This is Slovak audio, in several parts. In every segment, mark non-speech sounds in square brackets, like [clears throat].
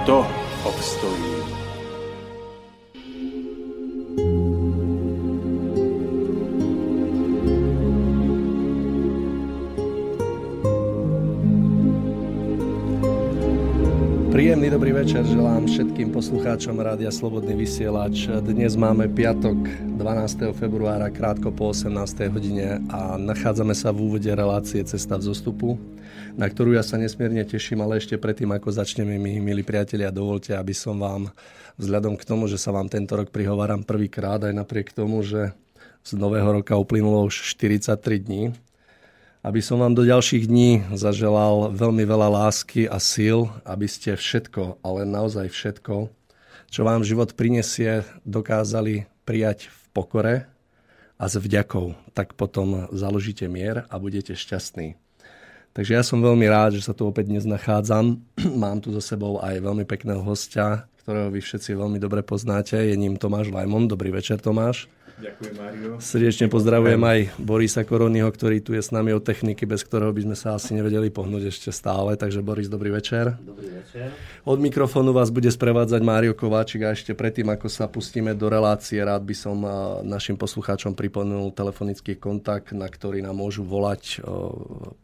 kto obstojí? Príjemný dobrý večer želám všetkým poslucháčom Rádia Slobodný vysielač. Dnes máme piatok 12. februára krátko po 18. hodine a nachádzame sa v úvode relácie Cesta v zostupu na ktorú ja sa nesmierne teším, ale ešte predtým, ako začneme, mi, milí priatelia, dovolte, aby som vám, vzhľadom k tomu, že sa vám tento rok prihováram prvýkrát, aj napriek tomu, že z nového roka uplynulo už 43 dní, aby som vám do ďalších dní zaželal veľmi veľa lásky a síl, aby ste všetko, ale naozaj všetko, čo vám život prinesie, dokázali prijať v pokore a s vďakou. Tak potom založíte mier a budete šťastní. Takže ja som veľmi rád, že sa tu opäť dnes nachádzam. [clears throat] Mám tu so sebou aj veľmi pekného hostia, ktorého vy všetci veľmi dobre poznáte. Je ním Tomáš Lajmon. Dobrý večer, Tomáš. Ďakujem, Mário. Srdečne pozdravujem aj Borisa Koronyho, ktorý tu je s nami od techniky, bez ktorého by sme sa asi nevedeli pohnúť ešte stále. Takže Boris, dobrý večer. Dobrý večer. Od mikrofónu vás bude sprevádzať Mário Kováčik a ešte predtým, ako sa pustíme do relácie, rád by som našim poslucháčom pripomenul telefonický kontakt, na ktorý nám môžu volať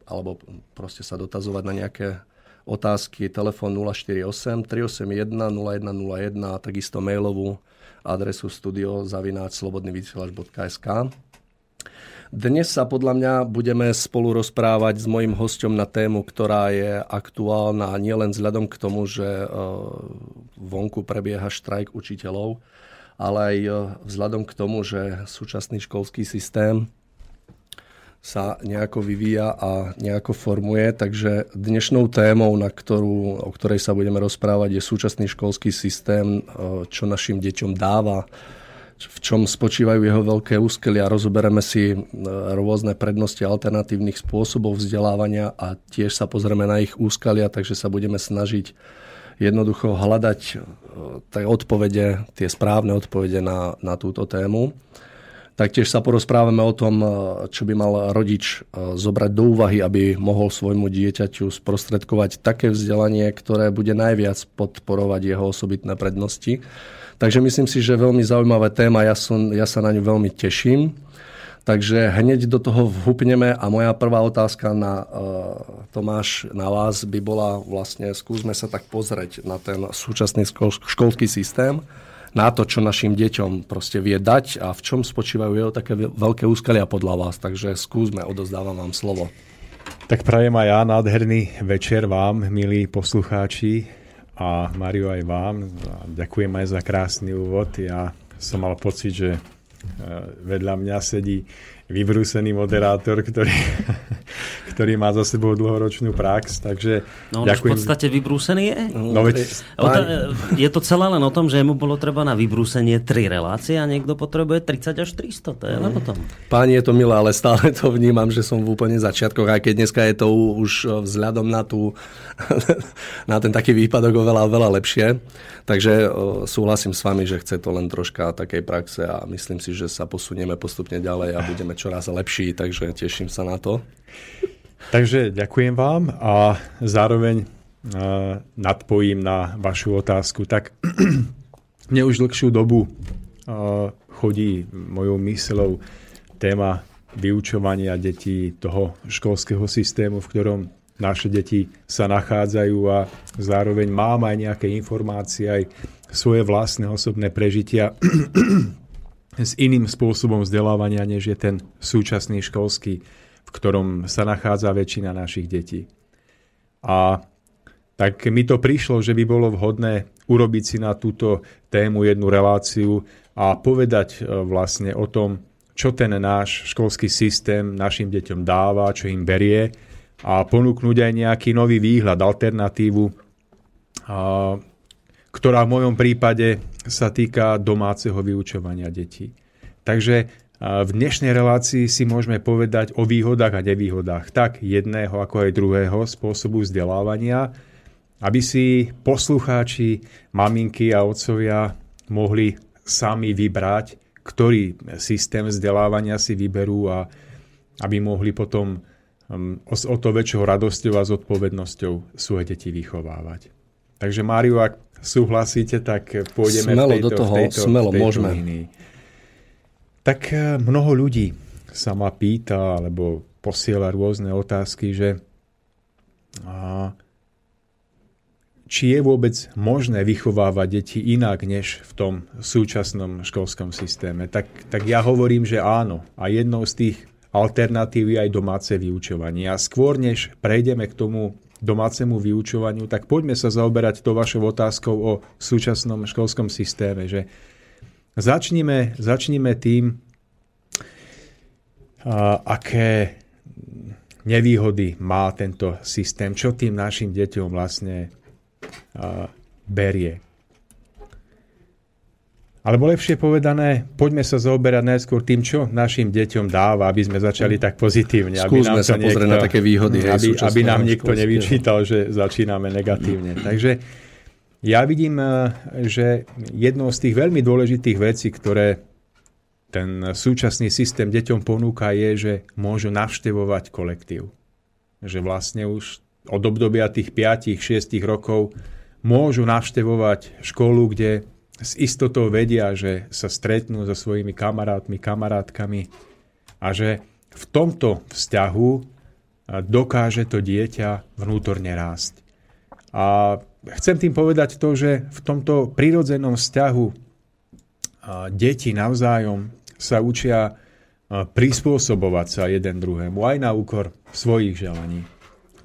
alebo proste sa dotazovať na nejaké otázky. Telefón 048 381 0101 a takisto mailovú adresu studiozavináčslobodnyvysielač.sk dnes sa podľa mňa budeme spolu rozprávať s mojim hostom na tému, ktorá je aktuálna nielen vzhľadom k tomu, že e, vonku prebieha štrajk učiteľov, ale aj e, vzhľadom k tomu, že súčasný školský systém sa nejako vyvíja a nejako formuje. Takže dnešnou témou, na ktorú, o ktorej sa budeme rozprávať, je súčasný školský systém, e, čo našim deťom dáva, v čom spočívajú jeho veľké úskelia. Rozobereme si e, rôzne prednosti alternatívnych spôsobov vzdelávania a tiež sa pozrieme na ich úskalia, takže sa budeme snažiť jednoducho hľadať e, tie odpovede, tie správne odpovede na, na túto tému. Taktiež sa porozprávame o tom, e, čo by mal rodič e, zobrať do úvahy, aby mohol svojmu dieťaťu sprostredkovať také vzdelanie, ktoré bude najviac podporovať jeho osobitné prednosti. Takže myslím si, že veľmi zaujímavá téma, ja, som, ja sa na ňu veľmi teším. Takže hneď do toho vhupneme a moja prvá otázka na uh, Tomáš, na vás by bola vlastne, skúsme sa tak pozrieť na ten súčasný školský systém na to, čo našim deťom proste vie dať a v čom spočívajú jeho také veľké úskalia podľa vás. Takže skúsme, odozdávam vám slovo. Tak prajem aj ja nádherný večer vám, milí poslucháči a Mario aj vám. Ďakujem aj za krásny úvod. Ja som mal pocit, že eh, vedľa mňa sedí vybrúsený moderátor, ktorý, ktorý má za sebou dlhoročnú prax, takže no, on ďakujem. v podstate vybrúsený je? No, veď... Je to celé len o tom, že mu bolo treba na vybrúsenie tri relácie a niekto potrebuje 30 až 300, to je len o tom. Páni, je to milé, ale stále to vnímam, že som v úplne začiatkoch, aj keď dneska je to už vzhľadom na, tú, [laughs] na ten taký výpadok oveľa, oveľa lepšie. Takže súhlasím s vami, že chce to len troška takej praxe a myslím si, že sa posunieme postupne ďalej a budeme čoraz lepší, takže teším sa na to. Takže ďakujem vám a zároveň nadpojím na vašu otázku. Tak [clears throat] mne už dlhšiu dobu chodí mojou myslou téma vyučovania detí toho školského systému, v ktorom naše deti sa nachádzajú a zároveň mám aj nejaké informácie, aj svoje vlastné osobné prežitia [clears throat] s iným spôsobom vzdelávania, než je ten súčasný školský, v ktorom sa nachádza väčšina našich detí. A tak mi to prišlo, že by bolo vhodné urobiť si na túto tému jednu reláciu a povedať e, vlastne o tom, čo ten náš školský systém našim deťom dáva, čo im berie a ponúknuť aj nejaký nový výhľad, alternatívu, ktorá v mojom prípade sa týka domáceho vyučovania detí. Takže v dnešnej relácii si môžeme povedať o výhodách a nevýhodách tak jedného ako aj druhého spôsobu vzdelávania, aby si poslucháči, maminky a otcovia mohli sami vybrať, ktorý systém vzdelávania si vyberú a aby mohli potom um, o to väčšou radosťou a zodpovednosťou svoje deti vychovávať. Takže Máriu, ak súhlasíte, tak pôjdeme smelo v tejto, do toho, v tejto, smelo, v tejto môžeme. Línii. Tak eh, mnoho ľudí sa ma pýta alebo posiela rôzne otázky, že a, či je vôbec možné vychovávať deti inak než v tom súčasnom školskom systéme. Tak, tak ja hovorím, že áno. A jednou z tých alternatív je aj domáce vyučovanie. A skôr než prejdeme k tomu domácemu vyučovaniu, tak poďme sa zaoberať to vašou otázkou o súčasnom školskom systéme. Že začnime, začnime tým, a, aké nevýhody má tento systém, čo tým našim deťom vlastne a, berie. Alebo lepšie povedané, poďme sa zaoberať najskôr tým, čo našim deťom dáva, aby sme začali tak pozitívne. Skúsme aby nám sa niekto, pozrieť na také výhody. Aby, aby nám nikto nevyčítal, že začíname negatívne. Takže ja vidím, že jednou z tých veľmi dôležitých vecí, ktoré ten súčasný systém deťom ponúka, je, že môžu navštevovať kolektív. Že vlastne už od obdobia tých 5-6 rokov môžu navštevovať školu, kde s istotou vedia, že sa stretnú so svojimi kamarátmi, kamarátkami a že v tomto vzťahu dokáže to dieťa vnútorne rásť. A chcem tým povedať to, že v tomto prirodzenom vzťahu deti navzájom sa učia prispôsobovať sa jeden druhému, aj na úkor svojich želaní.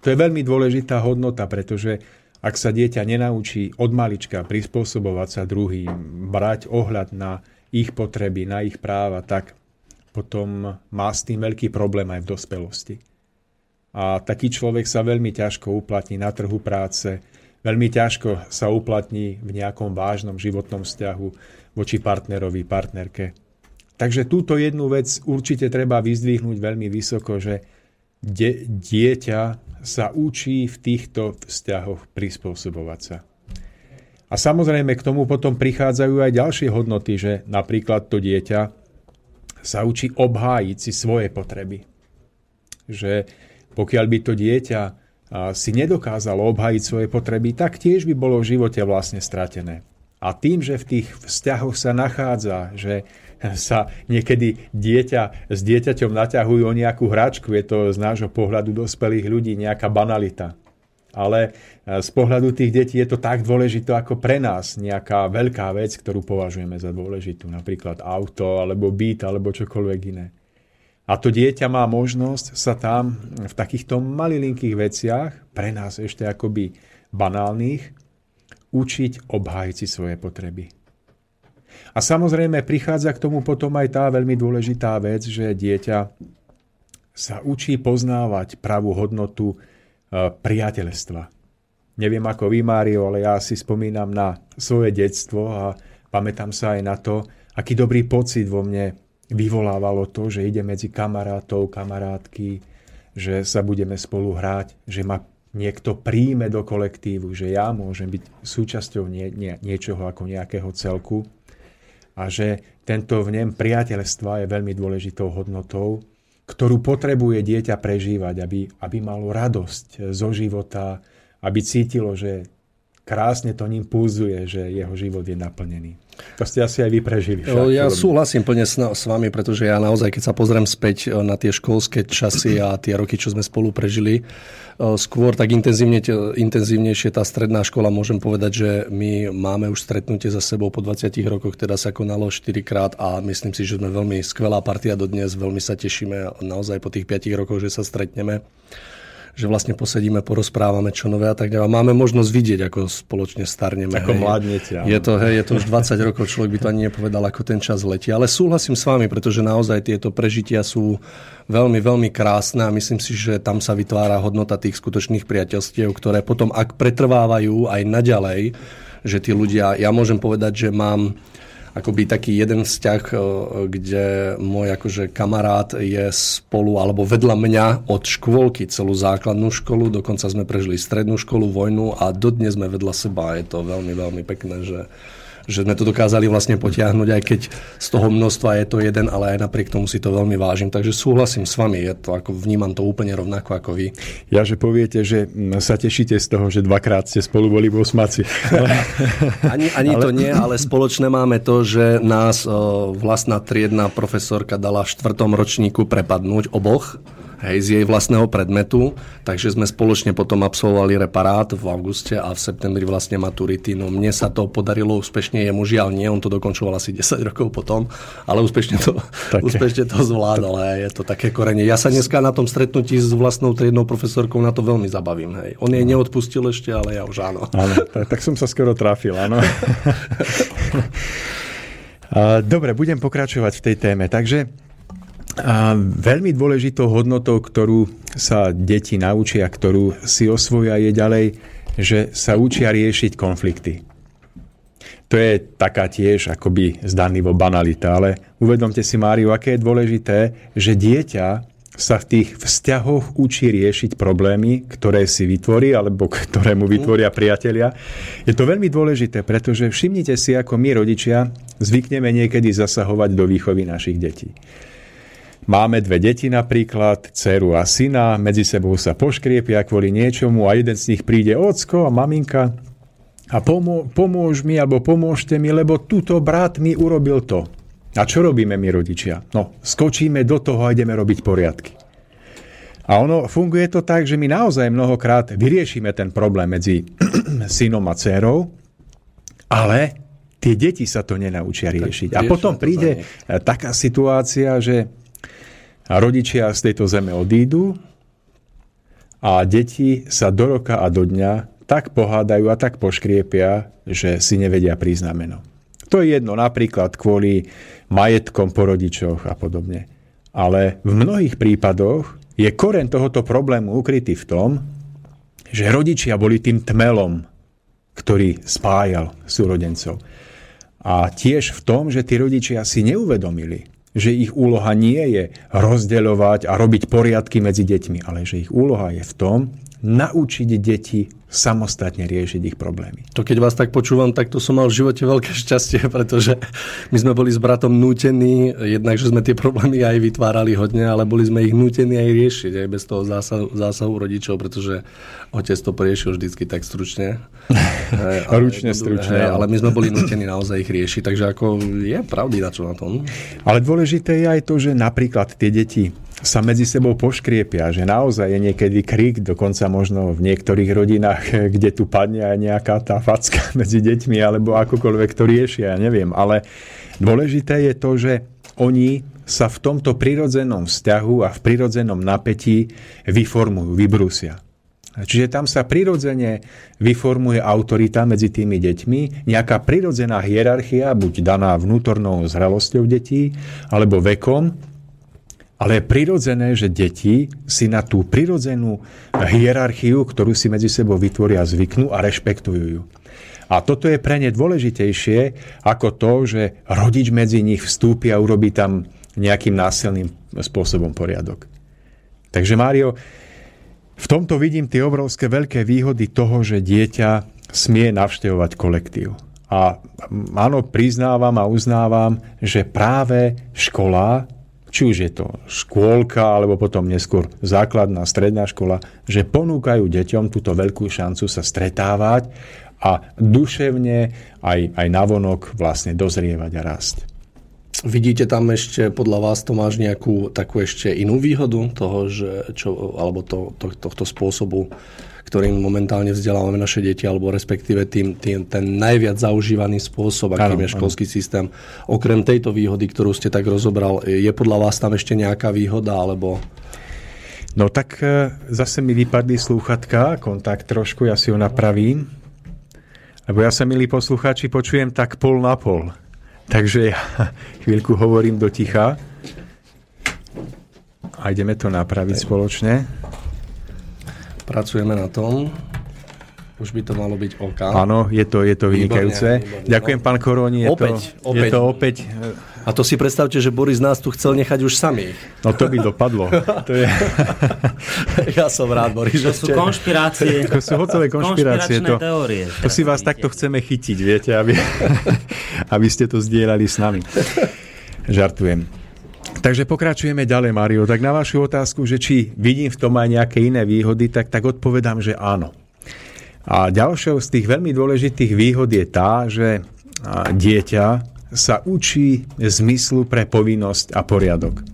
To je veľmi dôležitá hodnota, pretože ak sa dieťa nenaučí od malička prispôsobovať sa druhým, brať ohľad na ich potreby, na ich práva, tak potom má s tým veľký problém aj v dospelosti. A taký človek sa veľmi ťažko uplatní na trhu práce, veľmi ťažko sa uplatní v nejakom vážnom životnom vzťahu voči partnerovi, partnerke. Takže túto jednu vec určite treba vyzdvihnúť veľmi vysoko, že dieťa sa učí v týchto vzťahoch prispôsobovať sa. A samozrejme k tomu potom prichádzajú aj ďalšie hodnoty, že napríklad to dieťa sa učí obhájiť si svoje potreby. Že pokiaľ by to dieťa si nedokázalo obhájiť svoje potreby, tak tiež by bolo v živote vlastne stratené. A tým, že v tých vzťahoch sa nachádza, že sa niekedy dieťa s dieťaťom naťahujú o nejakú hračku. Je to z nášho pohľadu dospelých ľudí nejaká banalita. Ale e, z pohľadu tých detí je to tak dôležité ako pre nás nejaká veľká vec, ktorú považujeme za dôležitú. Napríklad auto, alebo byt, alebo čokoľvek iné. A to dieťa má možnosť sa tam v takýchto malilinkých veciach, pre nás ešte akoby banálnych, učiť obhájiť svoje potreby. A samozrejme prichádza k tomu potom aj tá veľmi dôležitá vec, že dieťa sa učí poznávať pravú hodnotu e, priateľstva. Neviem ako vy, Mário, ale ja si spomínam na svoje detstvo a pamätám sa aj na to, aký dobrý pocit vo mne vyvolávalo to, že ide medzi kamarátov, kamarátky, že sa budeme spolu hrať, že ma niekto príjme do kolektívu, že ja môžem byť súčasťou nie, nie, niečoho ako nejakého celku a že tento vnem priateľstva je veľmi dôležitou hodnotou, ktorú potrebuje dieťa prežívať, aby, aby malo radosť zo života, aby cítilo, že krásne to ním púzuje, že jeho život je naplnený. To ste asi aj vy prežili. Však, ja súhlasím plne s, s vami, pretože ja naozaj, keď sa pozriem späť na tie školské časy a tie roky, čo sme spolu prežili, skôr tak intenzívne, intenzívnejšie tá stredná škola, môžem povedať, že my máme už stretnutie za sebou po 20 rokoch, teda sa konalo 4 krát a myslím si, že sme veľmi skvelá partia dodnes, veľmi sa tešíme naozaj po tých 5 rokoch, že sa stretneme že vlastne posedíme, porozprávame čo nové a tak ďalej. Máme možnosť vidieť, ako spoločne starneme. Ako mladnete. Je to, hej, je to už 20 rokov, človek by to ani nepovedal, ako ten čas letí. Ale súhlasím s vami, pretože naozaj tieto prežitia sú veľmi, veľmi krásne a myslím si, že tam sa vytvára hodnota tých skutočných priateľstiev, ktoré potom, ak pretrvávajú aj naďalej, že tí ľudia, ja môžem povedať, že mám akoby taký jeden vzťah, e, kde môj akože kamarát je spolu alebo vedľa mňa od škôlky celú základnú školu, dokonca sme prežili strednú školu, vojnu a dodnes sme vedľa seba. Je to veľmi, veľmi pekné, že že sme to dokázali vlastne potiahnuť, aj keď z toho množstva je to jeden, ale aj napriek tomu si to veľmi vážim. Takže súhlasím s vami, je to ako vnímam to úplne rovnako ako vy. Ja, že poviete, že sa tešíte z toho, že dvakrát ste spolu boli v osmaci. [laughs] ani ani ale... to nie, ale spoločné máme to, že nás vlastná triedna profesorka dala v štvrtom ročníku prepadnúť oboch hej, z jej vlastného predmetu, takže sme spoločne potom absolvovali reparát v auguste a v septembri vlastne maturity. No mne sa to podarilo úspešne, jemu žiaľ nie, on to dokončoval asi 10 rokov potom, ale úspešne to, [laughs] úspešne to zvládal, hej, je to také korenie. Ja sa dneska na tom stretnutí s vlastnou triednou profesorkou na to veľmi zabavím, hej. On jej neodpustil ešte, ale ja už áno. Áno, [laughs] tak, tak som sa skoro trafil, áno. [laughs] Dobre, budem pokračovať v tej téme. Takže a veľmi dôležitou hodnotou, ktorú sa deti naučia, ktorú si osvoja je ďalej, že sa učia riešiť konflikty. To je taká tiež akoby zdanlivo banalita, ale uvedomte si, Máriu, aké je dôležité, že dieťa sa v tých vzťahoch učí riešiť problémy, ktoré si vytvorí alebo ktoré mu vytvoria priatelia. Je to veľmi dôležité, pretože všimnite si, ako my rodičia zvykneme niekedy zasahovať do výchovy našich detí. Máme dve deti napríklad, dceru a syna, medzi sebou sa poškriepia kvôli niečomu a jeden z nich príde ocko a maminka a pomô- pomôž mi alebo pomôžte mi, lebo túto brat mi urobil to. A čo robíme my rodičia? No, skočíme do toho a ideme robiť poriadky. A ono funguje to tak, že my naozaj mnohokrát vyriešime ten problém medzi [clears throat] synom a dcerou, ale tie deti sa to nenaučia riešiť. A potom príde taká situácia, že a rodičia z tejto zeme odídu a deti sa do roka a do dňa tak pohádajú a tak poškriepia, že si nevedia prísť na meno. To je jedno napríklad kvôli majetkom po rodičoch a podobne. Ale v mnohých prípadoch je koren tohoto problému ukrytý v tom, že rodičia boli tým tmelom, ktorý spájal súrodencov. A tiež v tom, že tí rodičia si neuvedomili, že ich úloha nie je rozdeľovať a robiť poriadky medzi deťmi, ale že ich úloha je v tom, naučiť deti samostatne riešiť ich problémy. To keď vás tak počúvam, tak to som mal v živote veľké šťastie, [laughs] pretože my sme boli s bratom nútení, jednak, že sme tie problémy aj vytvárali hodne, ale boli sme ich nútení aj riešiť, aj bez toho zásahu, zásahu rodičov, pretože otec to priešil vždycky tak stručne. [laughs] Ručne, stručne. Hej, ale my sme boli nútení naozaj ich riešiť, takže ako je pravdy na čo na tom. Ale dôležité je aj to, že napríklad tie deti sa medzi sebou poškriepia, že naozaj je niekedy krik, dokonca možno v niektorých rodinách, [laughs] kde tu padne aj nejaká tá facka [laughs] medzi deťmi, alebo akokoľvek to riešia, ja neviem. Ale dôležité je to, že oni sa v tomto prirodzenom vzťahu a v prirodzenom napätí vyformujú, vybrúsia. Čiže tam sa prirodzene vyformuje autorita medzi tými deťmi, nejaká prirodzená hierarchia, buď daná vnútornou zrelosťou detí, alebo vekom, ale je prirodzené, že deti si na tú prirodzenú hierarchiu, ktorú si medzi sebou vytvoria, zvyknú a rešpektujú ju. A toto je pre ne dôležitejšie ako to, že rodič medzi nich vstúpi a urobí tam nejakým násilným spôsobom poriadok. Takže Mário, v tomto vidím tie obrovské veľké výhody toho, že dieťa smie navštevovať kolektív. A áno, priznávam a uznávam, že práve škola či už je to škôlka, alebo potom neskôr základná, stredná škola, že ponúkajú deťom túto veľkú šancu sa stretávať a duševne aj, aj navonok vlastne dozrievať a rast. Vidíte tam ešte, podľa vás to máš nejakú takú ešte inú výhodu toho, že čo, alebo to, to, tohto spôsobu, ktorým momentálne vzdelávame naše deti, alebo respektíve tým, tým, ten najviac zaužívaný spôsob, akým ano, je školský ano. systém. Okrem tejto výhody, ktorú ste tak rozobral, je podľa vás tam ešte nejaká výhoda, alebo... No tak e, zase mi vypadli slúchatka, kontakt trošku, ja si ho napravím. Lebo ja sa, milí poslucháči, počujem tak pol na pol. Takže ja [laughs] chvíľku hovorím do ticha a ideme to napraviť spoločne. Pracujeme na tom. Už by to malo byť OK. Áno, je to, je to vynikajúce. Výborné, Ďakujem, pán Koroni. Je opäť, to, opäť. Je to opäť a to si predstavte, že Boris nás tu chcel nechať už samých. No to by dopadlo. [laughs] To je... [laughs] ja som rád, Boris. To sú konšpirácie. To sú hotové konšpirácie. To, teórie. To si vás takto chceme chytiť, viete, aby, [laughs] aby ste to zdieľali s nami. Žartujem. Takže pokračujeme ďalej, Mario. Tak na vašu otázku, že či vidím v tom aj nejaké iné výhody, tak, tak odpovedám, že áno. A ďalšou z tých veľmi dôležitých výhod je tá, že dieťa sa učí zmyslu pre povinnosť a poriadok.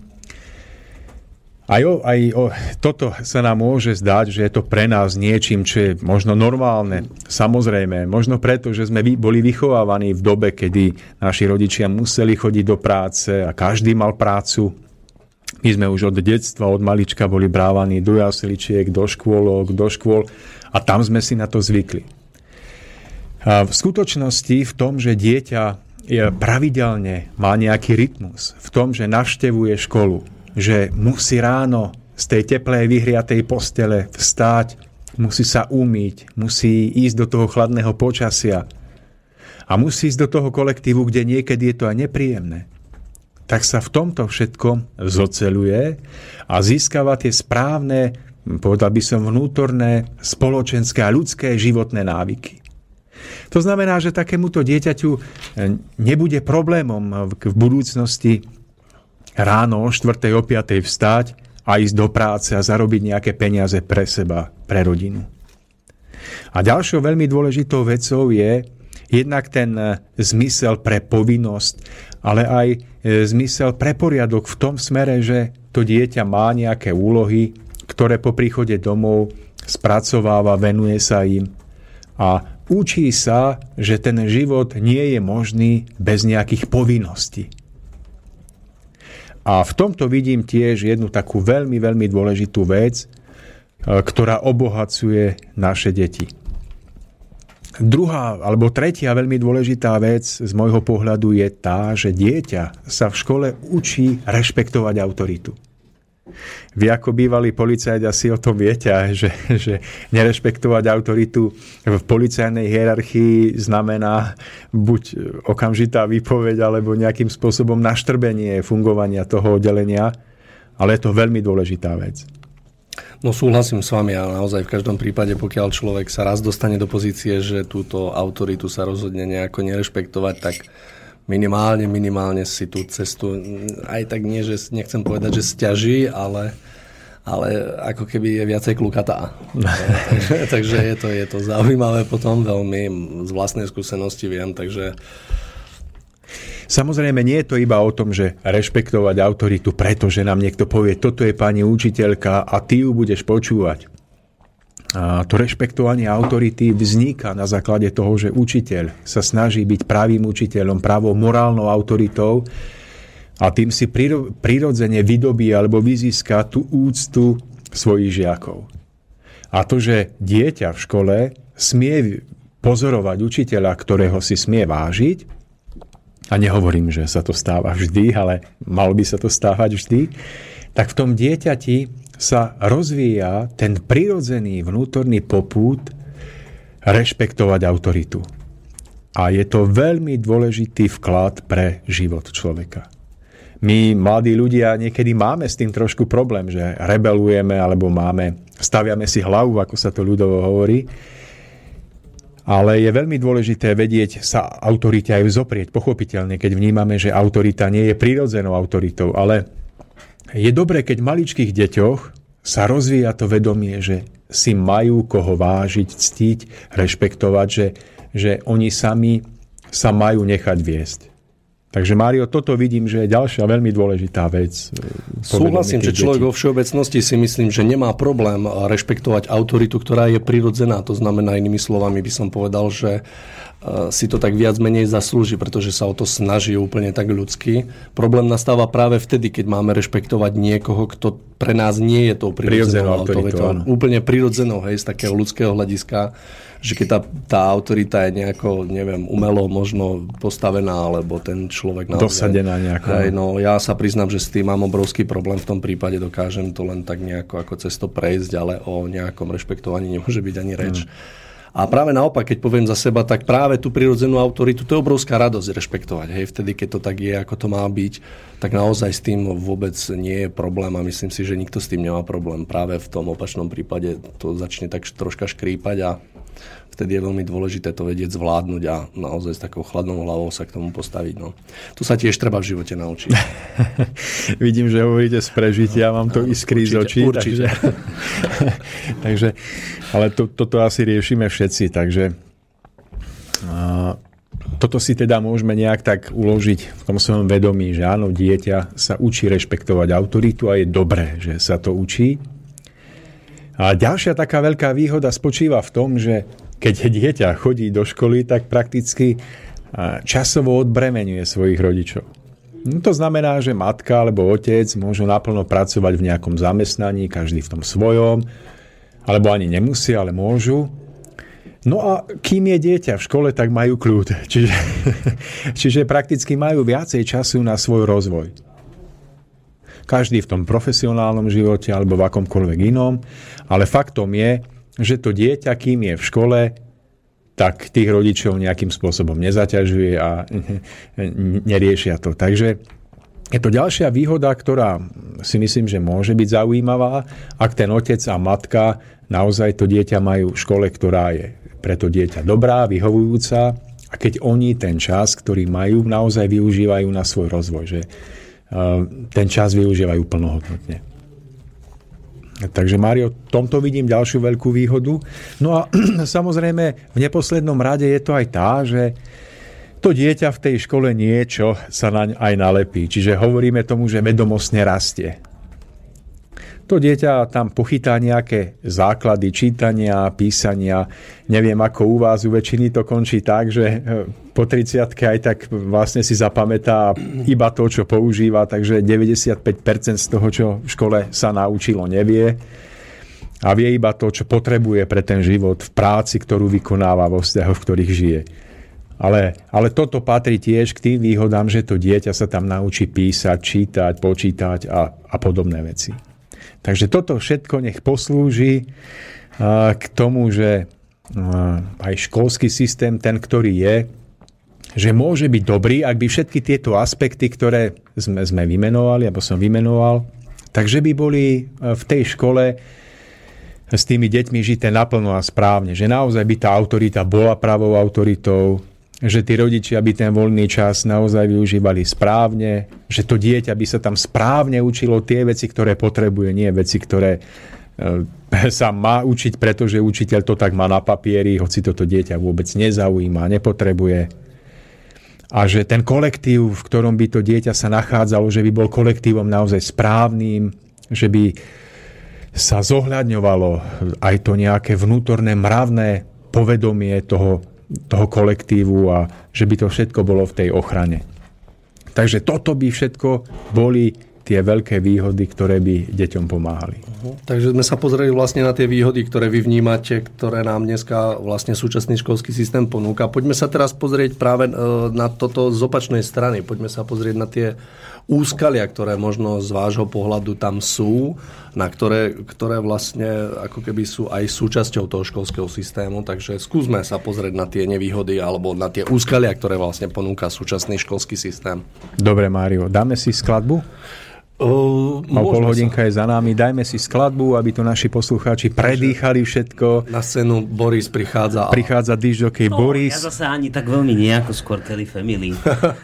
Aj, o, aj o, toto sa nám môže zdať, že je to pre nás niečím, čo je možno normálne. Samozrejme, možno preto, že sme boli vychovávaní v dobe, kedy naši rodičia museli chodiť do práce a každý mal prácu. My sme už od detstva, od malička boli brávaní do jasličiek, do škôlok, do škôl a tam sme si na to zvykli. A v skutočnosti v tom, že dieťa pravidelne má nejaký rytmus v tom, že navštevuje školu, že musí ráno z tej teplej vyhriatej postele vstáť, musí sa umýť, musí ísť do toho chladného počasia a musí ísť do toho kolektívu, kde niekedy je to aj nepríjemné, tak sa v tomto všetkom zoceluje a získava tie správne, povedal by som, vnútorné, spoločenské a ľudské životné návyky. To znamená, že takémuto dieťaťu e, nebude problémom v budúcnosti ráno o 4. o 5. vstať a ísť do práce a zarobiť nejaké peniaze pre seba, pre rodinu. A ďalšou veľmi dôležitou vecou je jednak ten e, zmysel pre povinnosť, ale aj e, zmysel pre poriadok v tom smere, že to dieťa má nejaké úlohy, ktoré po príchode domov spracováva, venuje sa im a Učí sa, že ten život nie je možný bez nejakých povinností. A v tomto vidím tiež jednu takú veľmi, veľmi dôležitú vec, e, ktorá obohacuje naše deti. Druhá alebo tretia veľmi dôležitá vec z môjho pohľadu je tá, že dieťa sa v škole učí rešpektovať autoritu. Vy ako bývalý policajt asi o tom viete, [laughs] že, že nerešpektovať autoritu v policajnej hierarchii znamená buď okamžitá výpoveď alebo nejakým spôsobom naštrbenie fungovania toho oddelenia, ale je to veľmi dôležitá vec. No súhlasím s vami a naozaj v každom prípade, pokiaľ človek sa raz dostane do pozície, že túto autoritu sa rozhodne nejako nerešpektovať, tak minimálne, minimálne si tú cestu, aj tak nie, že nechcem povedať, že stiaží, ale, ale ako keby je viacej klukatá. takže, [laughs] takže je, to, je to zaujímavé potom veľmi, z vlastnej skúsenosti viem, takže Samozrejme, nie je to iba o tom, že rešpektovať autoritu, pretože nám niekto povie, toto je pani učiteľka a ty ju budeš počúvať. To rešpektovanie autority vzniká na základe toho, že učiteľ sa snaží byť pravým učiteľom, pravou morálnou autoritou a tým si prirodzene vydobí alebo vyzíska tú úctu svojich žiakov. A to, že dieťa v škole smie pozorovať učiteľa, ktorého si smie vážiť, a nehovorím, že sa to stáva vždy, ale malo by sa to stávať vždy, tak v tom dieťati sa rozvíja ten prirodzený vnútorný popút rešpektovať autoritu. A je to veľmi dôležitý vklad pre život človeka. My, mladí ľudia, niekedy máme s tým trošku problém, že rebelujeme alebo máme, staviame si hlavu, ako sa to ľudovo hovorí, ale je veľmi dôležité vedieť sa autorite aj vzoprieť, pochopiteľne, keď vnímame, že autorita nie je prirodzenou autoritou, ale je dobré, keď maličkých deťoch sa rozvíja to vedomie, že si majú koho vážiť, ctiť, rešpektovať, že že oni sami sa majú nechať viesť. Takže Mário, toto vidím, že je ďalšia veľmi dôležitá vec. E, Súhlasím, že človek vo všeobecnosti si myslím, že nemá problém rešpektovať autoritu, ktorá je prirodzená. To znamená, inými slovami by som povedal, že e, si to tak viac menej zaslúži, pretože sa o to snaží úplne tak ľudsky. Problém nastáva práve vtedy, keď máme rešpektovať niekoho, kto pre nás nie je tou prirodzenou autoritou. Úplne prirodzenou, hej, z takého ľudského hľadiska že keď tá, tá autorita je nejako, neviem, umelo možno postavená, alebo ten človek naozaj... Dosadená nejako. Hej, no, ja sa priznám, že s tým mám obrovský problém v tom prípade, dokážem to len tak nejako ako cesto prejsť, ale o nejakom rešpektovaní nemôže byť ani reč. Hmm. A práve naopak, keď poviem za seba, tak práve tú prirodzenú autoritu, to je obrovská radosť rešpektovať. Hej, vtedy, keď to tak je, ako to má byť, tak naozaj s tým vôbec nie je problém a myslím si, že nikto s tým nemá problém. Práve v tom opačnom prípade to začne tak troška škrípať a vtedy je veľmi dôležité to vedieť zvládnuť a naozaj s takou chladnou hlavou sa k tomu postaviť. No. Tu sa tiež treba v živote naučiť. [laughs] Vidím, že hovoríte z prežitia, mám to iskry z očí. Určite. Takže, [laughs] takže, ale to, toto asi riešime všetci, takže a, toto si teda môžeme nejak tak uložiť v tom svojom vedomí, že áno, dieťa sa učí rešpektovať autoritu a je dobré, že sa to učí. A ďalšia taká veľká výhoda spočíva v tom, že keď dieťa chodí do školy, tak prakticky časovo odbremenuje svojich rodičov. No to znamená, že matka alebo otec môžu naplno pracovať v nejakom zamestnaní, každý v tom svojom, alebo ani nemusí, ale môžu. No a kým je dieťa v škole, tak majú kľud. [laughs] Čiže, čiže prakticky majú viacej času na svoj rozvoj. Každý v tom profesionálnom živote alebo v akomkoľvek inom, ale faktom je, že to dieťa, kým je v škole, tak tých rodičov nejakým spôsobom nezaťažuje a [laughs] neriešia to. Takže je to ďalšia výhoda, ktorá si myslím, že môže byť zaujímavá, ak ten otec a matka naozaj to dieťa majú v škole, ktorá je pre to dieťa dobrá, vyhovujúca a keď oni ten čas, ktorý majú, naozaj využívajú na svoj rozvoj, že eh, ten čas využívajú plnohodnotne. Takže Mário, tomto vidím ďalšiu veľkú výhodu. No a [clears throat] samozrejme v neposlednom rade je to aj tá, že to dieťa v tej škole niečo sa naň aj nalepí. Čiže hovoríme tomu, že vedomostne rastie. To dieťa tam pochytá nejaké základy čítania, písania. Neviem, ako u vás, u väčšiny to končí tak, že e, po 30 aj tak vlastne si zapamätá iba to, čo používa, takže 95% z toho, čo v škole sa naučilo, nevie a vie iba to, čo potrebuje pre ten život v práci, ktorú vykonáva vo vzťahoch, v ktorých žije. Ale, ale toto patrí tiež k tým výhodám, že to dieťa sa tam naučí písať, čítať, počítať a, a podobné veci. Takže toto všetko nech poslúži k tomu, že aj školský systém, ten, ktorý je, že môže byť dobrý, ak by všetky tieto aspekty, ktoré sme, sme vymenovali, alebo som vymenoval, takže by boli v tej škole s tými deťmi žité naplno a správne. Že naozaj by tá autorita bola pravou autoritou, že tí rodičia by ten voľný čas naozaj využívali správne, že to dieťa by sa tam správne učilo tie veci, ktoré potrebuje, nie veci, ktoré e, [laughs] sa má učiť, pretože učiteľ to tak má na papieri, hoci toto dieťa vôbec nezaujíma, nepotrebuje. A že ten kolektív, v ktorom by to dieťa sa nachádzalo, že by bol kolektívom naozaj správnym, že by sa zohľadňovalo aj to nejaké vnútorné mravné povedomie toho toho kolektívu a že by to všetko bolo v tej ochrane. Takže toto by všetko boli tie veľké výhody, ktoré by deťom pomáhali. Uh-huh. Takže sme sa pozreli vlastne na tie výhody, ktoré vy vnímate, ktoré nám dneska vlastne súčasný školský systém ponúka. Poďme sa teraz pozrieť práve e, na toto z opačnej strany. Poďme sa pozrieť na tie úskalia, ktoré možno z vášho pohľadu tam sú, na ktoré, ktoré vlastne ako keby sú aj súčasťou toho školského systému. Takže skúsme sa pozrieť na tie nevýhody alebo na tie úskalia, ktoré vlastne ponúka súčasný školský systém. Dobre, Mário, dáme si skladbu? Uh, o pol hodinka sa. je za nami. Dajme si skladbu, aby to naši poslucháči predýchali všetko. Na scénu Boris prichádza. Prichádza DJ no, Boris. Ja zase ani tak veľmi nejako skôr Kelly Family.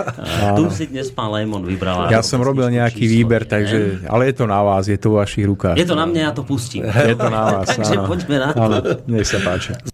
[laughs] tu si dnes pán Lemon vybral. Ja som robil nejaký číslo, výber, takže, ale je to na vás, je to v vašich rukách. Je to na mňa, ja to pustím. Je to na vás. [laughs] takže poďme na to. nech sa páči.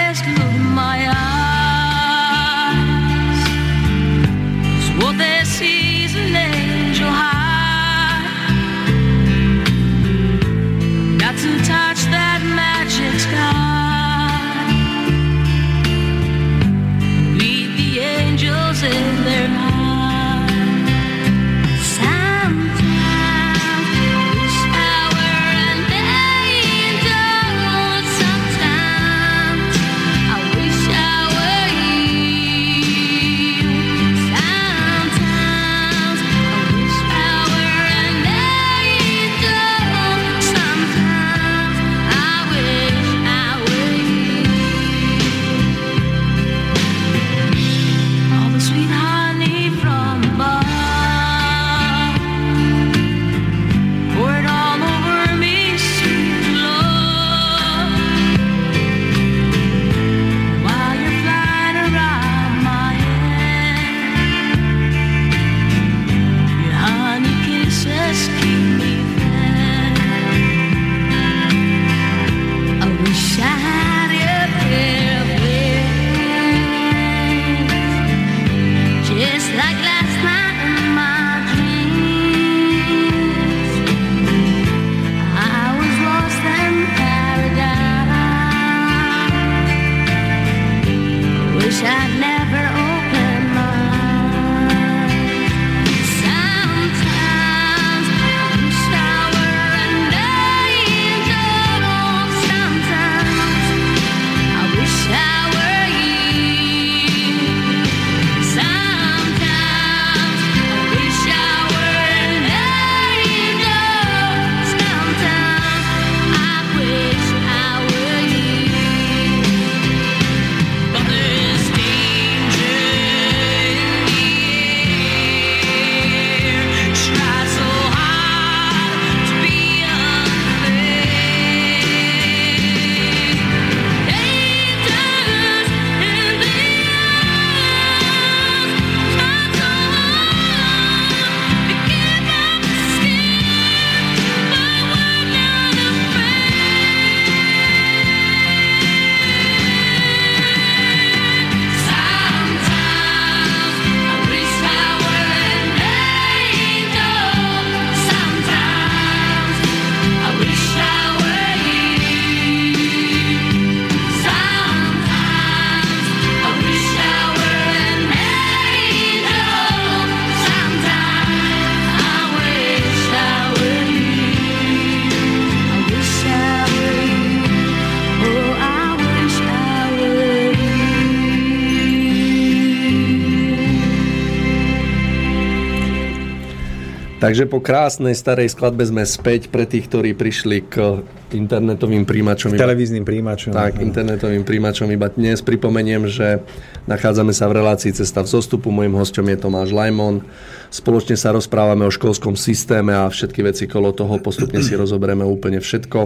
Takže po krásnej starej skladbe sme späť pre tých, ktorí prišli k internetovým príjimačom. iba- Televíznym príjimačom. Tak, internetovým príjimačom iba dnes pripomeniem, že nachádzame sa v relácii Cesta v zostupu. Mojím hostom je Tomáš Lajmon. Spoločne sa rozprávame o školskom systéme a všetky veci kolo toho. Postupne si rozoberieme úplne všetko.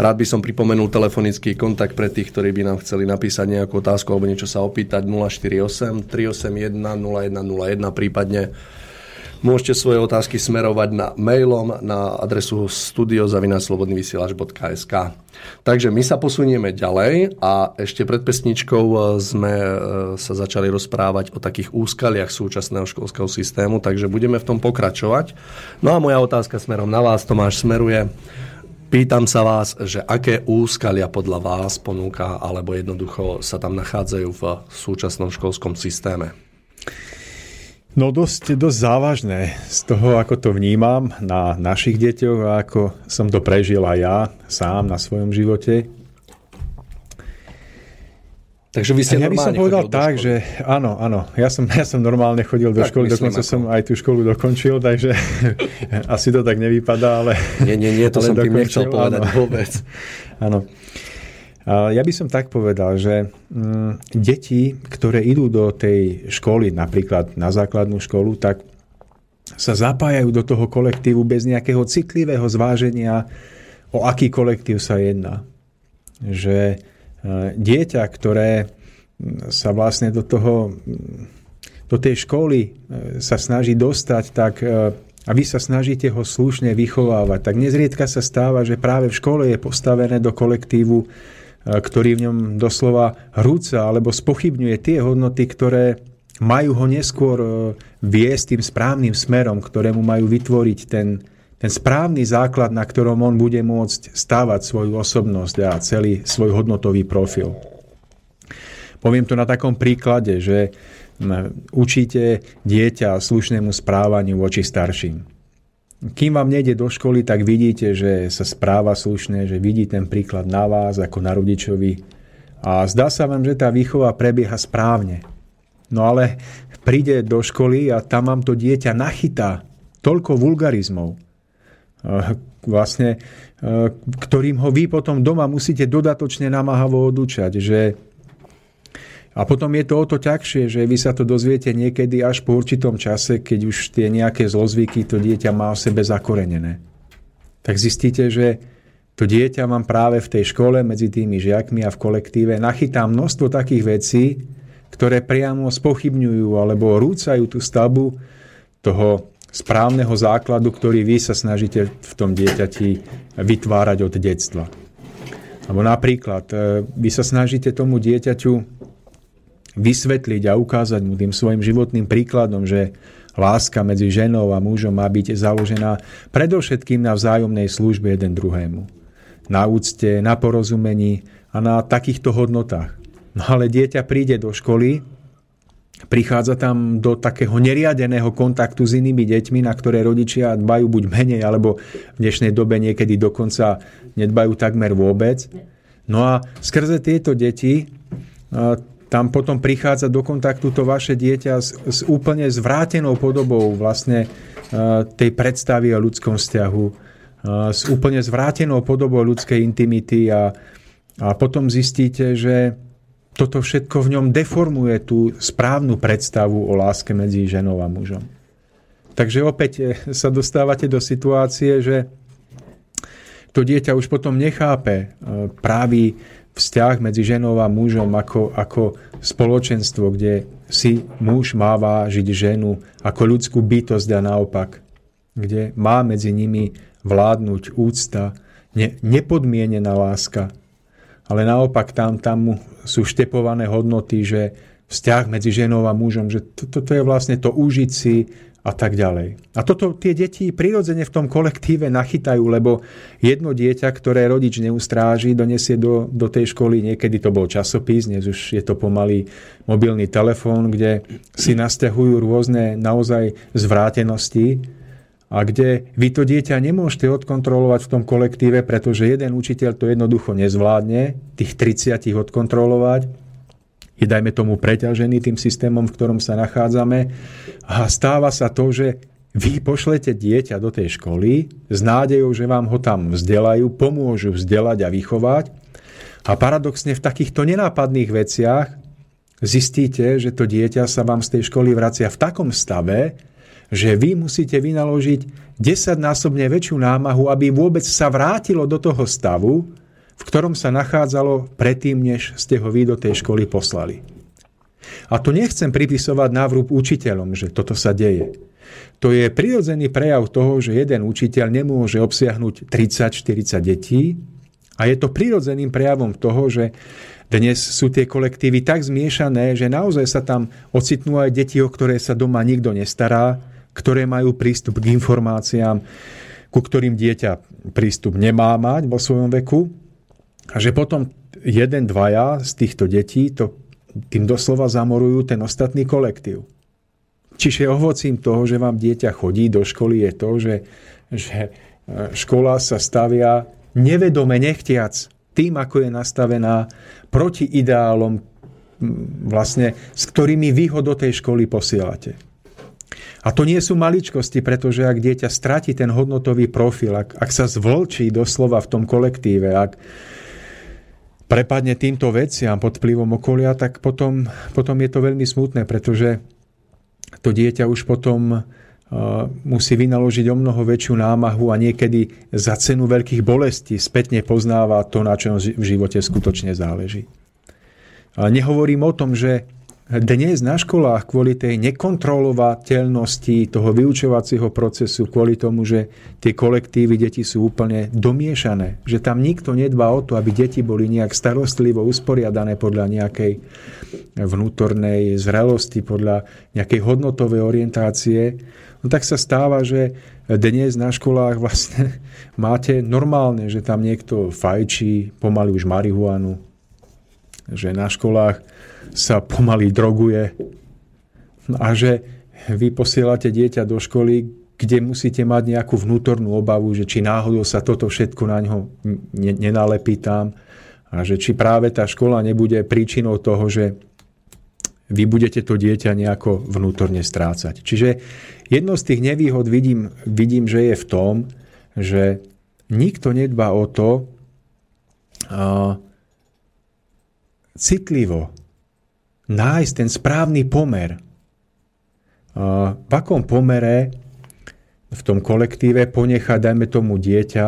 Rád by som pripomenul telefonický kontakt pre tých, ktorí by nám chceli napísať nejakú otázku alebo niečo sa opýtať 048 381 0101, prípadne Môžete svoje otázky smerovať na mailom na adresu studiozavinaclobodnyvysielač.sk Takže my sa posunieme ďalej a ešte pred pesničkou e, sme e, sa začali rozprávať o takých úskaliach súčasného školského systému, takže budeme v tom pokračovať. No a moja otázka smerom na vás, Tomáš, smeruje. Pýtam sa vás, že aké úskalia podľa vás ponúka, alebo jednoducho sa tam nachádzajú v súčasnom školskom systéme? No dosť, dosť závažné z toho, ako to vnímam na našich deťoch a ako som to prežil aj ja sám na svojom živote. Takže vy ste ja by som povedal tak, školy. že áno, áno, ja som, ja som normálne chodil do Tak, školy, myslím, dokonca ako- som aj tú školu dokončil, takže [laughs] asi to tak nevypadá, ale... Nie, nie, nie, to ale som tým nechcel dokončil, povedať áno. vôbec. Áno. Ja by som tak povedal, že mm, deti, ktoré idú do tej školy, napríklad na základnú školu, tak sa zapájajú do toho kolektívu bez nejakého citlivého zváženia, o aký kolektív sa jedná. Že e, dieťa, ktoré mm, sa vlastne do toho do tej školy e, sa snaží dostať, tak e, a vy sa snažíte ho slušne vychovávať, tak nezriedka sa stáva, že práve v škole je postavené do kolektívu, ktorý v ňom doslova hrúca alebo spochybňuje tie hodnoty, ktoré majú ho neskôr viesť tým správnym smerom, ktorému majú vytvoriť ten, ten správny základ, na ktorom on bude môcť stávať svoju osobnosť a celý svoj hodnotový profil. Poviem to na takom príklade, že učíte dieťa slušnému správaniu voči starším. Kým vám nejde do školy, tak vidíte, že sa správa slušne, že vidí ten príklad na vás ako na rodičovi a zdá sa vám, že tá výchova prebieha správne. No ale príde do školy a tam vám to dieťa nachytá toľko vulgarizmov, vlastne, ktorým ho vy potom doma musíte dodatočne namáhavo odúčať, že a potom je to o to ťažšie, že vy sa to dozviete niekedy až po určitom čase, keď už tie nejaké zlozvyky to dieťa má o sebe zakorenené. Tak zistíte, že to dieťa mám práve v tej škole medzi tými žiakmi a v kolektíve nachytá množstvo takých vecí, ktoré priamo spochybňujú alebo rúcajú tú stavbu toho správneho základu, ktorý vy sa snažíte v tom dieťati vytvárať od detstva. Alebo napríklad, e, vy sa snažíte tomu dieťaťu vysvetliť a ukázať mu tým svojim životným príkladom, že láska medzi ženou a mužom má byť založená predovšetkým na vzájomnej službe jeden druhému. Na úcte, na porozumení a na takýchto hodnotách. No ale dieťa príde do školy, prichádza tam do takého neriadeného kontaktu s inými deťmi, na ktoré rodičia dbajú buď menej, alebo v dnešnej dobe niekedy dokonca nedbajú takmer vôbec. No a skrze tieto deti tam potom prichádza do kontaktu to vaše dieťa s, s úplne zvrátenou podobou vlastne e, tej predstavy o ľudskom vzťahu, e, s úplne zvrátenou podobou ľudskej intimity a, a potom zistíte, že toto všetko v ňom deformuje tú správnu predstavu o láske medzi ženou a mužom. Takže opäť e, sa dostávate do situácie, že to dieťa už potom nechápe právý vzťah medzi ženou a mužom ako, ako spoločenstvo, kde si muž má vážiť ženu ako ľudskú bytosť a naopak, kde má medzi nimi vládnuť úcta, ne, nepodmienená láska, ale naopak tam, tam sú štepované hodnoty, že vzťah medzi ženou a mužom, že toto to, to je vlastne to užiť si a tak ďalej. A toto tie deti prirodzene v tom kolektíve nachytajú, lebo jedno dieťa, ktoré rodič neustráži, donesie do, do tej školy, niekedy to bol časopis, dnes už je to pomalý mobilný telefón, kde si nasťahujú rôzne naozaj zvrátenosti a kde vy to dieťa nemôžete odkontrolovať v tom kolektíve, pretože jeden učiteľ to jednoducho nezvládne, tých 30 odkontrolovať, je, dajme tomu, preťažený tým systémom, v ktorom sa nachádzame. A stáva sa to, že vy pošlete dieťa do tej školy s nádejou, že vám ho tam vzdelajú, pomôžu vzdelať a vychovať. A paradoxne v takýchto nenápadných veciach zistíte, že to dieťa sa vám z tej školy vracia v takom stave, že vy musíte vynaložiť desaťnásobne väčšiu námahu, aby vôbec sa vrátilo do toho stavu, v ktorom sa nachádzalo predtým, než ste ho vy do tej školy poslali. A to nechcem pripisovať návrub učiteľom, že toto sa deje. To je prirodzený prejav toho, že jeden učiteľ nemôže obsiahnuť 30-40 detí a je to prirodzeným prejavom toho, že dnes sú tie kolektívy tak zmiešané, že naozaj sa tam ocitnú aj deti, o ktoré sa doma nikto nestará, ktoré majú prístup k informáciám, ku ktorým dieťa prístup nemá mať vo svojom veku a že potom jeden, dvaja z týchto detí to tým doslova zamorujú ten ostatný kolektív. Čiže ovocím toho, že vám dieťa chodí do školy, je to, že, že e, škola sa stavia nevedome, nechtiac, tým, ako je nastavená proti ideálom, vlastne, s ktorými vy ho do tej školy posielate. A to nie sú maličkosti, pretože ak dieťa stratí ten hodnotový profil, ak, ak sa zvlčí doslova v tom kolektíve, ak, prepadne týmto veciam pod vplyvom okolia, tak potom, potom je to veľmi smutné, pretože to dieťa už potom uh, musí vynaložiť o mnoho väčšiu námahu a niekedy za cenu veľkých bolestí spätne poznáva to, na čom v živote skutočne záleží. Nehovorím o tom, že dnes na školách kvôli tej nekontrolovateľnosti toho vyučovacieho procesu, kvôli tomu, že tie kolektívy deti sú úplne domiešané, že tam nikto nedbá o to, aby deti boli nejak starostlivo usporiadané podľa nejakej vnútornej zrelosti, podľa nejakej hodnotovej orientácie, no tak sa stáva, že dnes na školách vlastne [laughs] máte normálne, že tam niekto fajčí, pomaly už marihuanu, že na školách sa pomaly droguje a že vy posielate dieťa do školy, kde musíte mať nejakú vnútornú obavu, že či náhodou sa toto všetko na ňo nenalepí tam a že či práve tá škola nebude príčinou toho, že vy budete to dieťa nejako vnútorne strácať. Čiže jedno z tých nevýhod vidím, vidím že je v tom, že nikto nedba o to uh, citlivo nájsť ten správny pomer. V akom pomere v tom kolektíve ponechať, dajme tomu dieťa,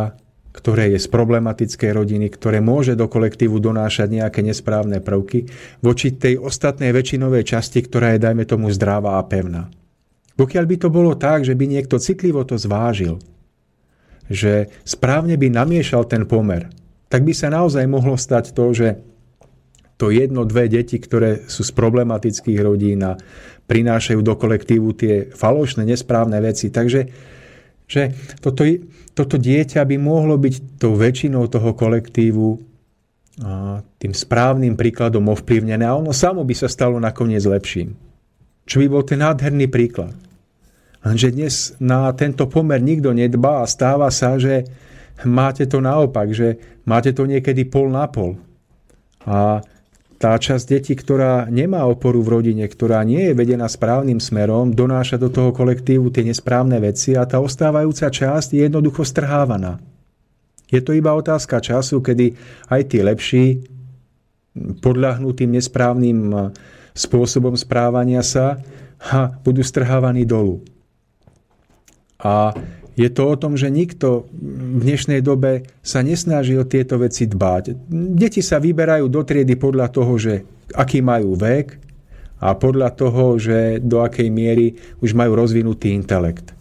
ktoré je z problematickej rodiny, ktoré môže do kolektívu donášať nejaké nesprávne prvky, voči tej ostatnej väčšinovej časti, ktorá je, dajme tomu, zdravá a pevná. Pokiaľ by to bolo tak, že by niekto citlivo to zvážil, že správne by namiešal ten pomer, tak by sa naozaj mohlo stať to, že to jedno, dve deti, ktoré sú z problematických rodín a prinášajú do kolektívu tie falošné, nesprávne veci. Takže že toto, toto dieťa by mohlo byť tou väčšinou toho kolektívu tým správnym príkladom ovplyvnené a ono samo by sa stalo nakoniec lepším. Čo by bol ten nádherný príklad. Lenže dnes na tento pomer nikto nedbá a stáva sa, že máte to naopak, že máte to niekedy pol na pol. A tá časť detí, ktorá nemá oporu v rodine, ktorá nie je vedená správnym smerom, donáša do toho kolektívu tie nesprávne veci a tá ostávajúca časť je jednoducho strhávaná. Je to iba otázka času, kedy aj tí lepší podľahnú tým nesprávnym spôsobom správania sa a budú strhávaní dolu. A je to o tom, že nikto v dnešnej dobe sa nesnaží o tieto veci dbať. Deti sa vyberajú do triedy podľa toho, že aký majú vek a podľa toho, že do akej miery už majú rozvinutý intelekt.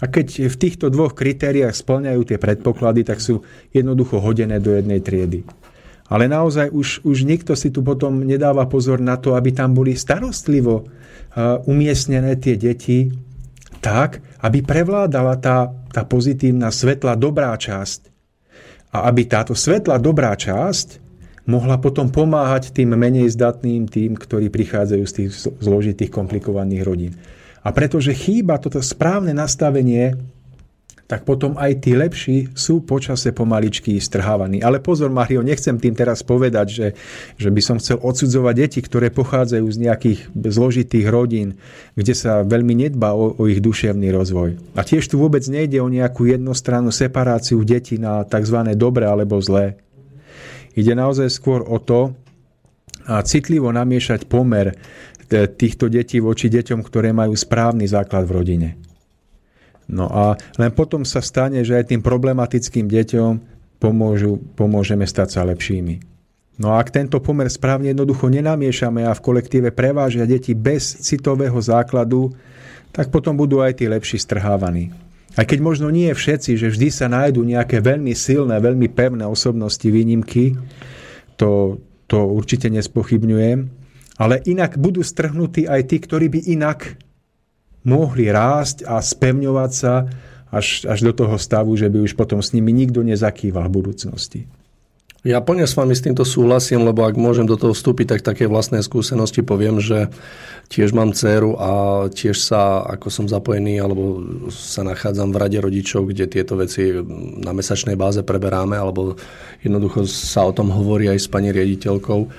A keď v týchto dvoch kritériách splňajú tie predpoklady, tak sú jednoducho hodené do jednej triedy. Ale naozaj už, už nikto si tu potom nedáva pozor na to, aby tam boli starostlivo uh, umiestnené tie deti tak, aby prevládala tá, tá pozitívna, svetlá, dobrá časť. A aby táto svetlá, dobrá časť mohla potom pomáhať tým menej zdatným, tým, ktorí prichádzajú z tých zložitých, komplikovaných rodín. A pretože chýba toto správne nastavenie tak potom aj tí lepší sú počase pomaličky strhávaní. Ale pozor, Mario, nechcem tým teraz povedať, že, že by som chcel odsudzovať deti, ktoré pochádzajú z nejakých zložitých rodín, kde sa veľmi nedbá o, o ich duševný rozvoj. A tiež tu vôbec nejde o nejakú jednostrannú separáciu detí na tzv. dobré alebo zlé. Ide naozaj skôr o to, a citlivo namiešať pomer týchto detí voči deťom, ktoré majú správny základ v rodine. No a len potom sa stane, že aj tým problematickým deťom pomôžu, pomôžeme stať sa lepšími. No a ak tento pomer správne jednoducho nenamiešame a v kolektíve prevážia deti bez citového základu, tak potom budú aj tí lepší strhávaní. Aj keď možno nie všetci, že vždy sa nájdú nejaké veľmi silné, veľmi pevné osobnosti výnimky, to, to určite nespochybňujem, ale inak budú strhnutí aj tí, ktorí by inak mohli rásť a spevňovať sa až, až do toho stavu, že by už potom s nimi nikto nezakýval v budúcnosti. Ja plne s vami s týmto súhlasím, lebo ak môžem do toho vstúpiť, tak také vlastné skúsenosti poviem, že tiež mám dceru a tiež sa, ako som zapojený, alebo sa nachádzam v rade rodičov, kde tieto veci na mesačnej báze preberáme, alebo jednoducho sa o tom hovorí aj s pani riaditeľkou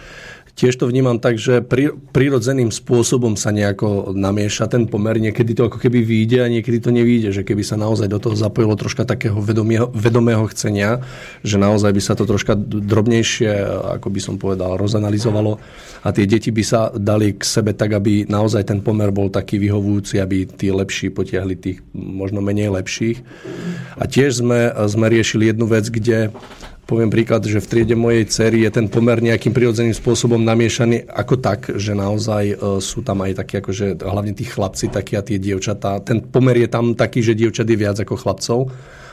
tiež to vnímam tak, že pri, prirodzeným spôsobom sa nejako namieša ten pomer. Niekedy to ako keby vyjde a niekedy to nevyjde. Že keby sa naozaj do toho zapojilo troška takého vedomého, vedomého chcenia, že naozaj by sa to troška drobnejšie, ako by som povedal, rozanalizovalo a tie deti by sa dali k sebe tak, aby naozaj ten pomer bol taký vyhovujúci, aby tí lepší potiahli tých možno menej lepších. A tiež sme, sme riešili jednu vec, kde Poviem príklad, že v triede mojej cery je ten pomer nejakým prirodzeným spôsobom namiešaný ako tak, že naozaj e, sú tam aj takí, akože hlavne tí chlapci takí a tie dievčatá. Ten pomer je tam taký, že dievčat je viac ako chlapcov,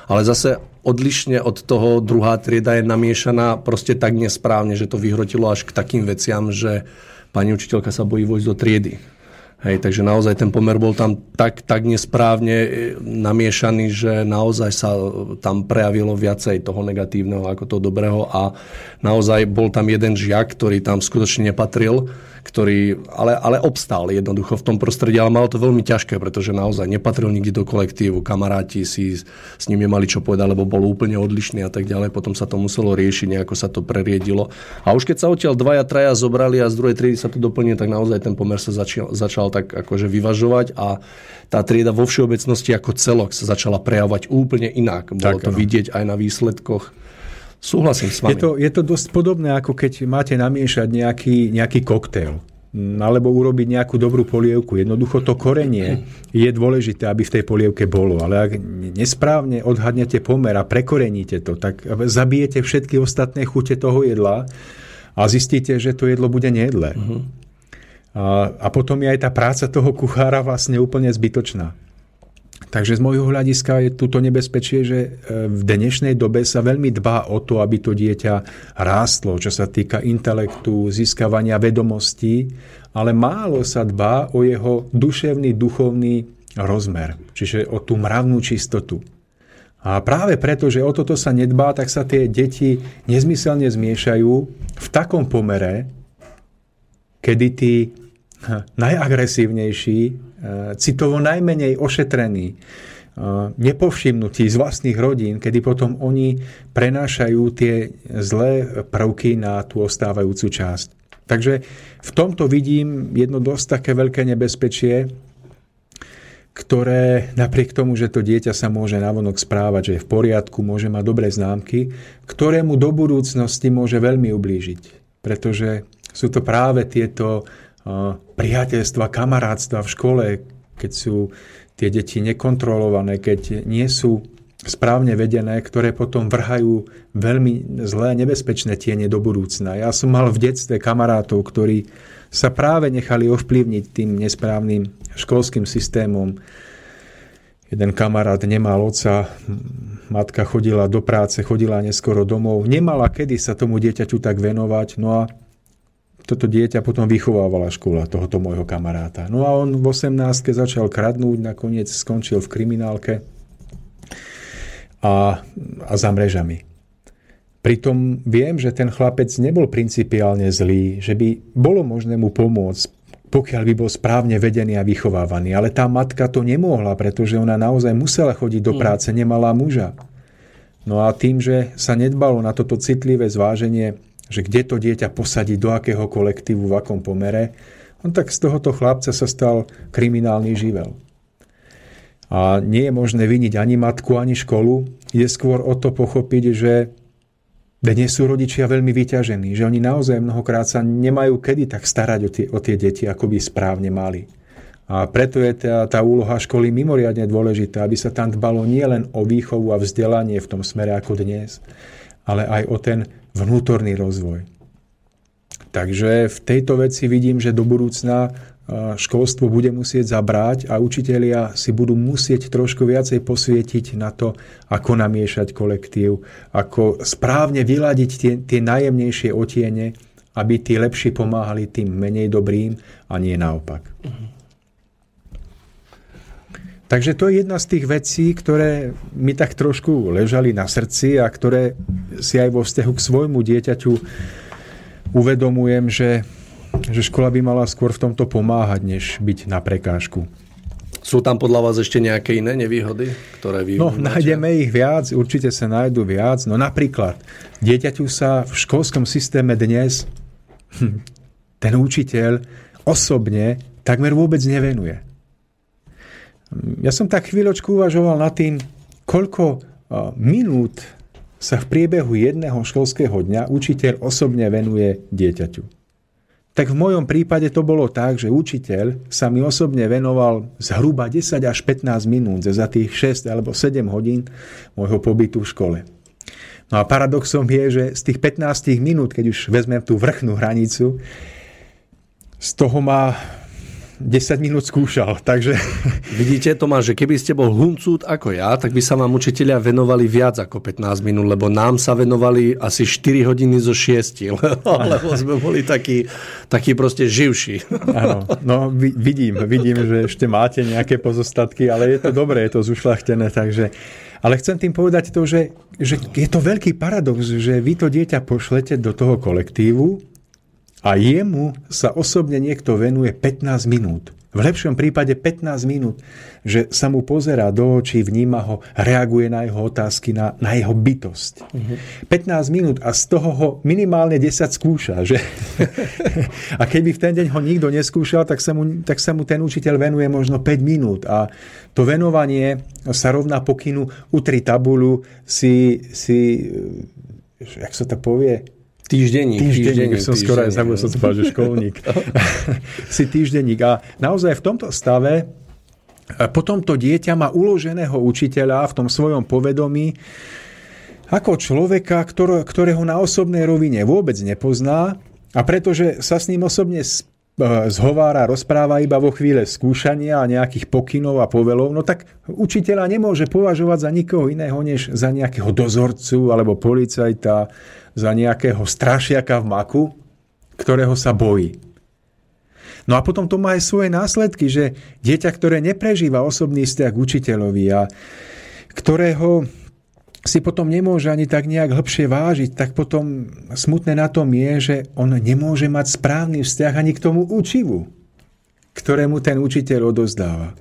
ale zase odlišne od toho druhá trieda je namiešaná proste tak nesprávne, že to vyhrotilo až k takým veciam, že pani učiteľka sa bojí vojsť do triedy Hej, takže naozaj ten pomer bol tam tak, tak nesprávne e, namiešaný, že naozaj sa tam prejavilo viacej toho negatívneho ako toho dobrého a naozaj bol tam jeden žiak, ktorý tam skutočne nepatril ktorý ale, ale obstál jednoducho v tom prostredí, ale malo to veľmi ťažké, pretože naozaj nepatril nikdy do kolektívu, kamaráti si s ním nemali čo povedať, lebo bol úplne odlišný a tak ďalej, potom sa to muselo riešiť, nejako sa to preriedilo. A už keď sa odtiaľ dvaja, traja zobrali a z druhej triedy sa to doplnilo, tak naozaj ten pomer sa začal, začal tak akože vyvažovať a tá trieda vo všeobecnosti ako celok sa začala prejavovať úplne inak. Bolo Tak, to áno. vidieť aj na výsledkoch. Súhlasím s vami. Je to, je to dosť podobné, ako keď máte namiešať nejaký, nejaký koktail mm, alebo urobiť nejakú dobrú polievku. Jednoducho to korenie je dôležité, aby v tej polievke bolo, ale ak nesprávne odhadnete pomer a prekoreníte to, tak zabijete všetky ostatné chute toho jedla a zistíte, že to jedlo bude nejedlé. Uh-huh. A, a potom je aj tá práca toho kuchára vlastne úplne zbytočná. Takže z môjho hľadiska je túto nebezpečie, že e, v dnešnej dobe sa veľmi dbá o to, aby to dieťa rástlo, čo sa týka intelektu, získavania vedomostí, ale málo sa dbá o jeho duševný, duchovný rozmer, čiže o tú mravnú čistotu. A práve preto, že o toto sa nedbá, tak sa tie deti nezmyselne zmiešajú v takom pomere, kedy tí najagresívnejší, citovo najmenej ošetrení, e, nepovšimnutí z vlastných rodín, kedy potom oni prenášajú tie zlé prvky na tú ostávajúcu časť. Takže v tomto vidím jedno dosť také veľké nebezpečie, ktoré napriek tomu, že to dieťa sa môže navonok správať, že je v poriadku, môže mať dobré známky, ktorému do budúcnosti môže veľmi ublížiť. Pretože sú to práve tieto priateľstva, kamarátstva v škole, keď sú tie deti nekontrolované, keď nie sú správne vedené, ktoré potom vrhajú veľmi zlé nebezpečné tiene do budúcna. Ja som mal v detstve kamarátov, ktorí sa práve nechali ovplyvniť tým nesprávnym školským systémom. Jeden kamarát nemal oca, matka chodila do práce, chodila neskoro domov, nemala kedy sa tomu dieťaťu tak venovať, no a toto dieťa potom vychovávala škola tohoto môjho kamaráta. No a on v 18 začal kradnúť, nakoniec skončil v kriminálke a, a za mrežami. Pritom viem, že ten chlapec nebol principiálne zlý, že by bolo možné mu pomôcť, pokiaľ by bol správne vedený a vychovávaný. Ale tá matka to nemohla, pretože ona naozaj musela chodiť do práce, nemala muža. No a tým, že sa nedbalo na toto citlivé zváženie, že kde to dieťa posadiť, do akého kolektívu, v akom pomere, on tak z tohoto chlapca sa stal kriminálny živel. A nie je možné viniť ani matku, ani školu. Je skôr o to pochopiť, že dnes sú rodičia veľmi vyťažení, že oni naozaj mnohokrát sa nemajú kedy tak starať o tie, o tie deti, ako by správne mali. A preto je tá, tá úloha školy mimoriadne dôležitá, aby sa tam dbalo nielen o výchovu a vzdelanie v tom smere ako dnes, ale aj o ten vnútorný rozvoj. Takže v tejto veci vidím, že do budúcna školstvo bude musieť zabrať a učitelia si budú musieť trošku viacej posvietiť na to, ako namiešať kolektív, ako správne vyladiť tie, tie najjemnejšie otiene, aby tí lepší pomáhali tým menej dobrým a nie naopak. Takže to je jedna z tých vecí, ktoré mi tak trošku ležali na srdci a ktoré si aj vo vzťahu k svojmu dieťaťu uvedomujem, že že škola by mala skôr v tomto pomáhať, než byť na prekážku. Sú tam podľa vás ešte nejaké iné nevýhody, ktoré vy No, vnímate? nájdeme ich viac, určite sa nájdú viac. No napríklad, dieťaťu sa v školskom systéme dnes hm, ten učiteľ osobne takmer vôbec nevenuje. Ja som tak chvíľočku uvažoval nad tým, koľko minút sa v priebehu jedného školského dňa učiteľ osobne venuje dieťaťu. Tak v mojom prípade to bolo tak, že učiteľ sa mi osobne venoval zhruba 10 až 15 minút za tých 6 alebo 7 hodín môjho pobytu v škole. No a paradoxom je, že z tých 15 minút, keď už vezmem tú vrchnú hranicu, z toho má 10 minút skúšal, takže... Vidíte, Tomáš, že keby ste bol huncút ako ja, tak by sa vám učiteľia venovali viac ako 15 minút, lebo nám sa venovali asi 4 hodiny zo 6, [laughs] lebo sme boli takí, takí proste živší. Áno, no vi- vidím, vidím, že ešte máte nejaké pozostatky, ale je to dobré, je to zušľachtené, takže... Ale chcem tým povedať to, že, že je to veľký paradox, že vy to dieťa pošlete do toho kolektívu, a jemu sa osobne niekto venuje 15 minút. V lepšom prípade 15 minút, že sa mu pozerá do očí, vníma ho, reaguje na jeho otázky, na, na jeho bytosť. Uh-huh. 15 minút a z toho ho minimálne 10 skúša. Že? [laughs] [laughs] a keby v ten deň ho nikto neskúšal, tak sa, mu, tak sa mu ten učiteľ venuje možno 5 minút. A to venovanie sa rovná pokynu utri tabulu, si, si jak sa to povie, Týždenník. Týždenník, som skoro aj zabudol som to povedať, že školník. [laughs] si týždenník. A naozaj v tomto stave potom to dieťa má uloženého učiteľa v tom svojom povedomí ako človeka, ktoré, ktorého na osobnej rovine vôbec nepozná a pretože sa s ním osobne zhovára, rozpráva iba vo chvíle skúšania a nejakých pokynov a povelov, no tak učiteľa nemôže považovať za nikoho iného, než za nejakého dozorcu alebo policajta, za nejakého strašiaka v maku, ktorého sa bojí. No a potom to má aj svoje následky, že dieťa, ktoré neprežíva osobný vzťah k učiteľovi a ktorého si potom nemôže ani tak nejak hĺbšie vážiť, tak potom smutné na tom je, že on nemôže mať správny vzťah ani k tomu učivu, ktorému ten učiteľ odozdáva.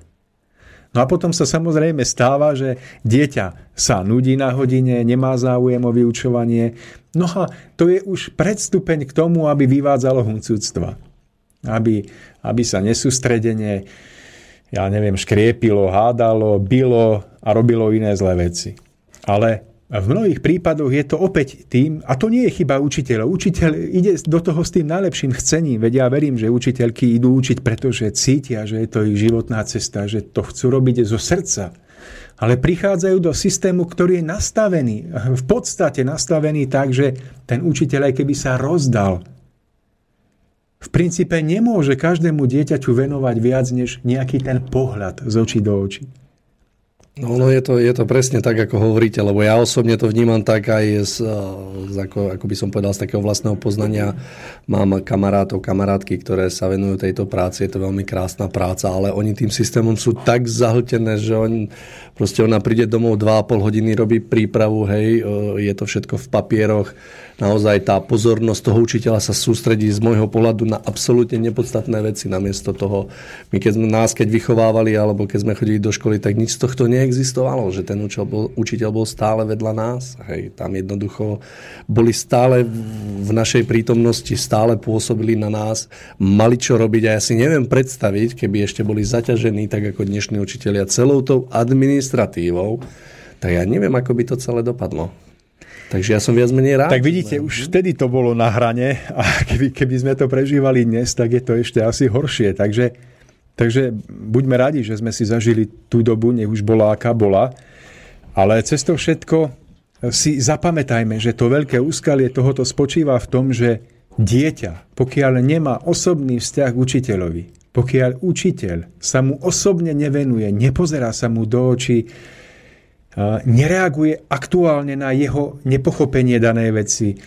No a potom sa samozrejme stáva, že dieťa sa nudí na hodine, nemá záujem o vyučovanie. No a to je už predstupeň k tomu, aby vyvádzalo huncúctva. Aby, aby sa nesústredenie, ja neviem, škriepilo, hádalo, bilo a robilo iné zlé veci. Ale v mnohých prípadoch je to opäť tým, a to nie je chyba učiteľov. Učiteľ ide do toho s tým najlepším chcením, veď ja verím, že učiteľky idú učiť, pretože cítia, že je to ich životná cesta, že to chcú robiť zo srdca. Ale prichádzajú do systému, ktorý je nastavený, v podstate nastavený tak, že ten učiteľ, aj keby sa rozdal, v princípe nemôže každému dieťaťu venovať viac než nejaký ten pohľad z očí do očí. No, no je, to, je to presne tak, ako hovoríte, lebo ja osobne to vnímam tak aj z, z ako, ako by som povedal, z takého vlastného poznania. Mám kamarátov, kamarátky, ktoré sa venujú tejto práci, je to veľmi krásna práca, ale oni tým systémom sú tak zahltené, že on, proste ona príde domov 2,5 hodiny, robí prípravu, hej, je to všetko v papieroch, naozaj tá pozornosť toho učiteľa sa sústredí z môjho pohľadu na absolútne nepodstatné veci namiesto toho. My keď sme nás keď vychovávali alebo keď sme chodili do školy, tak nič z tohto neexistovalo, že ten učiteľ bol, učiteľ bol stále vedľa nás. Hej, tam jednoducho boli stále v našej prítomnosti, stále pôsobili na nás, mali čo robiť a ja si neviem predstaviť, keby ešte boli zaťažení tak ako dnešní učiteľia celou tou administratívou, tak ja neviem, ako by to celé dopadlo. Takže ja som viac menej rád. Tak vidíte, už vtedy to bolo na hrane a keby, keby sme to prežívali dnes, tak je to ešte asi horšie. Takže, takže buďme radi, že sme si zažili tú dobu, nech už bola aká bola. Ale cez to všetko si zapamätajme, že to veľké úskalie tohoto spočíva v tom, že dieťa, pokiaľ nemá osobný vzťah k učiteľovi, pokiaľ učiteľ sa mu osobne nevenuje, nepozerá sa mu do očí, nereaguje aktuálne na jeho nepochopenie danej veci,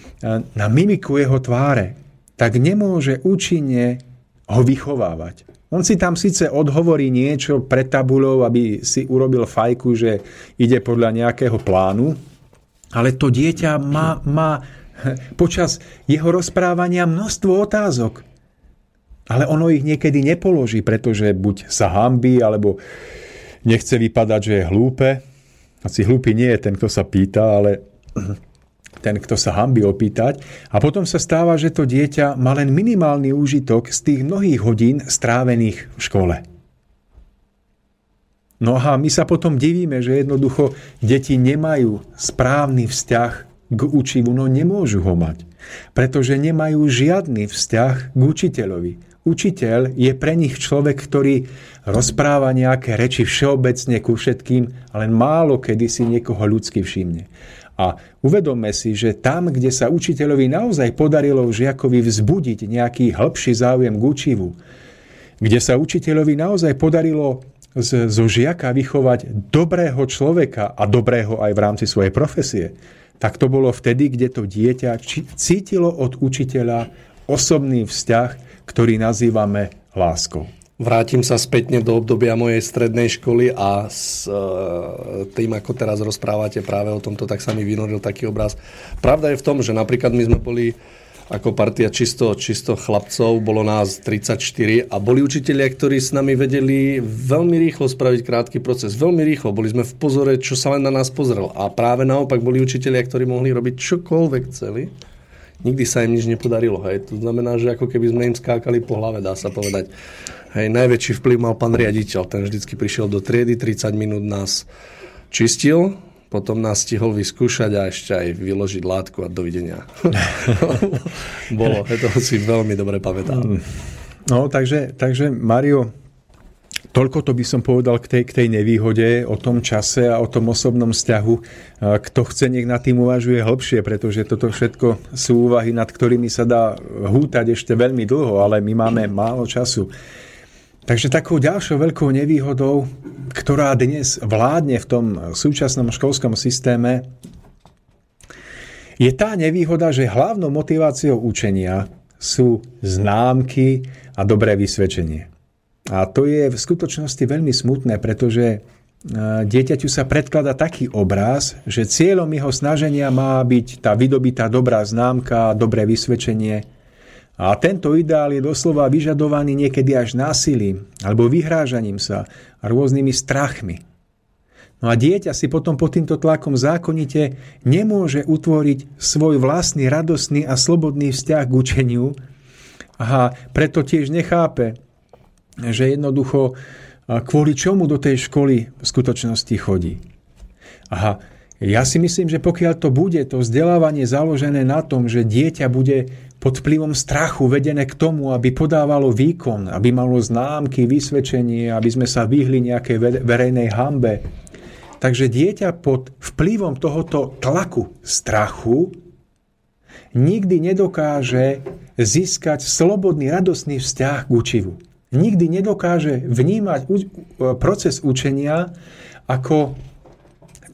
na mimiku jeho tváre, tak nemôže účinne ho vychovávať. On si tam síce odhovorí niečo pred tabulou, aby si urobil fajku, že ide podľa nejakého plánu, ale to dieťa má, má [laughs] počas jeho rozprávania množstvo otázok. Ale ono ich niekedy nepoloží, pretože buď sa hambí, alebo nechce vypadať, že je hlúpe, asi hlúpy nie je ten, kto sa pýta, ale ten, kto sa hambí opýtať. A potom sa stáva, že to dieťa má len minimálny úžitok z tých mnohých hodín strávených v škole. No a my sa potom divíme, že jednoducho deti nemajú správny vzťah k učivu, no nemôžu ho mať, pretože nemajú žiadny vzťah k učiteľovi. Učiteľ je pre nich človek, ktorý rozpráva nejaké reči všeobecne ku všetkým, ale málo kedy si niekoho ľudsky všimne. A uvedomme si, že tam, kde sa učiteľovi naozaj podarilo žiakovi vzbudiť nejaký hĺbší záujem k učivu, kde sa učiteľovi naozaj podarilo z, zo žiaka vychovať dobrého človeka a dobrého aj v rámci svojej profesie, tak to bolo vtedy, kde to dieťa cítilo od učiteľa osobný vzťah, ktorý nazývame láskou. Vrátim sa spätne do obdobia mojej strednej školy a s e, tým, ako teraz rozprávate práve o tomto, tak sa mi vynoril taký obraz. Pravda je v tom, že napríklad my sme boli ako partia čisto, čisto chlapcov, bolo nás 34 a boli učitelia, ktorí s nami vedeli veľmi rýchlo spraviť krátky proces. Veľmi rýchlo. Boli sme v pozore, čo sa len na nás pozrel. A práve naopak boli učitelia, ktorí mohli robiť čokoľvek chceli. Nikdy sa im nič nepodarilo. Hej. To znamená, že ako keby sme im skákali po hlave, dá sa povedať. Hej, najväčší vplyv mal pán riaditeľ. Ten vždycky prišiel do triedy, 30 minút nás čistil, potom nás stihol vyskúšať a ešte aj vyložiť látku a dovidenia. [laughs] Bolo, to si veľmi dobre pamätám. No, takže, takže Mario, toľko to by som povedal k tej, k tej nevýhode, o tom čase a o tom osobnom vzťahu. Kto chce, nech nad tým uvažuje hĺbšie, pretože toto všetko sú úvahy, nad ktorými sa dá hútať ešte veľmi dlho, ale my máme málo času. Takže takou ďalšou veľkou nevýhodou, ktorá dnes vládne v tom súčasnom školskom systéme, je tá nevýhoda, že hlavnou motiváciou učenia sú známky a dobré vysvedčenie. A to je v skutočnosti veľmi smutné, pretože e, dieťaťu sa predklada taký obraz, že cieľom jeho snaženia má byť tá vydobitá dobrá známka, dobré vysvedčenie, a tento ideál je doslova vyžadovaný niekedy až násilím alebo vyhrážaním sa a rôznymi strachmi. No a dieťa si potom pod týmto tlakom zákonite nemôže utvoriť svoj vlastný radostný a slobodný vzťah k učeniu a preto tiež nechápe, že jednoducho kvôli čomu do tej školy v skutočnosti chodí. Aha, ja si myslím, že pokiaľ to bude to vzdelávanie založené na tom, že dieťa bude pod vplyvom strachu vedené k tomu, aby podávalo výkon, aby malo známky, vysvedčenie, aby sme sa vyhli nejakej verejnej hambe. Takže dieťa pod vplyvom tohoto tlaku strachu nikdy nedokáže získať slobodný, radostný vzťah k učivu. Nikdy nedokáže vnímať proces učenia ako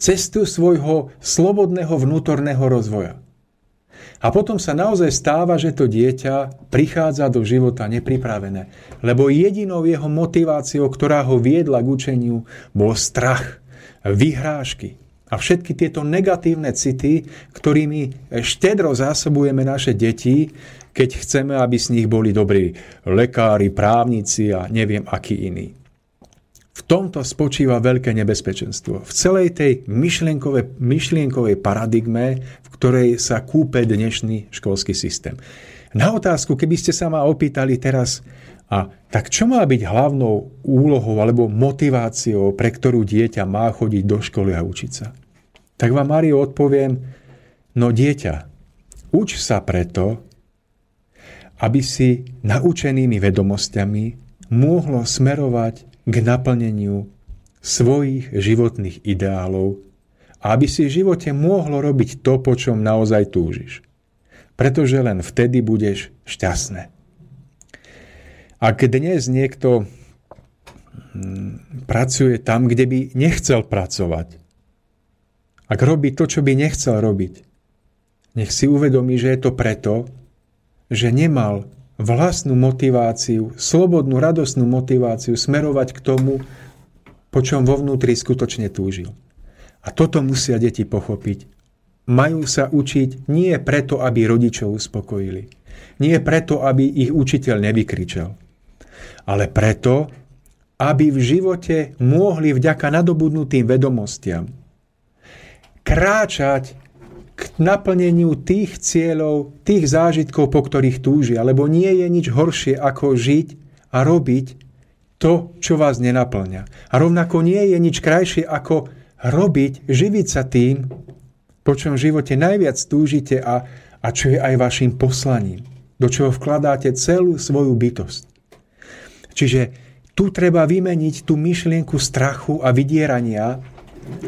cestu svojho slobodného vnútorného rozvoja. A potom sa naozaj stáva, že to dieťa prichádza do života nepripravené. Lebo jedinou jeho motiváciou, ktorá ho viedla k učeniu, bol strach, vyhrážky a všetky tieto negatívne city, ktorými štedro zásobujeme naše deti, keď chceme, aby z nich boli dobrí lekári, právnici a neviem akí iní. V tomto spočíva veľké nebezpečenstvo. V celej tej myšlienkovej, myšlienkovej paradigme, v ktorej sa kúpe dnešný školský systém. Na otázku, keby ste sa ma opýtali teraz, a tak čo má byť hlavnou úlohou alebo motiváciou, pre ktorú dieťa má chodiť do školy a učiť sa? Tak vám, Mario, odpoviem, no dieťa, uč sa preto, aby si naučenými vedomosťami mohlo smerovať k naplneniu svojich životných ideálov a aby si v živote mohlo robiť to, po čom naozaj túžiš. Pretože len vtedy budeš šťastné. Ak dnes niekto hm, pracuje tam, kde by nechcel pracovať, ak robí to, čo by nechcel robiť, nech si uvedomí, že je to preto, že nemal vlastnú motiváciu, slobodnú, radostnú motiváciu smerovať k tomu, po čom vo vnútri skutočne túžil. A toto musia deti pochopiť. Majú sa učiť nie preto, aby rodičov uspokojili. Nie preto, aby ich učiteľ nevykričal. Ale preto, aby v živote mohli vďaka nadobudnutým vedomostiam kráčať k naplneniu tých cieľov, tých zážitkov, po ktorých túžia. Lebo nie je nič horšie, ako žiť a robiť to, čo vás nenaplňa. A rovnako nie je nič krajšie, ako robiť, živiť sa tým, po čom v živote najviac túžite a, a čo je aj vašim poslaním, do čoho vkladáte celú svoju bytosť. Čiže tu treba vymeniť tú myšlienku strachu a vydierania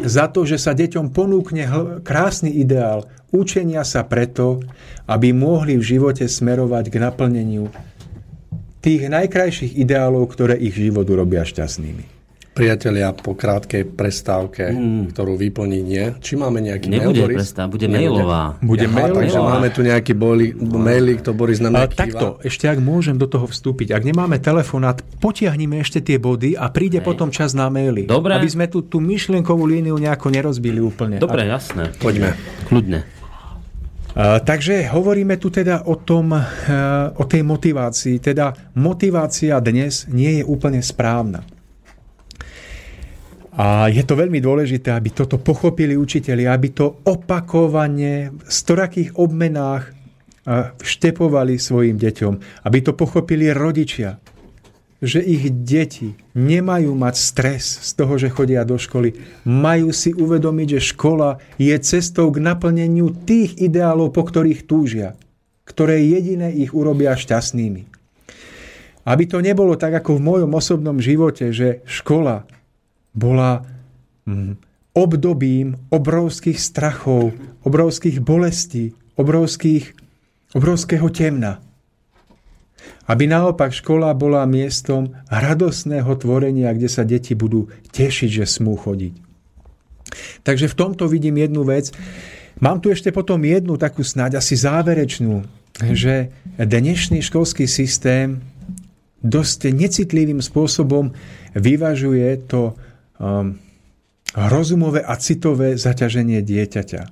za to, že sa deťom ponúkne krásny ideál učenia sa preto, aby mohli v živote smerovať k naplneniu tých najkrajších ideálov, ktoré ich život urobia šťastnými. Priatelia, po krátkej prestávke, mm. ktorú vyplní nie. Či máme nejaký Nebude mail, Boris? prestávka, bude mailová. Bude Aha, mailová. takže máme tu nejaký boli, mailík, to Boris nám takto, ešte ak môžem do toho vstúpiť, ak nemáme telefonát, potiahnime ešte tie body a príde Hej. potom čas na maily. Dobre. Aby sme tú, tú myšlienkovú líniu nejako nerozbili úplne. Dobre, jasné. Poďme. Kľudne. Uh, takže hovoríme tu teda o tom, uh, o tej motivácii. Teda motivácia dnes nie je úplne správna. A je to veľmi dôležité, aby toto pochopili učiteľi, aby to opakovane v storakých obmenách vštepovali svojim deťom, aby to pochopili rodičia, že ich deti nemajú mať stres z toho, že chodia do školy. Majú si uvedomiť, že škola je cestou k naplneniu tých ideálov, po ktorých túžia, ktoré jediné ich urobia šťastnými. Aby to nebolo tak, ako v mojom osobnom živote, že škola bola mm, obdobím obrovských strachov, obrovských bolestí, obrovských, obrovského temna. Aby naopak škola bola miestom radosného tvorenia, kde sa deti budú tešiť, že smú chodiť. Takže v tomto vidím jednu vec. Mám tu ešte potom jednu takú snáď asi záverečnú, že dnešný školský systém dosť necitlivým spôsobom vyvažuje to um, rozumové a citové zaťaženie dieťaťa.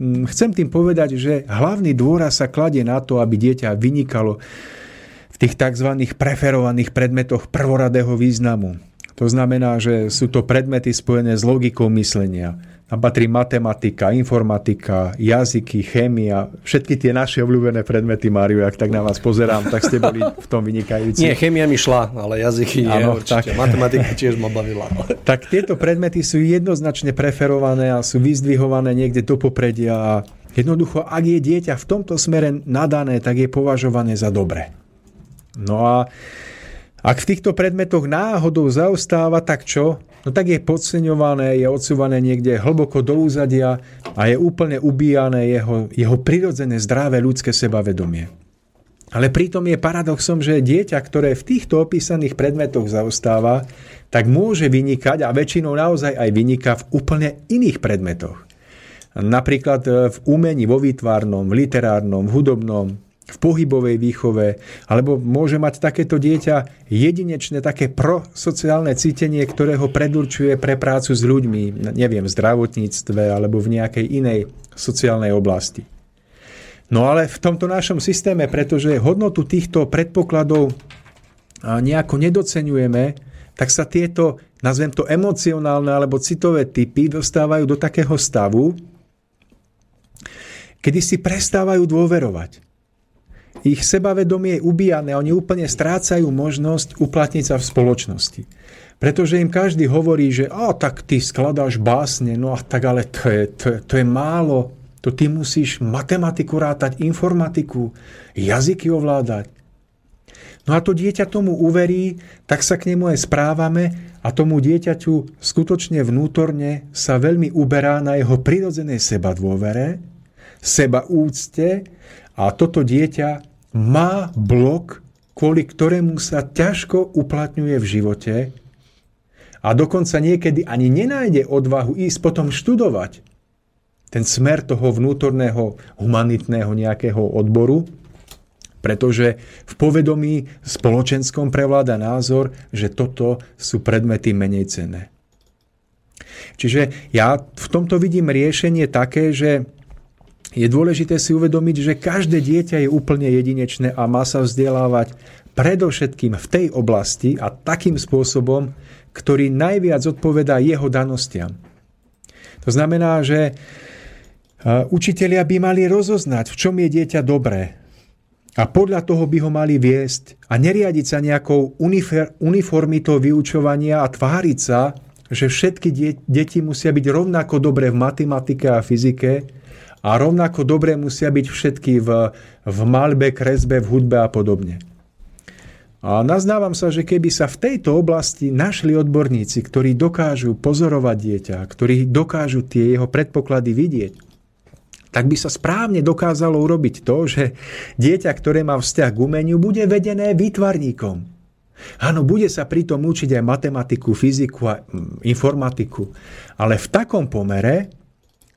Mm, Chcem tým povedať, že hlavný dôraz sa kladie na to, aby dieťa vynikalo v tých tzv. preferovaných predmetoch prvoradého významu. To znamená, že sú to predmety spojené s logikou myslenia. Tam patrí matematika, informatika, jazyky, chémia, všetky tie naše obľúbené predmety, Máriu, ak tak na vás pozerám, tak ste boli v tom vynikajúci. Nie, chemia mi šla, ale jazyky nie, Áno, určite. tak. Matematika tiež ma bavila. ale- Tak tieto predmety sú jednoznačne preferované a sú vyzdvihované niekde do popredia jednoducho, ak je dieťa v tomto smere nadané, tak je považované za dobre. No a ak v týchto predmetoch náhodou zaostáva, tak čo? No tak je podceňované, je odsúvané niekde hlboko do úzadia a je úplne ubíjané jeho, jeho prirodzené zdravé ľudské sebavedomie. Ale pritom je paradoxom, že dieťa, ktoré v týchto opísaných predmetoch zaostáva, tak môže vynikať a väčšinou naozaj aj vyniká v úplne iných predmetoch. Napríklad e, v umení, vo výtvarnom, v literárnom, v hudobnom, v pohybovej výchove, alebo môže mať takéto dieťa jedinečné také prosociálne cítenie, ktoré ho predurčuje pre prácu s ľuďmi, neviem, v zdravotníctve alebo v nejakej inej sociálnej oblasti. No ale v tomto našom systéme, pretože hodnotu týchto predpokladov nejako nedocenujeme, tak sa tieto, nazvem to emocionálne alebo citové typy, dostávajú do takého stavu, kedy si prestávajú dôverovať. Ich sebavedomie je ubíjane, oni úplne strácajú možnosť uplatniť sa v spoločnosti. Pretože im každý hovorí, že a tak ty skladáš básne, no a tak ale to je, to, to je málo, to ty musíš matematiku rátať, informatiku, jazyky ovládať. No a to dieťa tomu uverí, tak sa k nemu aj správame a tomu dieťaťu skutočne vnútorne sa veľmi uberá na jeho prirodzenej seba dôvere, seba úcte a toto dieťa má blok, kvôli ktorému sa ťažko uplatňuje v živote a dokonca niekedy ani nenájde odvahu ísť potom študovať ten smer toho vnútorného humanitného nejakého odboru, pretože v povedomí spoločenskom prevláda názor, že toto sú predmety menej cenné. Čiže ja v tomto vidím riešenie také, že je dôležité si uvedomiť, že každé dieťa je úplne jedinečné a má sa vzdelávať predovšetkým v tej oblasti a takým spôsobom, ktorý najviac odpovedá jeho danostiam. To znamená, že Učitelia by mali rozoznať, v čom je dieťa dobré. A podľa toho by ho mali viesť a neriadiť sa nejakou uniformitou vyučovania a tváriť sa, že všetky deti musia byť rovnako dobré v matematike a fyzike a rovnako dobré musia byť všetky v, v malbe, kresbe, v hudbe a podobne. A nazdávam sa, že keby sa v tejto oblasti našli odborníci, ktorí dokážu pozorovať dieťa, ktorí dokážu tie jeho predpoklady vidieť, tak by sa správne dokázalo urobiť to, že dieťa, ktoré má vzťah k umeniu, bude vedené výtvarníkom. Áno, bude sa pritom učiť aj matematiku, fyziku a mm, informatiku, ale v takom pomere,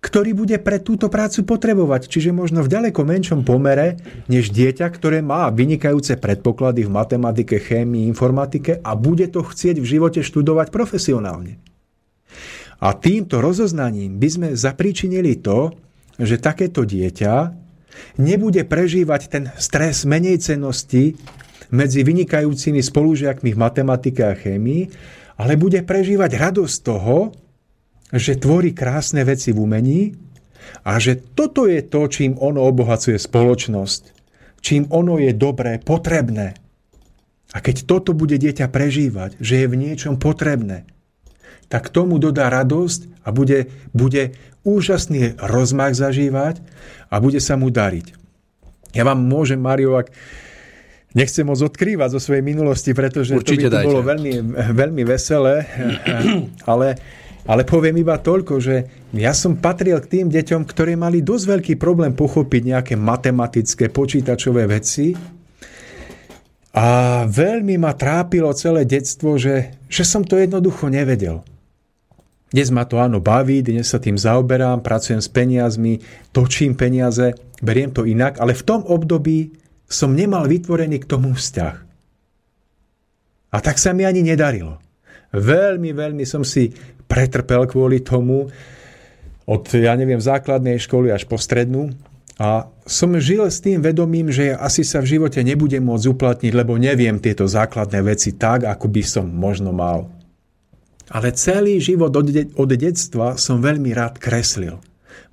ktorý bude pre túto prácu potrebovať, čiže možno v ďaleko menšom pomere, než dieťa, ktoré má vynikajúce predpoklady v matematike, chémii, informatike a bude to chcieť v živote študovať profesionálne. A týmto rozoznaním by sme zapríčinili to, že takéto dieťa nebude prežívať ten stres menej cenosti medzi vynikajúcimi spolužiakmi v matematike a chémii, ale bude prežívať radosť toho, že tvorí krásne veci v umení a že toto je to, čím ono obohacuje spoločnosť, čím ono je dobré, potrebné. A keď toto bude dieťa prežívať, že je v niečom potrebné, tak tomu dodá radosť a bude, bude úžasný rozmach zažívať a bude sa mu dariť. Ja vám môžem, Mario, ak nechcem moc odkrývať zo svojej minulosti, pretože Určite to by to bolo veľmi, veľmi veselé, [clears throat] ale, ale poviem iba toľko, že ja som patril k tým deťom, ktorí mali dosť veľký problém pochopiť nejaké matematické, počítačové veci, a veľmi ma trápilo celé detstvo, že, že som to jednoducho nevedel. Dnes ma to áno baví, dnes sa tým zaoberám, pracujem s peniazmi, točím peniaze, beriem to inak, ale v tom období som nemal vytvorený k tomu vzťah. A tak sa mi ani nedarilo. Veľmi, veľmi som si pretrpel kvôli tomu, od, ja neviem, základnej školy až po strednú. A som žil s tým vedomím, že asi sa v živote nebudem môcť uplatniť, lebo neviem tieto základné veci tak, ako by som možno mal. Ale celý život od, de- od detstva som veľmi rád kreslil.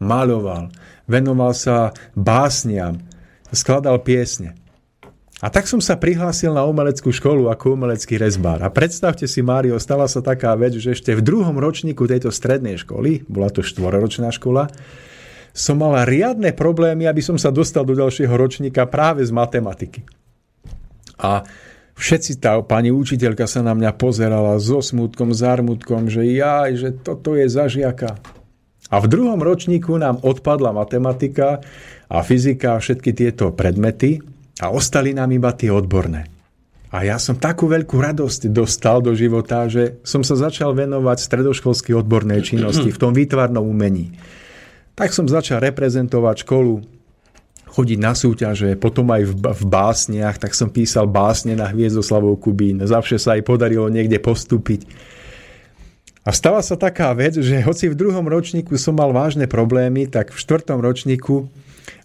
Maloval, venoval sa básniam, skladal piesne. A tak som sa prihlásil na umeleckú školu ako umelecký rezbár. A predstavte si, Mário, stala sa taká vec, že ešte v druhom ročníku tejto strednej školy, bola to štvororočná škola, som mal riadne problémy, aby som sa dostal do ďalšieho ročníka práve z matematiky. A všetci tá pani učiteľka sa na mňa pozerala so smutkom, zármutkom, že jaj, že toto je zažiaka. A v druhom ročníku nám odpadla matematika a fyzika a všetky tieto predmety a ostali nám iba tie odborné. A ja som takú veľkú radosť dostal do života, že som sa začal venovať stredoškolskej odbornej činnosti v tom výtvarnom umení. Tak som začal reprezentovať školu, chodiť na súťaže, potom aj v, v básniach, tak som písal básne na Hviezdoslavou Kubín. Zavše sa aj podarilo niekde postúpiť. A stala sa taká vec, že hoci v druhom ročníku som mal vážne problémy, tak v štvrtom ročníku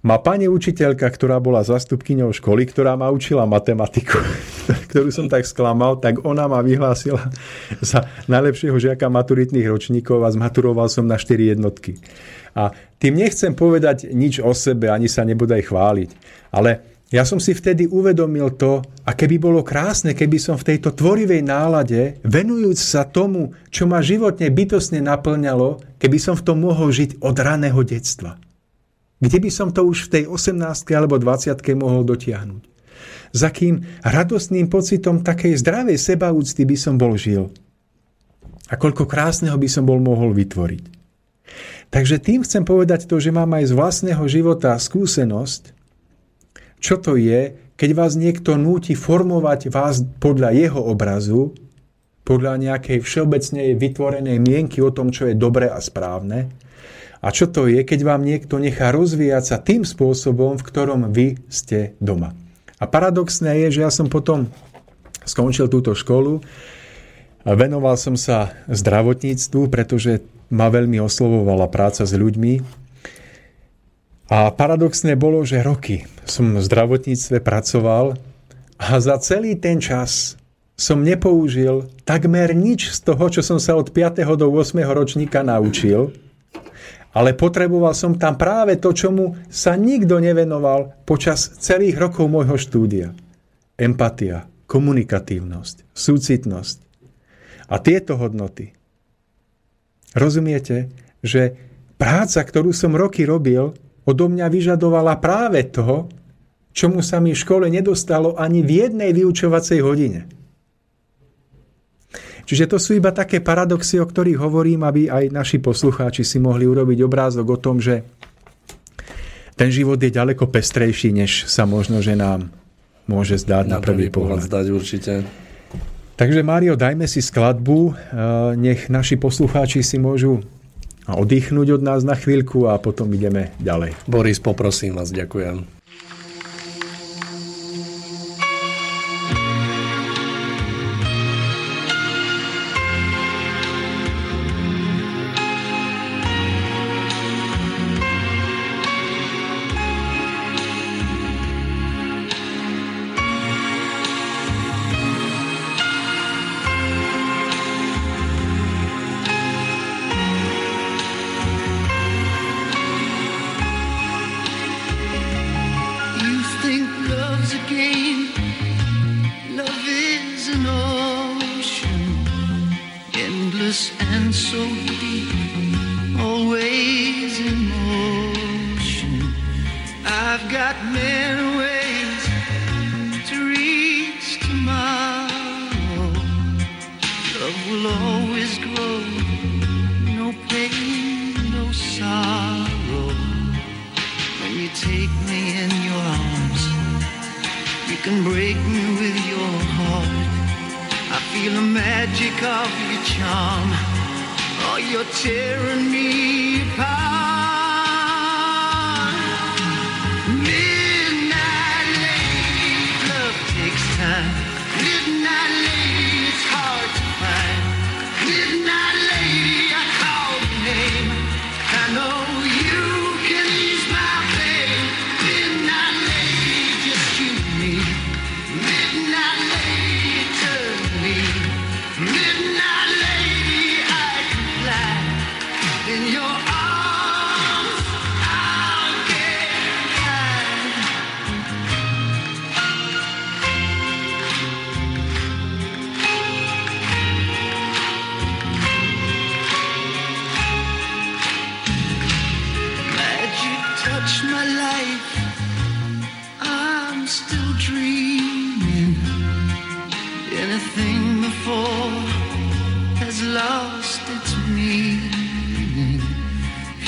ma pani učiteľka, ktorá bola zastupkyňou školy, ktorá ma učila matematiku, [laughs] ktorú som tak sklamal, tak ona ma vyhlásila za najlepšieho žiaka maturitných ročníkov a zmaturoval som na 4 jednotky. A tým nechcem povedať nič o sebe, ani sa nebodaj chváliť, ale ja som si vtedy uvedomil to, a keby bolo krásne, keby som v tejto tvorivej nálade, venujúc sa tomu, čo ma životne bytosne naplňalo, keby som v tom mohol žiť od raného detstva. Kde by som to už v tej 18 alebo 20 mohol dotiahnuť? Za kým radostným pocitom takej zdravej sebaúcty by som bol žil? A koľko krásneho by som bol mohol vytvoriť? Takže tým chcem povedať to, že mám aj z vlastného života skúsenosť, čo to je, keď vás niekto núti formovať vás podľa jeho obrazu, podľa nejakej všeobecnej vytvorenej mienky o tom, čo je dobré a správne. A čo to je, keď vám niekto nechá rozvíjať sa tým spôsobom, v ktorom vy ste doma. A paradoxné je, že ja som potom skončil túto školu, venoval som sa zdravotníctvu, pretože ma veľmi oslovovala práca s ľuďmi, a paradoxné bolo, že roky som v zdravotníctve pracoval a za celý ten čas som nepoužil takmer nič z toho, čo som sa od 5. do 8. ročníka naučil. Ale potreboval som tam práve to, čomu sa nikto nevenoval počas celých rokov môjho štúdia. Empatia, komunikatívnosť, súcitnosť. A tieto hodnoty. Rozumiete, že práca, ktorú som roky robil, odo mňa vyžadovala práve toho, čomu sa mi v škole nedostalo ani v jednej vyučovacej hodine. Čiže to sú iba také paradoxy, o ktorých hovorím, aby aj naši poslucháči si mohli urobiť obrázok o tom, že ten život je ďaleko pestrejší, než sa možno, že nám môže zdať na, na prvý pohľad. zdať určite. Takže Mário, dajme si skladbu, nech naši poslucháči si môžu oddychnúť od nás na chvíľku a potom ideme ďalej. Boris, poprosím vás, ďakujem.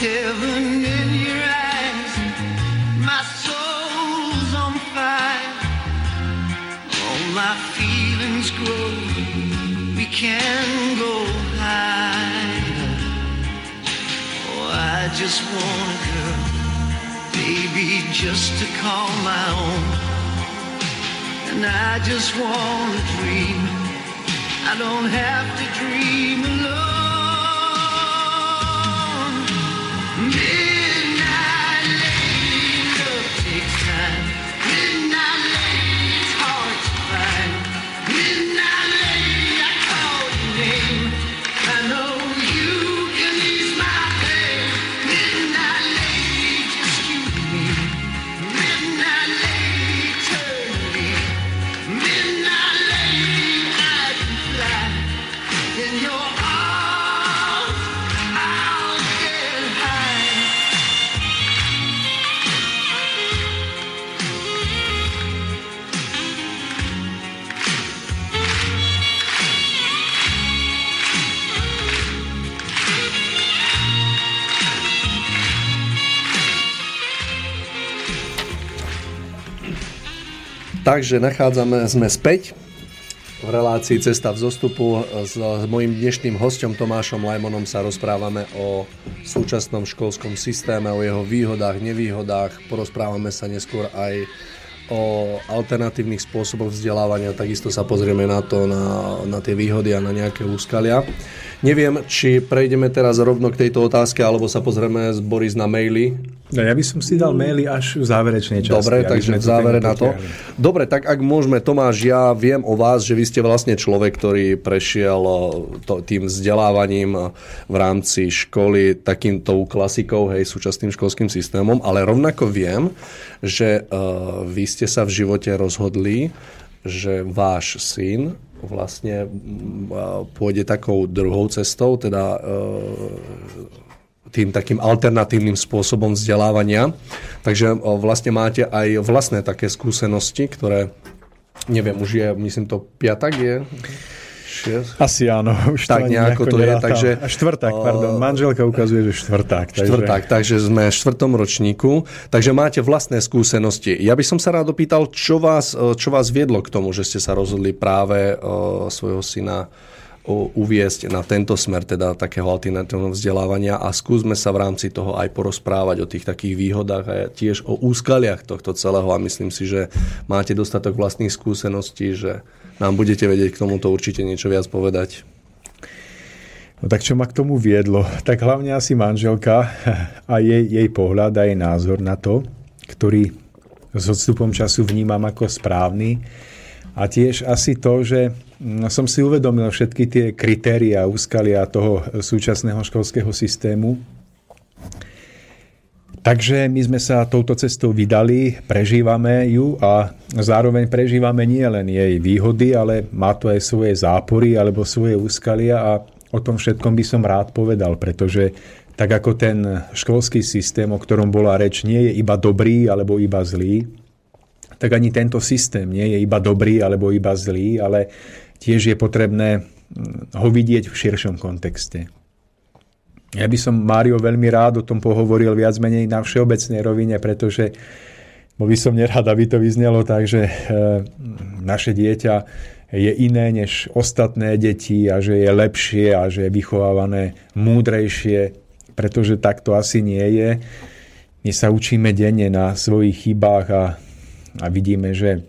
Heaven in your eyes, my soul's on fire. All my feelings grow. We can go higher. Oh, I just want a girl, baby, just to call my own. And I just want to dream. I don't have to dream alone. Takže nachádzame, sme späť v relácii Cesta v zostupu. S, s mojim dnešným hostom Tomášom Lajmonom sa rozprávame o súčasnom školskom systéme, o jeho výhodách, nevýhodách. Porozprávame sa neskôr aj o alternatívnych spôsoboch vzdelávania, takisto sa pozrieme na to, na, na tie výhody a na nejaké úskalia. Neviem, či prejdeme teraz rovno k tejto otázke, alebo sa pozrieme z Boris na maily. No, ja by som si dal maily až v záverečnej časti. Dobre, takže v závere na to. potiahli. Dobre, tak ak môžeme, Tomáš, ja viem o vás, že vy ste vlastne človek, ktorý prešiel o, to, tým vzdelávaním o, v rámci školy takýmto klasikou, hej, súčasným školským systémom, ale rovnako viem, že uh, vy ste sa v živote rozhodli, že váš syn vlastne pôjde takou druhou cestou, teda uh, tým takým alternatívnym spôsobom vzdelávania. Takže o, vlastne máte aj vlastné také skúsenosti, ktoré, neviem, už je, myslím to piatak je? Šiest? Asi áno, [laughs] už Tak to ani nejako to je, takže- A štvrták, O- pardon. Manželka ukazuje, že štvrták. Takže... Štvrták, takže sme v štvrtom ročníku, takže máte vlastné skúsenosti. Ja by som sa rád opýtal, čo vás, e, čo vás viedlo k tomu, že ste sa rozhodli práve e, svojho syna uviesť na tento smer, teda takého alternatívneho vzdelávania a skúsme sa v rámci toho aj porozprávať o tých takých výhodách a tiež o úskaliach tohto celého a myslím si, že máte dostatok vlastných skúseností, že nám budete vedieť k tomuto určite niečo viac povedať. No tak čo ma k tomu viedlo? Tak hlavne asi manželka [laughs] a jej, jej pohľad a jej názor na to, ktorý s odstupom času vnímam ako správny. A tiež asi to, že som si uvedomil všetky tie kritéria úskalia toho súčasného školského systému. Takže my sme sa touto cestou vydali, prežívame ju a zároveň prežívame nie len jej výhody, ale má to aj svoje zápory alebo svoje úskalia a o tom všetkom by som rád povedal, pretože tak ako ten školský systém, o ktorom bola reč, nie je iba dobrý alebo iba zlý, tak ani tento systém nie je iba dobrý alebo iba zlý, ale tiež je potrebné mm, ho vidieť v širšom kontexte. Ja by som, Mário, veľmi rád o tom pohovoril viac menej na všeobecnej rovine, pretože bol by som nerád, aby to vyznelo tak, že e, naše dieťa je iné než ostatné deti a že je lepšie a že je vychovávané múdrejšie, pretože tak to asi nie je. My sa učíme denne na svojich chybách a, a vidíme, že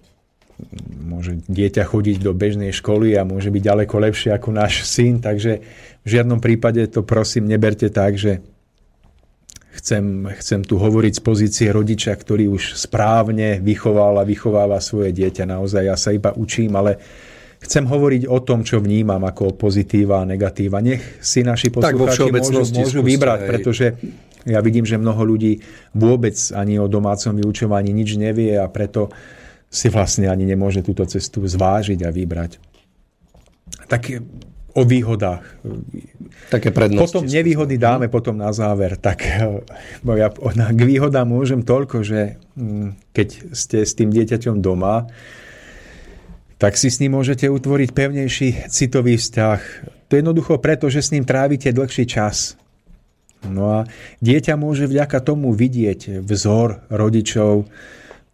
môže dieťa chodiť do bežnej školy a môže byť ďaleko lepšie ako náš syn, takže v žiadnom prípade to prosím neberte tak, že chcem, chcem tu hovoriť z pozície rodiča, ktorý už správne vychoval a vychováva svoje dieťa. Naozaj ja sa iba učím, ale chcem hovoriť o tom, čo vnímam ako pozitíva a negatíva. Nech si naši poslucháči môžu, môžu vybrať, hej. pretože ja vidím, že mnoho ľudí vôbec ani o domácom vyučovaní nič nevie a preto si vlastne ani nemôže túto cestu zvážiť a vybrať. Tak o výhodách. Také prednosti. Potom nevýhody dáme potom na záver. Tak eh, ja k výhodám môžem toľko, že mm, keď ste s tým dieťaťom doma, tak si s ním môžete utvoriť pevnejší citový vzťah. To je jednoducho preto, že s ním trávite dlhší čas. No a dieťa môže vďaka tomu vidieť vzor rodičov.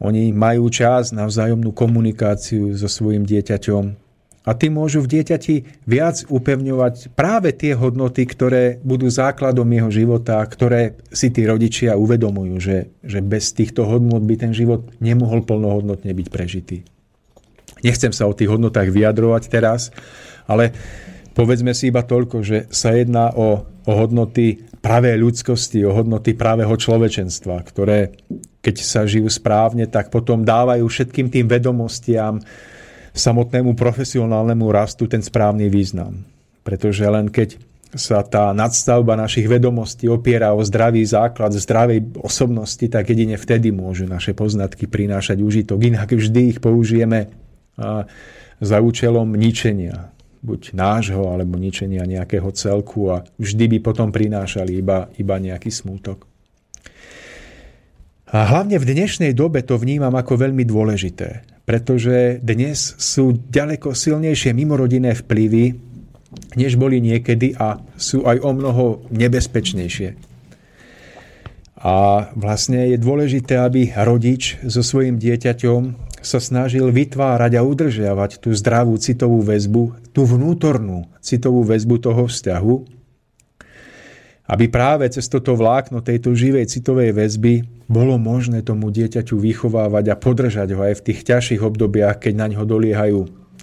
Oni majú čas na vzájomnú komunikáciu so svojim dieťaťom. A tým môžu v dieťati viac upevňovať práve tie hodnoty, ktoré budú základom jeho života, ktoré si tí rodičia uvedomujú, že, že bez týchto hodnot by ten život nemohol plnohodnotne byť prežitý. Nechcem sa o tých hodnotách vyjadrovať teraz, ale povedzme si iba toľko, že sa jedná o, o hodnoty pravé ľudskosti, o hodnoty pravého človečenstva, ktoré keď sa žijú správne, tak potom dávajú všetkým tým vedomostiam, samotnému profesionálnemu rastu ten správny význam. Pretože len keď sa tá nadstavba našich vedomostí opiera o zdravý základ zdravej osobnosti, tak jedine vtedy môžu naše poznatky prinášať užitok. Inak vždy ich použijeme za účelom ničenia buď nášho, alebo ničenia nejakého celku a vždy by potom prinášali iba, iba nejaký smútok. A hlavne v dnešnej dobe to vnímam ako veľmi dôležité, pretože dnes sú ďaleko silnejšie mimorodinné vplyvy, než boli niekedy a sú aj o mnoho nebezpečnejšie. A vlastne je dôležité, aby rodič so svojim dieťaťom sa snažil vytvárať a udržiavať tú zdravú citovú väzbu, tú vnútornú citovú väzbu toho vzťahu, aby práve cez toto vlákno tejto živej citovej väzby bolo možné tomu dieťaťu vychovávať a podržať ho aj v tých ťažších obdobiach, keď na ňo doliehajú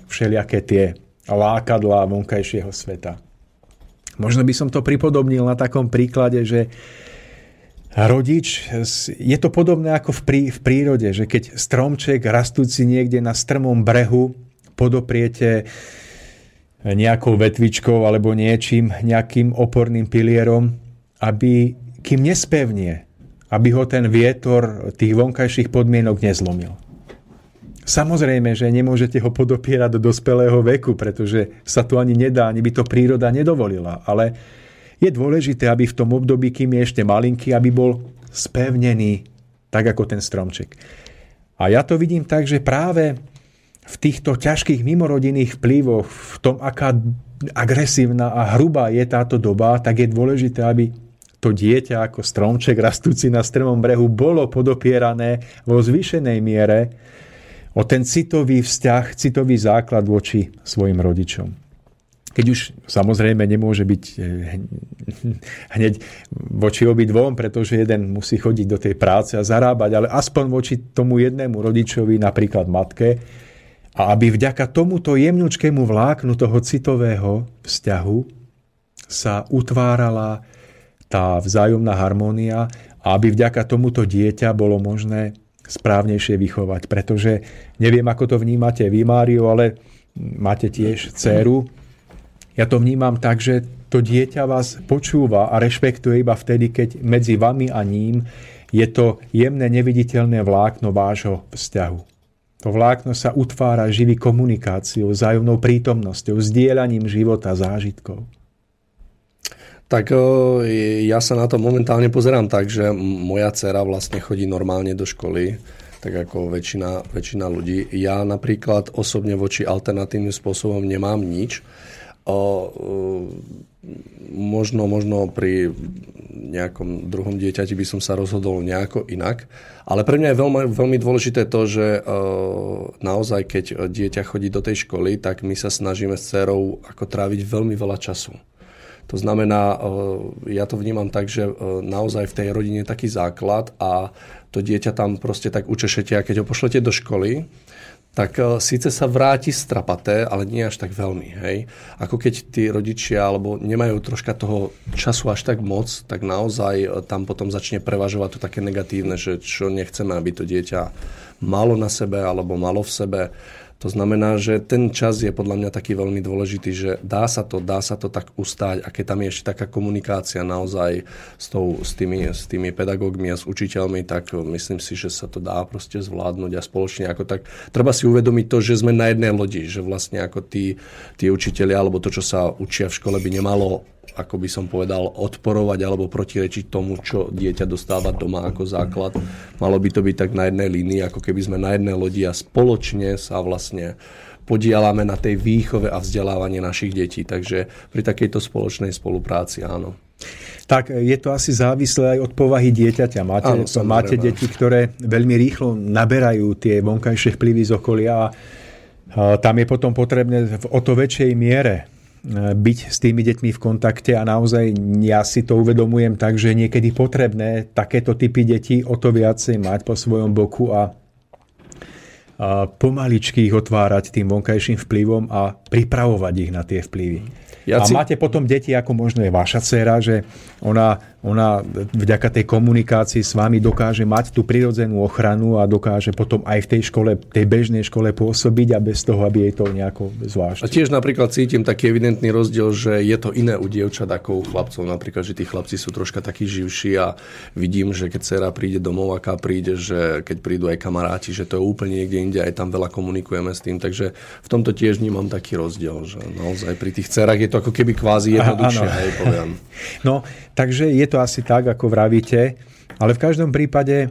všelijaké tie lákadlá vonkajšieho sveta. Možno by som to pripodobnil na takom príklade, že rodič, je to podobné ako v, prí, v prírode, že keď stromček rastúci niekde na strmom brehu podopriete nejakou vetvičkou alebo niečím, nejakým oporným pilierom, aby kým nespevnie, aby ho ten vietor tých vonkajších podmienok nezlomil. Samozrejme, že nemôžete ho podopierať do dospelého veku, pretože sa to ani nedá, ani by to príroda nedovolila. Ale je dôležité, aby v tom období, kým je ešte malinký, aby bol spevnený, tak ako ten stromček. A ja to vidím tak, že práve v týchto ťažkých mimorodinných vplyvoch, v tom, aká agresívna a hrubá je táto doba, tak je dôležité, aby to dieťa ako stromček rastúci na strmom brehu bolo podopierané vo zvýšenej miere o ten citový vzťah, citový základ voči svojim rodičom. Keď už samozrejme nemôže byť eh, [laughs] hneď voči obidvom, pretože jeden musí chodiť do tej práce a zarábať, ale aspoň voči tomu jednému rodičovi, napríklad matke, a aby vďaka tomuto jemňučkému vláknu toho citového vzťahu sa utvárala tá vzájomná harmónia a aby vďaka tomuto dieťa bolo možné správnejšie vychovať. Pretože neviem, ako to vnímate vy, Mário, ale máte tiež dceru. Ja to vnímam tak, že to dieťa vás počúva a rešpektuje iba vtedy, keď medzi vami a ním je to jemné, neviditeľné vlákno vášho vzťahu. To vlákno sa utvára živý komunikáciou, zájomnou prítomnosťou, zdieľaním života, zážitkov. Tak ja sa na to momentálne pozerám tak, že moja dcera vlastne chodí normálne do školy, tak ako väčšina, väčšina ľudí. Ja napríklad osobne voči alternatívnym spôsobom nemám nič. O, možno, možno pri nejakom druhom dieťati by som sa rozhodol nejako inak. Ale pre mňa je veľmi, veľmi dôležité to, že naozaj keď dieťa chodí do tej školy, tak my sa snažíme s dcerou ako tráviť veľmi veľa času. To znamená, eh, ja to vnímam tak, že eh, naozaj v tej rodine je taký základ a to dieťa tam proste tak učešete a keď ho pošlete do školy, tak eh, síce sa vráti strapaté, ale nie až tak veľmi. Hej? Ako keď tí rodičia alebo nemajú troška toho času až tak moc, tak naozaj tam potom začne prevažovať to také negatívne, že čo nechceme, aby to dieťa malo na sebe alebo malo v sebe. To znamená, že ten čas je podľa mňa taký veľmi dôležitý, že dá sa to, dá sa to tak ustáť a keď tam je ešte taká komunikácia naozaj s, tou, s, tými, s tými pedagógmi a s učiteľmi, tak myslím si, že sa to dá proste zvládnuť a spoločne ako tak. Treba si uvedomiť to, že sme na jednej lodi, že vlastne ako tí, tí učiteľi alebo to, čo sa učia v škole by nemalo ako by som povedal, odporovať alebo protirečiť tomu, čo dieťa dostáva doma ako základ. Malo by to byť tak na jednej línii, ako keby sme na jednej lodi a spoločne sa vlastne podielame na tej výchove a vzdelávaní našich detí. Takže pri takejto spoločnej spolupráci áno. Tak je to asi závislé aj od povahy dieťaťa. Máte, Áno, samozrejme. máte deti, ktoré veľmi rýchlo naberajú tie vonkajšie vplyvy z okolia a tam je potom potrebné v o to väčšej miere byť s tými deťmi v kontakte a naozaj ja si to uvedomujem tak, že niekedy potrebné takéto typy detí o to viacej mať po svojom boku a pomaličky ich otvárať tým vonkajším vplyvom a pripravovať ich na tie vplyvy. Ja a si- máte potom deti, ako možno je vaša dcera, že ona, ona vďaka tej komunikácii s vami dokáže mať tú prirodzenú ochranu a dokáže potom aj v tej škole, tej bežnej škole pôsobiť a bez toho, aby jej to nejako A zvlášť. tiež napríklad cítim taký evidentný rozdiel, že je to iné u dievčat ako u chlapcov. Napríklad, že tí chlapci sú troška takí živší a vidím, že keď dcera príde domov, aká príde, že keď prídu aj kamaráti, že to je úplne niekde inde, aj tam veľa komunikujeme s tým. Takže v tomto tiež vnímam taký rozdiel, že naozaj pri tých dcerách je to ako keby kvázi jednoduchšie, áno. hej, poviem. [laughs] No, takže je to asi tak, ako vravíte, ale v každom prípade e,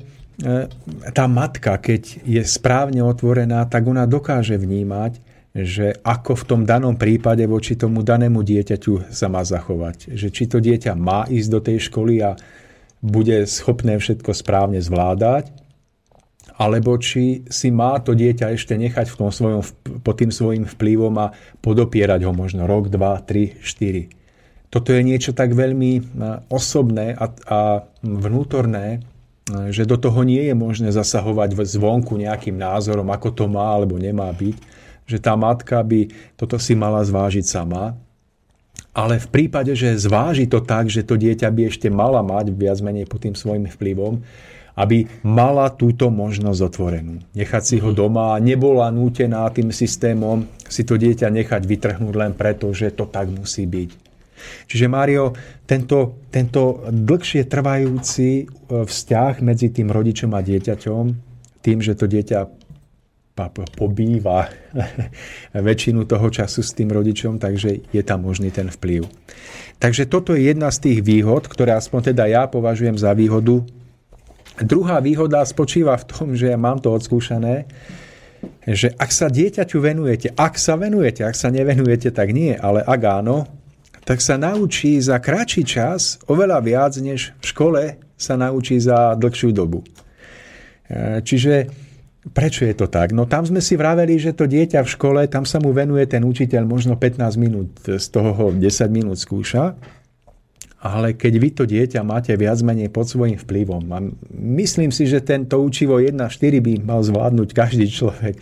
tá matka, keď je správne otvorená, tak ona dokáže vnímať, že ako v tom danom prípade voči tomu danému dieťaťu sa má zachovať. Že či to dieťa má ísť do tej školy a bude schopné všetko správne zvládať, alebo či si má to dieťa ešte nechať v tom svojom, pod tým svojim vplyvom a podopierať ho možno rok, dva, tri, štyri. Toto je niečo tak veľmi e, osobné a, a vnútorné, e, že do toho nie je možné zasahovať zvonku nejakým názorom, ako to má alebo nemá byť. Že tá matka by toto si mala zvážiť sama ale v prípade, že zváži to tak, že to dieťa by ešte mala mať viac menej pod tým svojim vplyvom, aby mala túto možnosť otvorenú. Nechať si ho doma a nebola nútená tým systémom si to dieťa nechať vytrhnúť len preto, že to tak musí byť. Čiže Mário, tento, tento dlhšie trvajúci e, vzťah medzi tým rodičom a dieťaťom, tým, že to dieťa pobýva [laughs] väčšinu toho času s tým rodičom, takže je tam možný ten vplyv. Takže toto je jedna z tých výhod, ktoré aspoň teda ja považujem za výhodu. Druhá výhoda spočíva v tom, že ja mám to odskúšané, že ak sa dieťaťu venujete, ak sa venujete, ak sa nevenujete, tak nie, ale ak áno, tak sa naučí za kratší čas oveľa viac, než v škole sa naučí za dlhšiu dobu. E, Čiže prečo je to tak? No tam sme si vraveli, že to dieťa v škole, tam sa mu venuje ten učiteľ možno 15 minút, z toho ho 10 minút skúša, ale keď vy to dieťa máte viac menej pod svojím vplyvom, a myslím si, že tento učivo 1.4 by mal zvládnuť každý človek,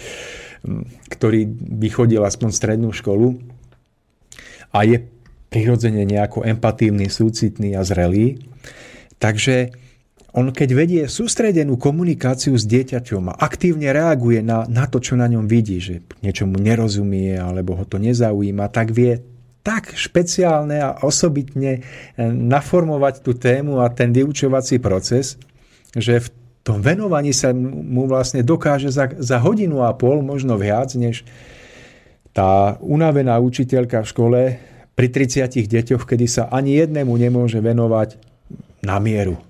ktorý by aspoň strednú školu a je prirodzene nejako empatívny, súcitný a zrelý. Takže on keď vedie sústredenú komunikáciu s dieťaťom a aktívne reaguje na, na to, čo na ňom vidí, že niečomu nerozumie alebo ho to nezaujíma, tak vie tak špeciálne a osobitne eh, naformovať tú tému a ten vyučovací proces, že v tom venovaní sa mu vlastne dokáže za, za hodinu a pol, možno viac, než tá unavená učiteľka v škole pri 30 deťoch, kedy sa ani jednému nemôže venovať na mieru.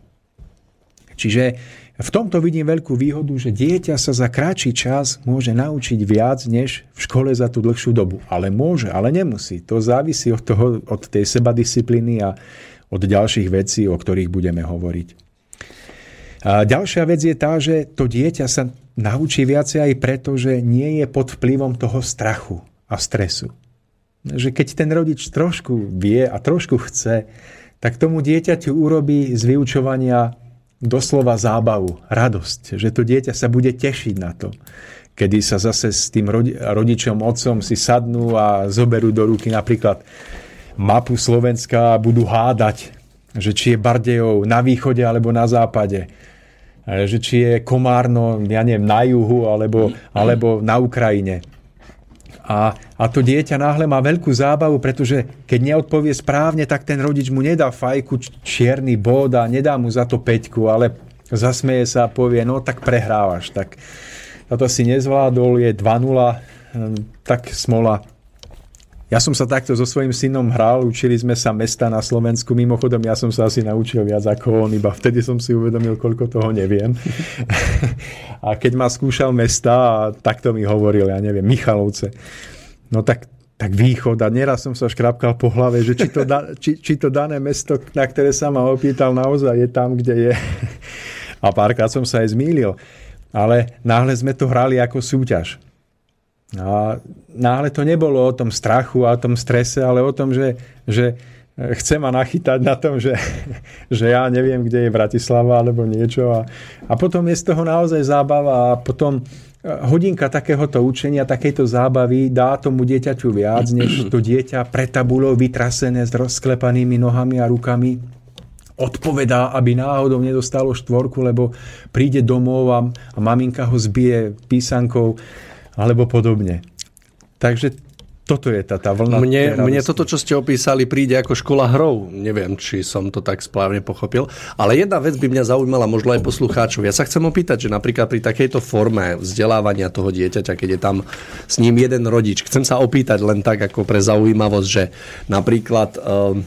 Čiže v tomto vidím veľkú výhodu, že dieťa sa za kratší čas môže naučiť viac, než v škole za tú dlhšiu dobu. Ale môže, ale nemusí. To závisí od, toho, od tej sebadisciplíny a od ďalších vecí, o ktorých budeme hovoriť. A ďalšia vec je tá, že to dieťa sa naučí viacej aj preto, že nie je pod vplyvom toho strachu a stresu že keď ten rodič trošku vie a trošku chce, tak tomu dieťaťu urobí z vyučovania doslova zábavu, radosť, že to dieťa sa bude tešiť na to, kedy sa zase s tým rodičom, otcom si sadnú a zoberú do ruky napríklad mapu Slovenska a budú hádať, že či je Bardejov na východe alebo na západe, že či je Komárno, ja neviem, na juhu alebo, alebo na Ukrajine. A, a to dieťa náhle má veľkú zábavu, pretože keď neodpovie správne, tak ten rodič mu nedá fajku, čierny bod a nedá mu za to peťku, ale zasmeje sa a povie, no tak prehrávaš. Tak toto si nezvládol, je 2-0, tak smola. Ja som sa takto so svojím synom hral, učili sme sa mesta na Slovensku, mimochodom ja som sa asi naučil viac ako on, iba vtedy som si uvedomil, koľko toho neviem. [laughs] a keď ma skúšal mesta, takto mi hovoril, ja neviem, Michalovce. No tak tak východ a neraz som sa škrapkal po hlave, že či to, da, [laughs] či, či to dané mesto, na ktoré sa ma opýtal, naozaj je tam, kde je. [laughs] A párkrát som sa aj zmýlil. Ale náhle sme to hrali ako súťaž. A náhle to nebolo o tom strachu a o tom strese, ale o tom, že, že chce ma nachytať na tom, že, [laughs] že ja neviem, kde je Bratislava alebo niečo. A, a potom je z toho naozaj zábava a potom e, hodinka takéhoto učenia, takejto zábavy dá tomu dieťaťu viac, než [clears throat] to dieťa pre tabulou vytrasené s rozklepanými nohami a rukami odpovedá, aby náhodou nedostalo štvorku, lebo príde domov a, a maminka ho zbije písankou alebo podobne. Takže toto je tá, tá vlna. Mne, mne toto, čo ste opísali, príde ako škola hrov. Neviem, či som to tak správne pochopil. Ale jedna vec by mňa zaujímala možno aj poslucháčov. Ja sa chcem opýtať, že napríklad pri takejto forme vzdelávania toho dieťaťa, keď je tam s ním jeden rodič, chcem sa opýtať len tak ako pre zaujímavosť, že napríklad... Um,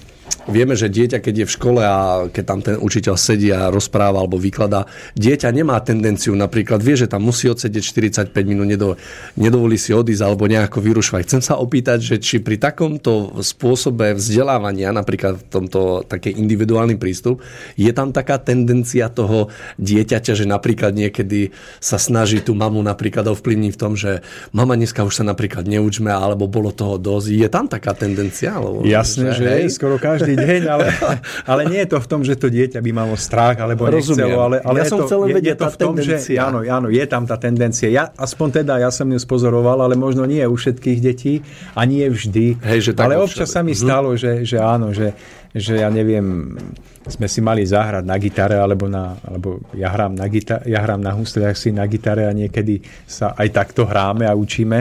Vieme, že dieťa, keď je v škole a keď tam ten učiteľ sedí a rozpráva alebo vykladá, dieťa nemá tendenciu, napríklad vie, že tam musí odsedieť 45 minút, nedo, nedovolí si odísť alebo nejako vyrušovať. Chcem sa opýtať, že či pri takomto spôsobe vzdelávania, napríklad v tomto taký individuálny prístup, je tam taká tendencia toho dieťaťa, že napríklad niekedy sa snaží tú mamu napríklad ovplyvniť v tom, že mama dneska už sa napríklad neučme, alebo bolo toho dosť. Je tam taká tendencia? Alebo, Jasné, že, že skoro každý deň, ale, [laughs] ale nie je to v tom, že to dieťa by malo strach alebo Rozumiem. nechcelo, ale, ale Ja je som to, chcel je, vedieť je to v tom, že tendencia. áno, áno, je tam tá tendencia. Ja, aspoň teda, ja som ju spozoroval, ale možno nie u všetkých detí a nie vždy. Hej, že tak ale občas sa mi Mhm. stalo, že, že áno, že, že ja neviem, sme si mali zahrať na gitare, alebo, na, alebo ja, hrám na gita- ja hrám na husliach si na gitare a niekedy sa aj takto hráme a učíme.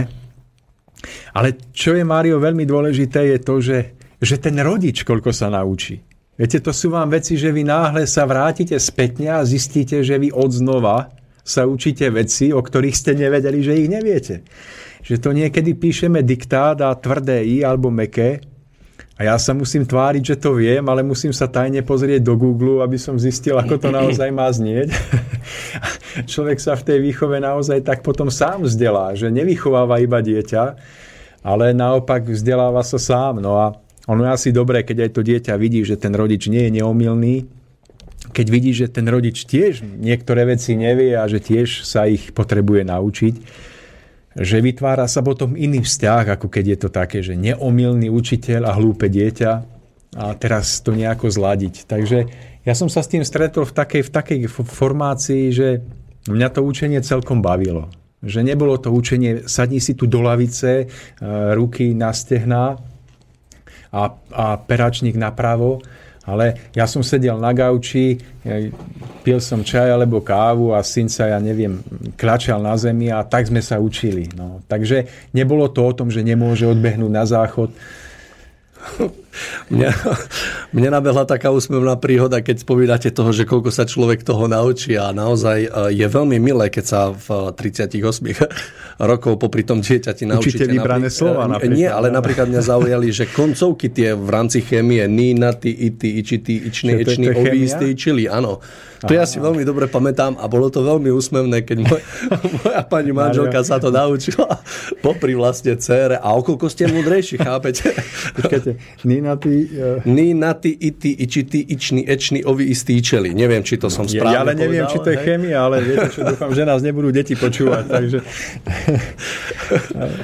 Ale čo je, Mário, veľmi dôležité, je to, že, že ten rodič, koľko sa naučí. Viete, to sú vám veci, že vy náhle sa vrátite spätne a zistíte, že vy od znova sa učíte veci, o ktorých ste nevedeli, že ich neviete. Že to niekedy píšeme diktát a tvrdé i alebo meké a ja sa musím tváriť, že to viem, ale musím sa tajne pozrieť do Google, aby som zistil, ako to naozaj má znieť. [laughs] Človek sa v tej výchove naozaj tak potom sám vzdelá, že nevychováva iba dieťa, ale naopak vzdeláva sa sám. No a ono je asi dobré, keď aj to dieťa vidí, že ten rodič nie je neomilný, keď vidí, že ten rodič tiež niektoré veci nevie a že tiež sa ich potrebuje naučiť, že vytvára sa potom iný vzťah, ako keď je to také, že neomilný učiteľ a hlúpe dieťa a teraz to nejako zladiť. Takže ja som sa s tým stretol v takej, v takej formácii, že mňa to učenie celkom bavilo. Že nebolo to učenie, sadni si tu do lavice, e, ruky na stehná a, a peračník napravo, ale ja som sedel na gauči, e, pil som čaj alebo kávu a syn sa, ja neviem, klačal na zemi a tak sme sa učili. No. Takže nebolo to o tom, že nemôže odbehnúť na záchod. [laughs] Mne, mne nabehla taká úsmevná príhoda, keď spomínate toho, že koľko sa človek toho naučí a naozaj e, je veľmi milé, keď sa v 38 [laughs] rokov popri tom dieťati naučíte. Učíte vybrané slova e, napríklad. Nie, ale napríklad mňa zaujali, že koncovky tie v rámci chémie, ní, na ty, ity, ičity, je- ičný, istý, čili, áno. To ja si veľmi dobre pamätám a bolo to veľmi úsmevné, keď moj, [laughs] moja pani manželka sa to naučila popri vlastne cére a okolko ste múdrejší, chápete? Počkajte, Nina, ty... e, Ní, na ty, ity, ičity, ičný, ečný, ovi, istý, čeli. Neviem, či to som správne ja ale neviem, povedal, či to je hej? chémia, ale viete čo, dúfam, že nás nebudú deti počúvať, [laughs] takže...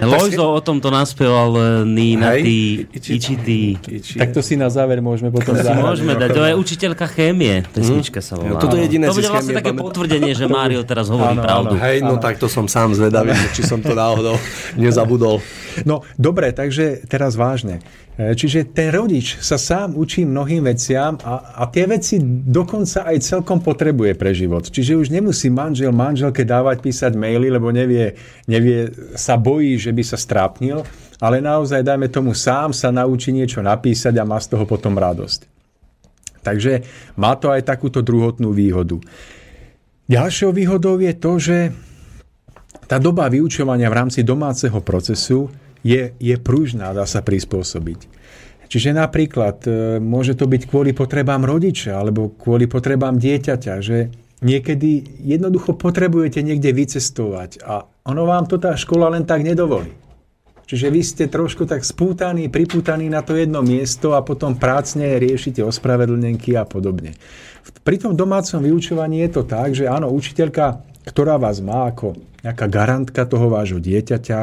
Lojzo o tomto naspieval e, Nina, Hej. ty, Iči- Ičity. Iči- Tak to si na záver môžeme potom To si môžeme dať. To je učiteľka chémie. Pesnička sa volá. No, toto je jediné To bude vlastne také potvrdenie, že Mário teraz hovorí pravdu. Hej, no tak to som sám zvedavý, či som to náhodou nezabudol. No, dobre, takže teraz vážne. E, Čiže ten rodič sa sám učí mnohým veciam a, a tie veci dokonca aj celkom potrebuje pre život. Čiže už nemusí manžel manželke dávať písať maily, lebo nevie, nevie, sa bojí, že by sa strápnil, ale naozaj, dajme tomu, sám sa naučí niečo napísať a má z toho potom radosť. Takže má to aj takúto druhotnú výhodu. Ďalšou výhodou je to, že tá doba vyučovania v rámci domáceho procesu je, je pružná, dá sa prispôsobiť. Čiže napríklad e, môže to byť kvôli potrebám rodiča alebo kvôli potrebám dieťaťa, že niekedy jednoducho potrebujete niekde vycestovať a ono vám to tá škola len tak nedovolí. Čiže vy ste trošku tak spútaní, pripútaní na to jedno miesto a potom prácne riešite ospravedlnenky a podobne. Pri tom domácom vyučovaní je to tak, že áno, učiteľka, ktorá vás má ako nejaká garantka toho vášho dieťaťa,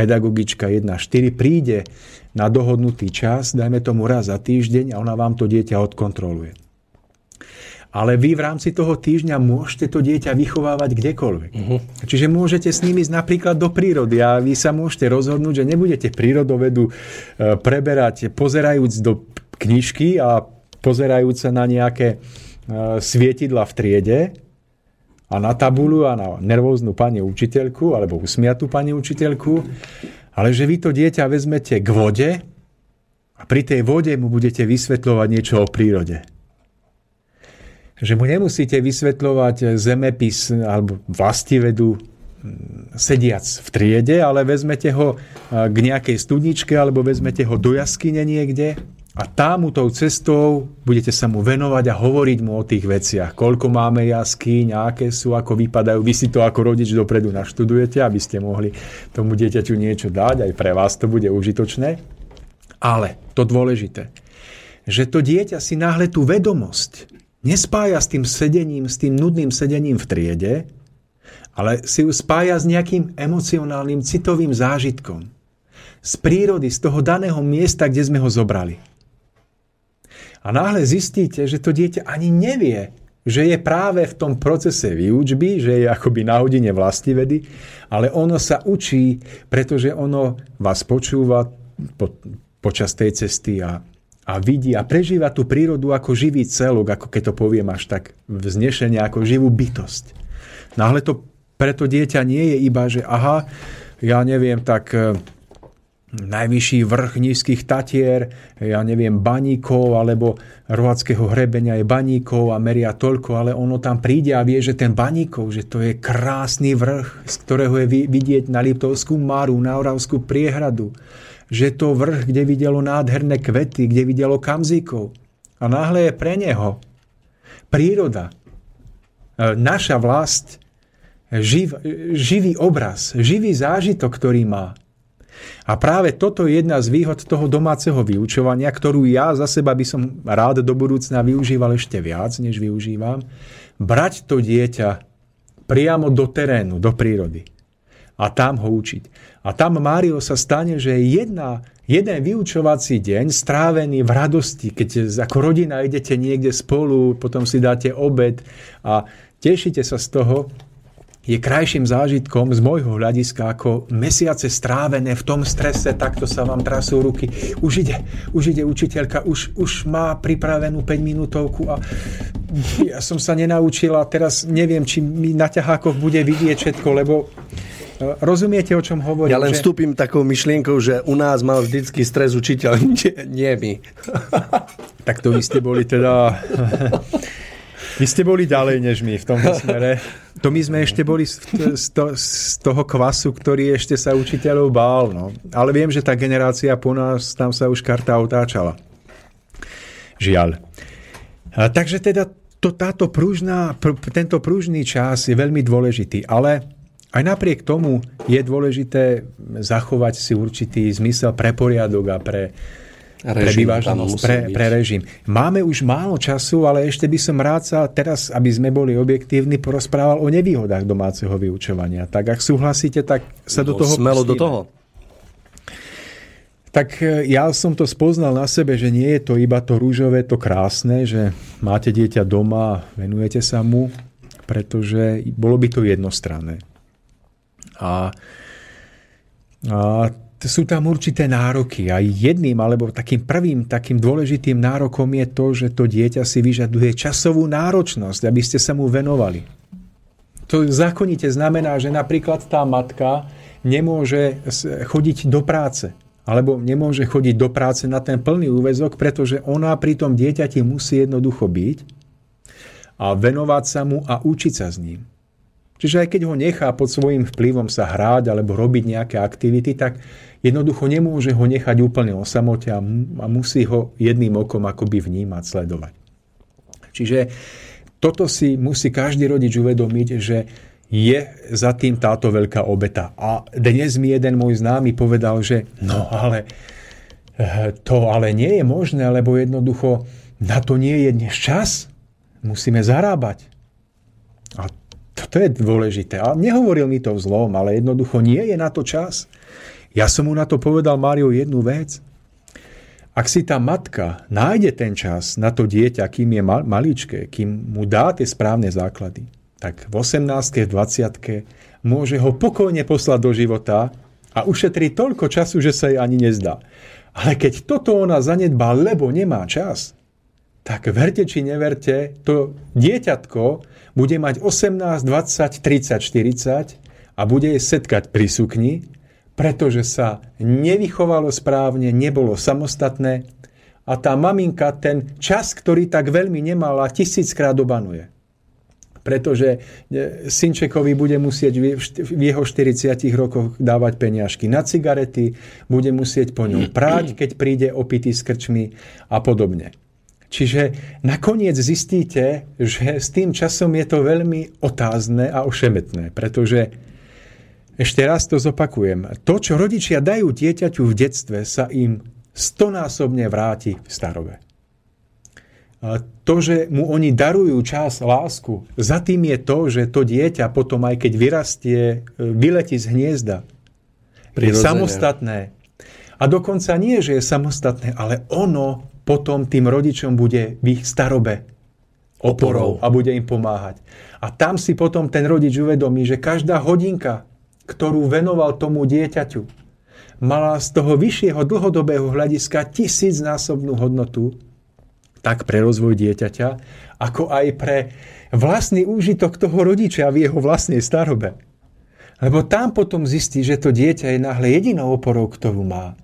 pedagogička 1.4, príde na dohodnutý čas, dajme tomu raz za týždeň a ona vám to dieťa odkontroluje. Ale vy v rámci toho týždňa môžete to dieťa vychovávať kdekoľvek. Uh-huh. Čiže môžete s nimi ísť napríklad do prírody a vy sa môžete rozhodnúť, že nebudete prírodovedu e, preberať pozerajúc do knižky a pozerajúc sa na nejaké e, svietidla v triede a na tabulu a na nervóznu pani učiteľku alebo usmiatú pani učiteľku, ale že vy to dieťa vezmete k vode a pri tej vode mu budete vysvetľovať niečo o prírode. Že mu nemusíte vysvetľovať zemepis alebo vlastivedu sediac v triede, ale vezmete ho e, k nejakej studničke alebo vezmete ho do jaskyne niekde a tam tou cestou budete sa mu venovať a hovoriť mu o tých veciach. Koľko máme jaskyň, aké sú, ako vypadajú. Vy si to ako rodič dopredu naštudujete, aby ste mohli tomu dieťaťu niečo dať. Aj pre vás to bude užitočné. Ale to dôležité, že to dieťa si náhle tú vedomosť nespája s tým sedením, s tým nudným sedením v triede, ale si ju spája s nejakým emocionálnym, citovým zážitkom. Z prírody, z toho daného miesta, kde sme ho zobrali. A náhle zistíte, že to dieťa ani nevie, že je práve v tom procese výučby, že je akoby na hodine vlastivedy, ale ono sa učí, pretože ono vás počúva po, počas tej cesty a, a vidí a prežíva tú prírodu ako živý celok, ako keď to poviem až tak vznešenie, ako živú bytosť. Náhle to pre to dieťa nie je iba, že aha, ja neviem, tak e, najvyšší vrch nízkych Tatier, ja neviem, baníkov, alebo rohackého hrebenia je baníkov a meria toľko, ale ono tam príde a vie, že ten baníkov, že to je krásny vrch, z ktorého je vi- vidieť na Liptovskú Maru, na Oravskú priehradu, že to vrch, kde videlo nádherné kvety, kde videlo kamzíkov. A náhle je pre neho príroda, e, naša vlast, živ, živý obraz, živý zážitok, ktorý má. A práve toto je jedna z výhod toho domáceho vyučovania, ktorú ja za seba by som rád do budúcna využíval ešte viac, než využívam. Brať to dieťa priamo do terénu, do prírody. A tam ho učiť. A tam Mário sa stane, že jedna, jeden vyučovací deň strávený v radosti, keď ako rodina idete niekde spolu, potom si dáte obed a tešíte sa z toho, je krajším zážitkom z môjho hľadiska ako mesiace strávené v tom strese, takto sa vám trasú ruky. Už ide, už ide učiteľka, už, už má pripravenú 5 minútovku a ja som sa nenaučila, teraz neviem, či mi na ťahákoch bude vidieť všetko, lebo e, rozumiete, o čom hovorím? Ja len že- vstúpim takou myšlienkou, že u nás mal vždycky stres učiteľ, [laughs] nie, nie my. Tak to vy ste boli teda... [laughs] Vy ste boli ďalej než my v tomto smere. To my sme ešte boli z, to, z toho kvasu, ktorý ešte sa učiteľov bál. No. Ale viem, že tá generácia po nás, tam sa už karta otáčala. Žiaľ. A, takže teda to, táto pružná, pr, tento pružný čas je veľmi dôležitý, ale aj napriek tomu je dôležité zachovať si určitý zmysel pre poriadok a pre, Režim tam vyváženosť, musí pre, byť. pre režim. Máme už málo času, ale ešte by som rád sa teraz, aby sme boli objektívni, porozprával o nevýhodách domáceho vyučovania. Tak ak súhlasíte, tak sa do No, toho Smelo do pustíme. toho. Tak e, ja som to spoznal na sebe, že nie je to iba to rúžové, to krásne, že máte dieťa doma venujete sa mu, pretože bolo by to jednostranné. A, a sú tam určité nároky a jedným alebo takým prvým takým dôležitým nárokom je to, že to dieťa si vyžaduje časovú náročnosť, aby ste sa mu venovali. To zákonite znamená, že napríklad tá matka nemôže chodiť do práce alebo nemôže chodiť do práce na ten plný úvezok, pretože ona pri tom dieťati musí jednoducho byť a venovať sa mu a učiť sa s ním. Čiže aj keď ho nechá pod svojím vplyvom sa hráť alebo robiť nejaké aktivity, tak jednoducho nemôže ho nechať úplne o samote a musí ho jedným okom akoby vnímať, sledovať. Čiže toto si musí každý rodič uvedomiť, že je za tým táto veľká obeta. A dnes mi jeden môj známy povedal, že no ale eh, to ale nie je možné, lebo jednoducho na to nie je dnes čas. Musíme zarábať. A toto je dôležité. A nehovoril mi to v zlom, ale jednoducho nie je na to čas. Ja som mu na to povedal, Mário, jednu vec. Ak si tá matka nájde ten čas na to dieťa, kým je mal- maličké, kým mu dá tie správne základy, tak v 18. v 20. môže ho pokojne poslať do života a ušetrí toľko času, že sa jej ani nezdá. Ale keď toto ona zanedbá, lebo nemá čas, tak verte či neverte, to dieťatko bude mať 18, 20, 30, 40 a bude jej setkať pri sukni, pretože sa nevychovalo správne, nebolo samostatné a tá maminka ten čas, ktorý tak veľmi nemala, tisíckrát obanuje. Pretože e, synčekovi bude musieť v jeho 40 rokoch dávať peniažky na cigarety, bude musieť po ňom práť, keď príde opitý s krčmi a podobne. Čiže nakoniec zistíte, že s tým časom je to veľmi otázne a ošemetné, pretože ešte raz to zopakujem. To, čo rodičia dajú dieťaťu v detstve, sa im stonásobne vráti v starobe. To, že mu oni darujú čas, lásku, za tým je to, že to dieťa potom, aj keď vyrastie, e, vyletí z hniezda. Je Prirodzene. samostatné. A dokonca nie, že je samostatné, ale ono potom tým rodičom bude v ich starobe oporou a bude im pomáhať. A tam si potom ten rodič uvedomí, že každá hodinka, ktorú venoval tomu dieťaťu, mala z toho vyššieho dlhodobého hľadiska tisícnásobnú hodnotu, tak pre rozvoj dieťaťa, ako aj pre vlastný úžitok toho rodiča v jeho vlastnej starobe. Lebo tam potom zistí, že to dieťa je náhle jedinou oporou, ktorú má.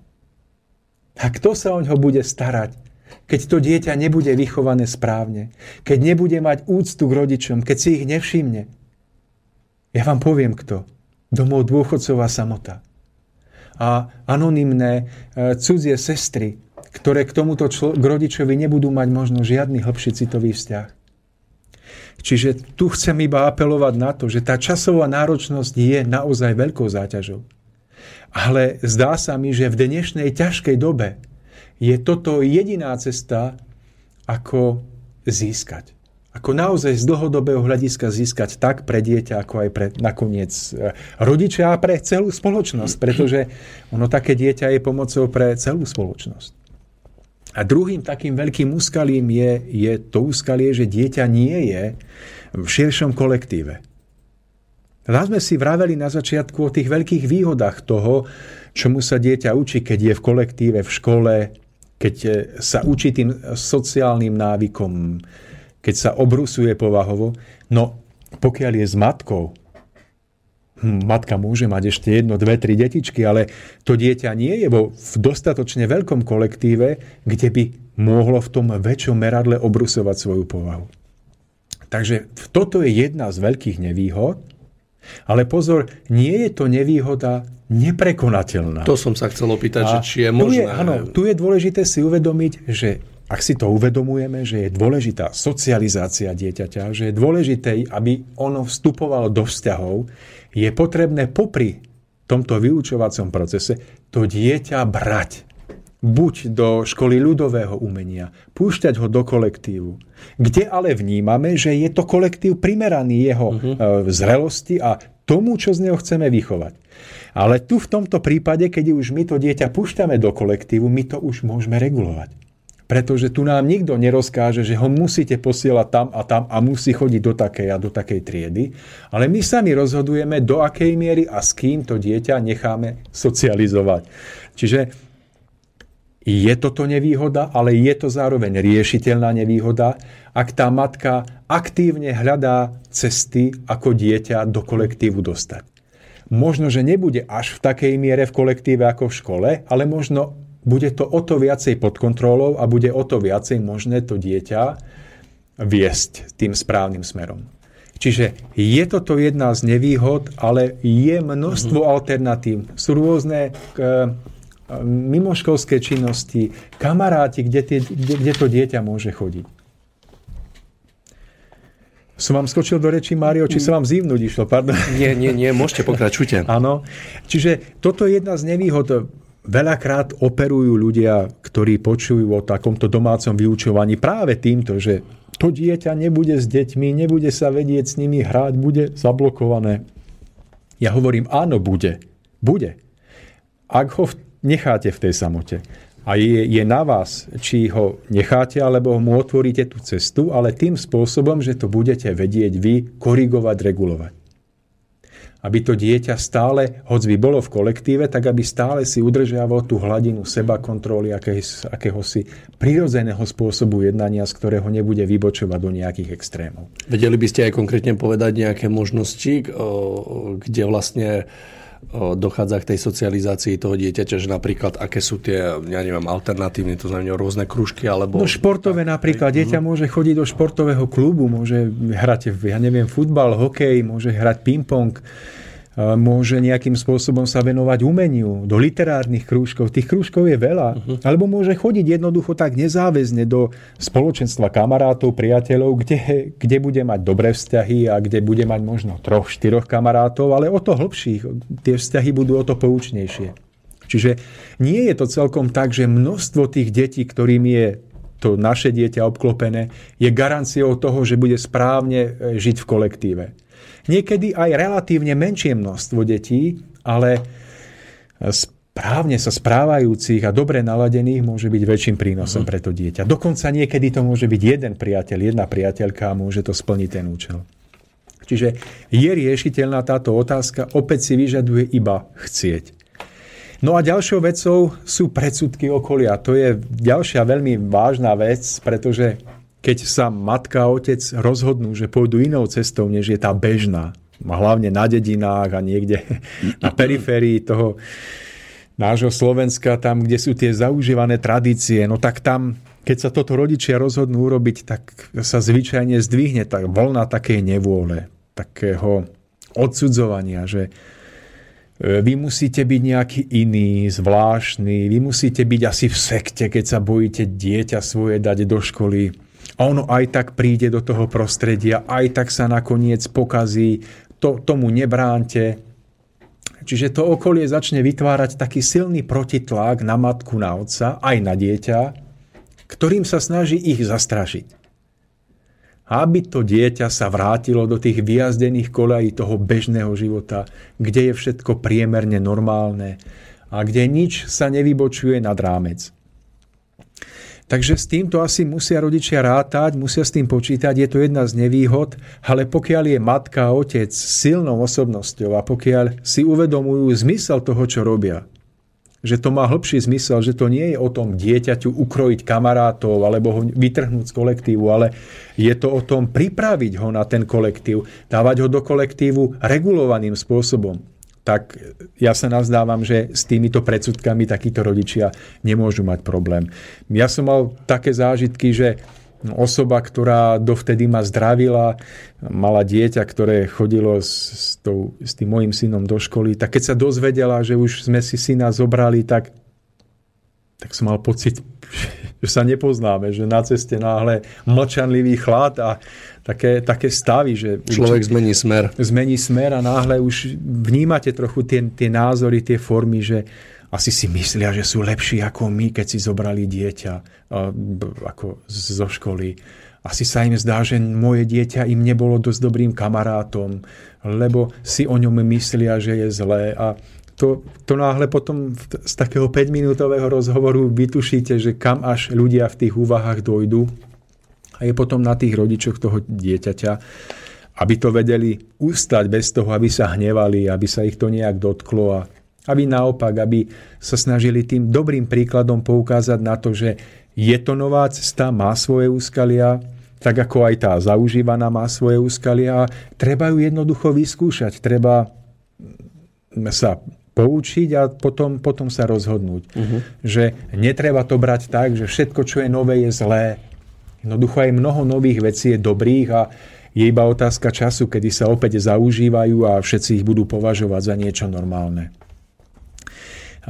A kto sa o ňo bude starať, keď to dieťa nebude vychované správne, keď nebude mať úctu k rodičom, keď si ich nevšimne? Ja vám poviem kto. Domov dôchodcová samota. A anonymné e, cudzie sestry, ktoré k tomuto člo- k rodičovi nebudú mať možno žiadny hlbší citový vzťah. Čiže tu chcem iba apelovať na to, že tá časová náročnosť je naozaj veľkou záťažou. Ale zdá sa mi, že v dnešnej ťažkej dobe je toto jediná cesta, ako získať. Ako naozaj z dlhodobého hľadiska získať tak pre dieťa, ako aj pre nakoniec e, rodičia a pre celú spoločnosť, pretože ono také dieťa je pomocou pre celú spoločnosť. A druhým takým veľkým úskalím je, je to úskalie, že dieťa nie je v širšom kolektíve. Raz sme si vraveli na začiatku o tých veľkých výhodách toho, čomu sa dieťa učí, keď je v kolektíve, v škole, keď sa učí tým sociálnym návykom, keď sa obrusuje povahovo. No, pokiaľ je s matkou, hm, matka môže mať ešte jedno, dve, tri detičky, ale to dieťa nie je vo v dostatočne veľkom kolektíve, kde by mohlo v tom väčšom meradle obrusovať svoju povahu. Takže toto je jedna z veľkých nevýhod, ale pozor, nie je to nevýhoda neprekonateľná. To som sa chcel opýtať, že či je tu možné. je, áno, tu je dôležité si uvedomiť, že ak si to uvedomujeme, že je dôležitá socializácia dieťaťa, že je dôležité, aby ono vstupovalo do vzťahov, je potrebné popri tomto vyučovacom procese to dieťa brať. Buď do školy ľudového umenia, púšťať ho do kolektívu, kde ale vnímame, že je to kolektív primeraný jeho uh-huh. zrelosti a tomu, čo z neho chceme vychovať. Ale tu v tomto prípade, keď už my to dieťa púšťame do kolektívu, my to už môžeme regulovať. Pretože tu nám nikto nerozkáže, že ho musíte posielať tam a tam a musí chodiť do takej a do takej triedy. Ale my sami rozhodujeme, do akej miery a s kým to dieťa necháme socializovať. Čiže je toto nevýhoda, ale je to zároveň riešiteľná nevýhoda, ak tá matka aktívne hľadá cesty, ako dieťa do kolektívu dostať. Možno, že nebude až v takej miere v kolektíve ako v škole, ale možno bude to o to viacej pod kontrolou a bude o to viacej možné to dieťa viesť tým správnym smerom. Čiže je toto jedna z nevýhod, ale je množstvo mm-hmm. alternatív. Sú rôzne k, mimoškolské činnosti, kamaráti, kde, tie, kde, kde to dieťa môže chodiť. Som vám skočil do reči, Mário, či sa vám zívnuť išlo? Pardon. Nie, nie, nie, môžete pokračujte. [laughs] Áno. Čiže toto je jedna z nevýhod. Veľakrát operujú ľudia, ktorí počujú o takomto domácom vyučovaní práve týmto, že to dieťa nebude s deťmi, nebude sa vedieť s nimi hrať, bude zablokované. Ja hovorím, áno, bude. Bude. Ak ho necháte v tej samote. A je, je na vás, či ho necháte, alebo mu otvoríte tú cestu, ale tým spôsobom, že to budete vedieť vy korigovať, regulovať. Aby to dieťa stále, hoď by bolo v kolektíve, tak aby stále si udržiavalo tú hladinu seba kontroly, akéhosi prirodzeného spôsobu jednania, z ktorého nebude vybočovať do nejakých extrémov. Vedeli by ste aj konkrétne povedať nejaké možnosti, kde vlastne dochádza k tej socializácii toho dieťaťa, že napríklad aké sú tie, ja neviem, alternatívne, to znamená rôzne kružky, alebo... No športové napríklad, dieťa môže chodiť do športového klubu, môže hrať, ja neviem, futbal, hokej, môže hrať ping-pong, môže nejakým spôsobom sa venovať umeniu, do literárnych krúžkov. Tých krúžkov je veľa. Uh-huh. Alebo môže chodiť jednoducho tak nezáväzne do spoločenstva kamarátov, priateľov, kde, kde bude mať dobré vzťahy a kde bude mať možno troch, štyroch kamarátov, ale o to hlbších. Tie vzťahy budú o to poučnejšie. Čiže nie je to celkom tak, že množstvo tých detí, ktorým je to naše dieťa obklopené, je garanciou toho, že bude správne e, žiť v kolektíve. Niekedy aj relatívne menšie množstvo detí, ale právne sa správajúcich a dobre naladených môže byť väčším prínosom pre to dieťa. Dokonca niekedy to môže byť jeden priateľ, jedna priateľka a môže to splniť ten účel. Čiže je riešiteľná táto otázka, opäť si vyžaduje iba chcieť. No a ďalšou vecou sú predsudky okolia. To je ďalšia veľmi vážna vec, pretože keď sa matka a otec rozhodnú, že pôjdu inou cestou, než je tá bežná, hlavne na dedinách a niekde [laughs] na periférii toho nášho Slovenska, tam, kde sú tie zaužívané tradície, no tak tam, keď sa toto rodičia rozhodnú urobiť, tak sa zvyčajne zdvihne tak voľna takej nevôle, takého odsudzovania, že e, vy musíte byť nejaký iný, zvláštny, vy musíte byť asi v sekte, keď sa bojíte dieťa svoje dať do školy. A ono aj tak príde do toho prostredia, aj tak sa nakoniec pokazí, to, tomu nebránte. Čiže to okolie začne vytvárať taký silný protitlak na matku, na otca, aj na dieťa, ktorým sa snaží ich zastrašiť. Aby to dieťa sa vrátilo do tých vyjazdených kolejí toho bežného života, kde je všetko priemerne normálne a kde nič sa nevybočuje nad rámec. Takže s týmto asi musia rodičia rátať, musia s tým počítať, je to jedna z nevýhod, ale pokiaľ je matka a otec silnou osobnosťou a pokiaľ si uvedomujú zmysel toho, čo robia, že to má hĺbší zmysel, že to nie je o tom dieťaťu ukrojiť kamarátov alebo ho vytrhnúť z kolektívu, ale je to o tom pripraviť ho na ten kolektív, dávať ho do kolektívu regulovaným spôsobom tak ja sa nazdávam, že s týmito predsudkami takíto rodičia nemôžu mať problém. Ja som mal také zážitky, že osoba, ktorá dovtedy ma zdravila, mala dieťa, ktoré chodilo s, s, tou, s tým mojim synom do školy, tak keď sa dozvedela, že už sme si syna zobrali, tak, tak som mal pocit, že sa nepoznáme, že na ceste náhle mlčanlivý chlad a také, také stavy, že... Človek zmení smer. Zmení smer a náhle už vnímate trochu tie, tie názory, tie formy, že asi si myslia, že sú lepší ako my, keď si zobrali dieťa ako zo školy. Asi sa im zdá, že moje dieťa im nebolo dosť dobrým kamarátom, lebo si o ňom myslia, že je zlé a to, to náhle potom z takého 5-minútového rozhovoru vytušíte, že kam až ľudia v tých úvahách dojdú a je potom na tých rodičoch toho dieťaťa, aby to vedeli ustať bez toho, aby sa hnevali, aby sa ich to nejak dotklo a aby naopak, aby sa snažili tým dobrým príkladom poukázať na to, že je to nová cesta, má svoje úskalia, tak ako aj tá zaužívaná má svoje úskalia a treba ju jednoducho vyskúšať, treba sa poučiť a potom, potom sa rozhodnúť. Uh-huh. Že netreba to brať tak, že všetko, čo je nové, je zlé. Jednoducho aj mnoho nových vecí je dobrých a je iba otázka času, kedy sa opäť zaužívajú a všetci ich budú považovať za niečo normálne.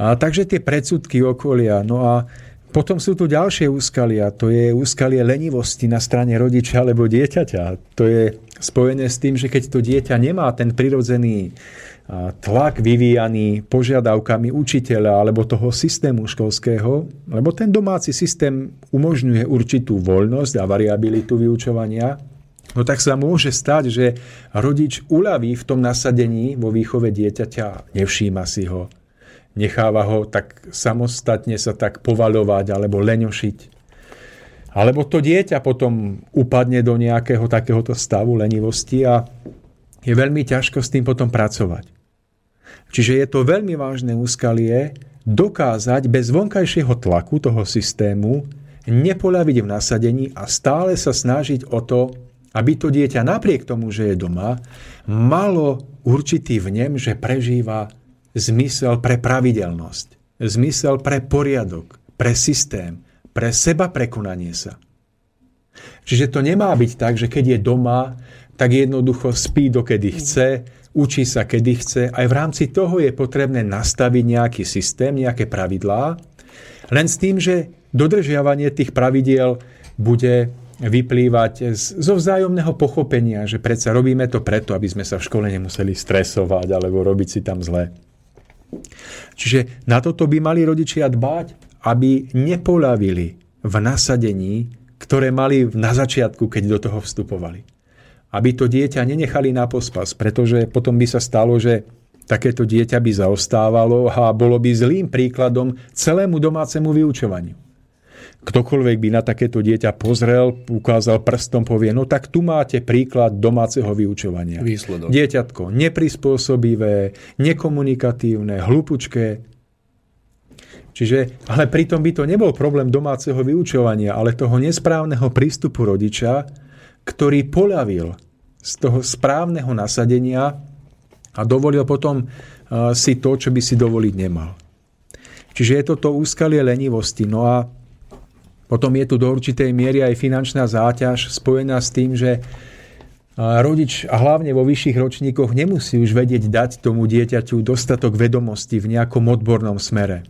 A takže tie predsudky okolia. No a potom sú tu ďalšie úskalia. To je úskalie lenivosti na strane rodiča alebo dieťaťa. To je spojené s tým, že keď to dieťa nemá ten prirodzený tlak vyvíjaný požiadavkami učiteľa alebo toho systému školského, lebo ten domáci systém umožňuje určitú voľnosť a variabilitu vyučovania, no tak sa môže stať, že rodič uľaví v tom nasadení vo výchove dieťaťa, nevšíma si ho, necháva ho tak samostatne sa tak povaľovať alebo leňošiť. Alebo to dieťa potom upadne do nejakého takéhoto stavu lenivosti a je veľmi ťažko s tým potom pracovať. Čiže je to veľmi vážne úskalie dokázať bez vonkajšieho tlaku toho systému nepoľaviť v nasadení a stále sa snažiť o to, aby to dieťa napriek tomu, že je doma, malo určitý vnem, že prežíva zmysel pre pravidelnosť, zmysel pre poriadok, pre systém, pre seba prekonanie sa. Čiže to nemá byť tak, že keď je doma, tak jednoducho spí dokedy chce, učí sa kedy chce. Aj v rámci toho je potrebné nastaviť nejaký systém, nejaké pravidlá, len s tým, že dodržiavanie tých pravidiel bude vyplývať zo vzájomného pochopenia, že predsa robíme to preto, aby sme sa v škole nemuseli stresovať alebo robiť si tam zle. Čiže na toto by mali rodičia dbať, aby nepolavili v nasadení, ktoré mali na začiatku, keď do toho vstupovali aby to dieťa nenechali na pospas, pretože potom by sa stalo, že takéto dieťa by zaostávalo a bolo by zlým príkladom celému domácemu vyučovaniu. Ktokoľvek by na takéto dieťa pozrel, ukázal prstom, povie, no tak tu máte príklad domáceho vyučovania. Výsledok. Dieťatko neprispôsobivé, nekomunikatívne, hlupučké. Čiže, ale pritom by to nebol problém domáceho vyučovania, ale toho nesprávneho prístupu rodiča, ktorý poľavil z toho správneho nasadenia a dovolil potom uh, si to, čo by si dovoliť nemal. Čiže je to to úskalie lenivosti. No a potom je tu do určitej miery aj finančná záťaž spojená s tým, že a rodič, a hlavne vo vyšších ročníkoch, nemusí už vedieť dať tomu dieťaťu dostatok vedomostí v nejakom odbornom smere.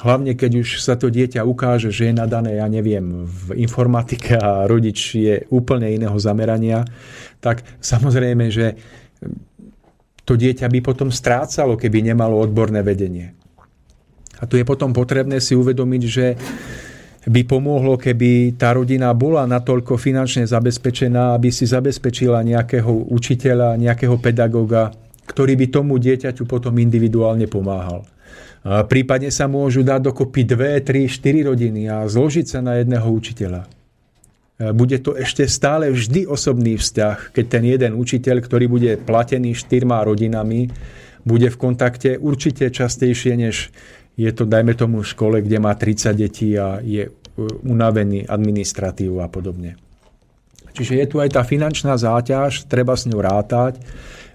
Hlavne, keď už sa to dieťa ukáže, že je nadané, ja neviem, v informatike a rodič je úplne iného zamerania, tak samozrejme, že to dieťa by potom strácalo, keby nemalo odborné vedenie. A tu je potom potrebné si uvedomiť, že by pomohlo, keby tá rodina bola natoľko finančne zabezpečená, aby si zabezpečila nejakého učiteľa, nejakého pedagóga, ktorý by tomu dieťaťu potom individuálne pomáhal. Prípadne sa môžu dať dokopy dve, tri, štyri rodiny a zložiť sa na jedného učiteľa. Bude to ešte stále vždy osobný vzťah, keď ten jeden učiteľ, ktorý bude platený štyrma rodinami, bude v kontakte určite častejšie, než je to, dajme tomu, v škole, kde má 30 detí a je unavený administratívu a podobne. Čiže je tu aj tá finančná záťaž, treba s ňou rátať.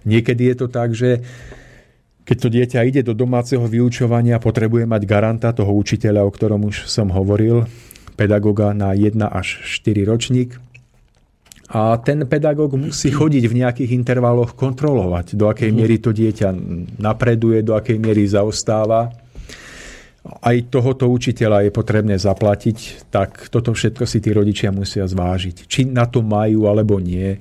Niekedy je to tak, že keď to dieťa ide do domáceho vyučovania, potrebuje mať garanta toho učiteľa, o ktorom už som hovoril, pedagoga na 1 až 4 ročník. A ten pedagóg musí chodiť v nejakých intervaloch kontrolovať, do akej miery to dieťa napreduje, do akej miery zaostáva aj tohoto učiteľa je potrebné zaplatiť, tak toto všetko si tí rodičia musia zvážiť. Či na to majú alebo nie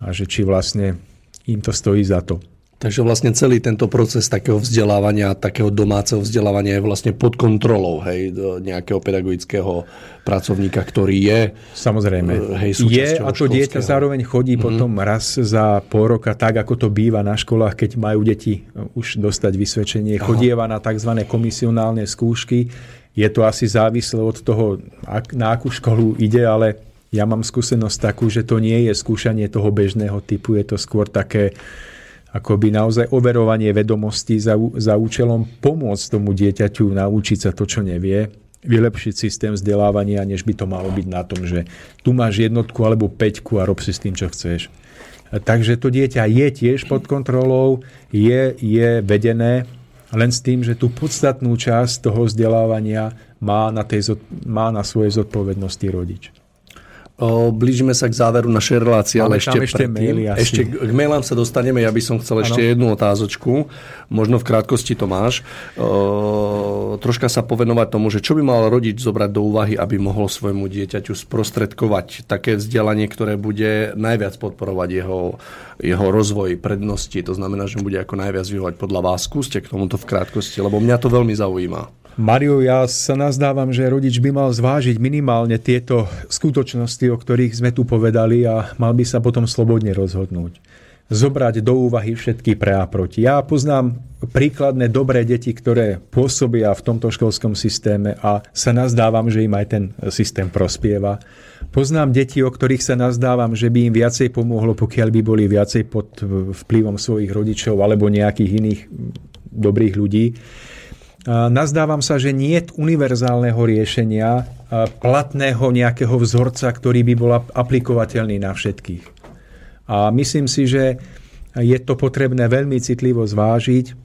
a že či vlastne im to stojí za to. Takže vlastne celý tento proces takého vzdelávania, takého domáceho vzdelávania je vlastne pod kontrolou hej, nejakého pedagogického pracovníka, ktorý je Samozrejme. hej, je a to dieťa zároveň chodí mm-hmm. potom raz za pol roka, tak ako to býva na školách, keď majú deti už dostať vysvedčenie. Aha. Chodieva na tzv. komisionálne skúšky. Je to asi závislé od toho, na akú školu ide, ale ja mám skúsenosť takú, že to nie je skúšanie toho bežného typu, je to skôr také akoby naozaj overovanie vedomostí za, za účelom pomôcť tomu dieťaťu naučiť sa to, čo nevie, vylepšiť systém vzdelávania, než by to malo byť na tom, že tu máš jednotku alebo peťku a rob si s tým, čo chceš. Takže to dieťa je tiež pod kontrolou, je, je vedené, len s tým, že tú podstatnú časť toho vzdelávania má na, tej, má na svojej zodpovednosti rodič. Blížime sa k záveru našej relácie, ale Máme tam ešte, ešte maily asi. ešte k mailám sa dostaneme. Ja by som chcel ešte jednu otázočku. Možno v krátkosti to máš. O, troška sa povenovať tomu, že čo by mal rodič zobrať do úvahy, aby mohol svojmu dieťaťu sprostredkovať také vzdelanie, ktoré bude najviac podporovať jeho, jeho rozvoj, prednosti. To znamená, že mu bude ako najviac vyhovať podľa vás. Skúste k tomuto v krátkosti, lebo mňa to veľmi zaujíma. Mario, ja sa nazdávam, že rodič by mal zvážiť minimálne tieto skutočnosti, o ktorých sme tu povedali a mal by sa potom slobodne rozhodnúť. Zobrať do úvahy všetky pre a proti. Ja poznám príkladné dobré deti, ktoré pôsobia v tomto školskom systéme a sa nazdávam, že im aj ten systém prospieva. Poznám deti, o ktorých sa nazdávam, že by im viacej pomohlo, pokiaľ by boli viacej pod vplyvom svojich rodičov alebo nejakých iných dobrých ľudí. Nazdávam sa, že nie je univerzálneho riešenia, platného nejakého vzorca, ktorý by bol ap- aplikovateľný na všetkých. A myslím si, že je to potrebné veľmi citlivo zvážiť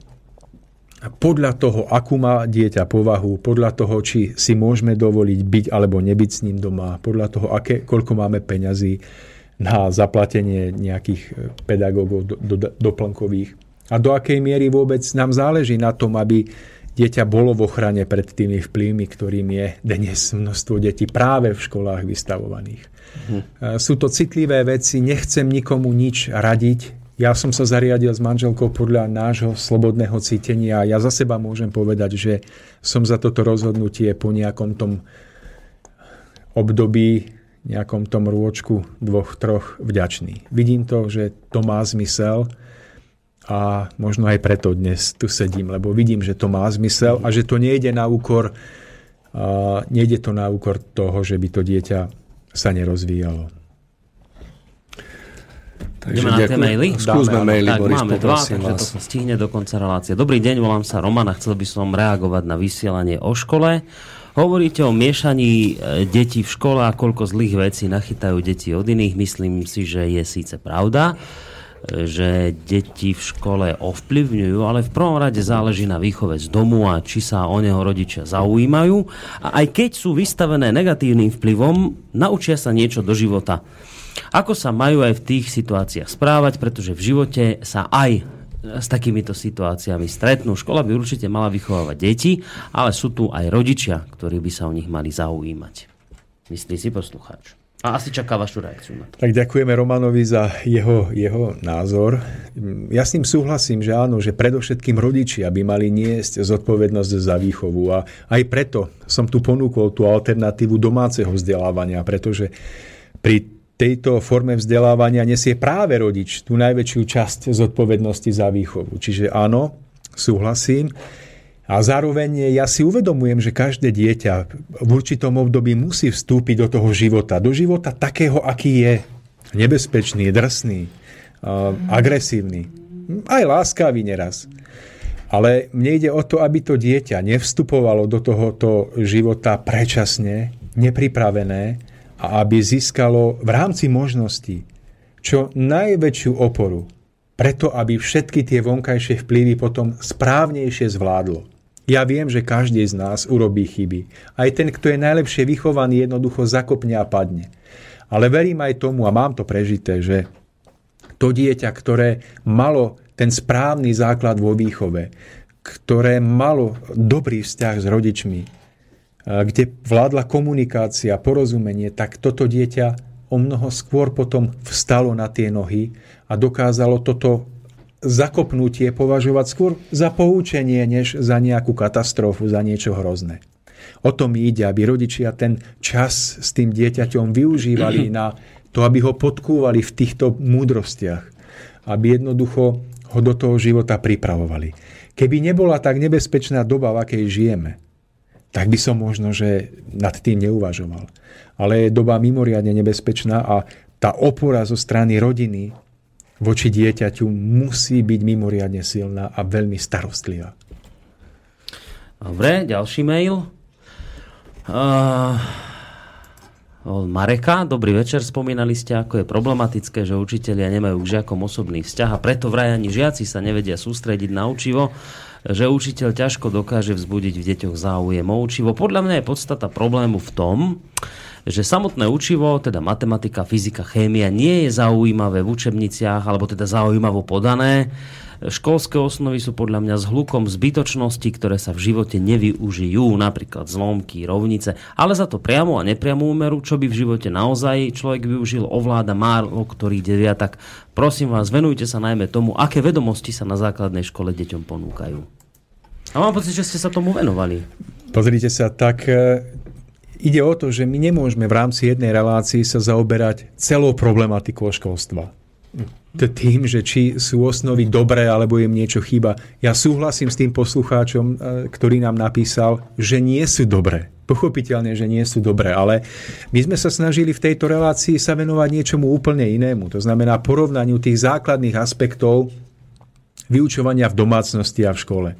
podľa toho, akú má dieťa povahu, podľa toho, či si môžeme dovoliť byť alebo nebyť s ním doma, podľa toho, aké, koľko máme peňazí na zaplatenie nejakých e, pedagógov do, do, doplnkových a do akej miery vôbec nám záleží na tom, aby dieťa bolo v ochrane pred tými vplyvmi, ktorým je dnes množstvo detí práve v školách vystavovaných. Hm. Sú to citlivé veci, nechcem nikomu nič radiť. Ja som sa zariadil s manželkou podľa nášho slobodného cítenia a ja za seba môžem povedať, že som za toto rozhodnutie po nejakom tom období, nejakom tom rôčku dvoch, troch vďačný. Vidím to, že to má zmysel A možno aj preto dnes tu sedím, lebo vidím, že to má zmysel a že to nejde na úkor, a nejde to na úkor toho, že by to dieťa sa nerozvíjalo. Ideme na tie maily? Skúsme maily, tak Boris, máme dva, takže to sa stihne do konca relácie. Dobrý deň, volám sa Roman a chcel by som reagovať na vysielanie o škole. Hovoríte o miešaní e, detí v škole a koľko zlých vecí nachytajú deti od iných. Myslím si, že je síce pravda, že deti v škole ovplyvňujú, ale v prvom rade záleží na výchove z domu a či sa o neho rodičia zaujímajú. A aj keď sú vystavené negatívnym vplyvom, naučia sa niečo do života. Ako sa majú aj v tých situáciách správať, pretože v živote sa aj s takýmito situáciami stretnú. Škola by určite mala vychovávať deti, ale sú tu aj rodičia, ktorí by sa o nich mali zaujímať. Myslí si poslucháč. A asi čaká vašu reakciu na to. Tak ďakujeme Romanovi za jeho, jeho názor. Ja s ním súhlasím, že áno, že predovšetkým rodičia by mali niesť zodpovednosť za výchovu a aj preto som tu ponúkol tú alternatívu domáceho vzdelávania, pretože pri tejto forme vzdelávania nesie práve rodič tú najväčšiu časť zodpovednosti za výchovu. Čiže áno, súhlasím. A zároveň ja si uvedomujem, že každé dieťa v určitom období musí vstúpiť do toho života. Do života takého, aký je. Nebezpečný, drsný, a agresívny. Aj láskavý neraz. Ale mne ide o to, aby to dieťa nevstupovalo do tohoto života predčasne, nepripravené a aby získalo v rámci možností čo najväčšiu oporu, preto aby všetky tie vonkajšie vplyvy potom správnejšie zvládlo. Ja viem, že každý z nás urobí chyby. Aj ten, kto je najlepšie vychovaný, jednoducho zakopne a padne. Ale verím aj tomu, a mám to prežité, že to dieťa, ktoré malo ten správny základ vo výchove, ktoré malo dobrý vzťah s rodičmi, kde vládla komunikácia, porozumenie, tak toto dieťa o mnoho skôr potom vstalo na tie nohy a dokázalo toto zakopnutie považovať skôr za poučenie, než za nejakú katastrofu, za niečo hrozné. O tom ide, aby rodičia ten čas s tým dieťaťom využívali [clears throat] na to, aby ho podkúvali v týchto múdrostiach, aby jednoducho ho do toho života pripravovali. Keby nebola tak nebezpečná doba, v akej žijeme, tak by som možno, že nad tým neuvažoval. Ale je doba mimoriadne nebezpečná a tá opora zo strany rodiny voči dieťaťu musí byť mimoriadne silná a veľmi starostlivá. Dobre, ďalší mail. Uh, od Mareka. Dobrý večer. Spomínali ste, ako je problematické, že učitelia nemajú k žiakom osobný vzťah a preto vraj ani žiaci sa nevedia sústrediť na učivo že učiteľ ťažko dokáže vzbudiť v deťoch záujem o učivo. Podľa mňa je podstata problému v tom, že samotné učivo, teda matematika, fyzika, chémia, nie je zaujímavé v učebniciach, alebo teda zaujímavo podané. Školské osnovy sú podľa mňa s hlukom zbytočnosti, ktoré sa v živote nevyužijú, napríklad zlomky, rovnice, ale za to priamo a nepriamú úmeru, čo by v živote naozaj človek využil, ovláda málo ktorý deviatak. Prosím vás, venujte sa najmä tomu, aké vedomosti sa na základnej škole deťom ponúkajú. A mám pocit, že ste sa tomu venovali. Pozrite sa, tak e, ide o to, že my nemôžeme v rámci jednej relácii sa zaoberať celou problematikou školstva. Tým, že či sú osnovy dobré, alebo im niečo chýba. Ja súhlasím s tým poslucháčom, e, ktorý nám napísal, že nie sú dobré. Pochopiteľne, že nie sú dobré, ale my sme sa snažili v tejto relácii sa venovať niečomu úplne inému. To znamená porovnaniu tých základných aspektov vyučovania v domácnosti a v škole.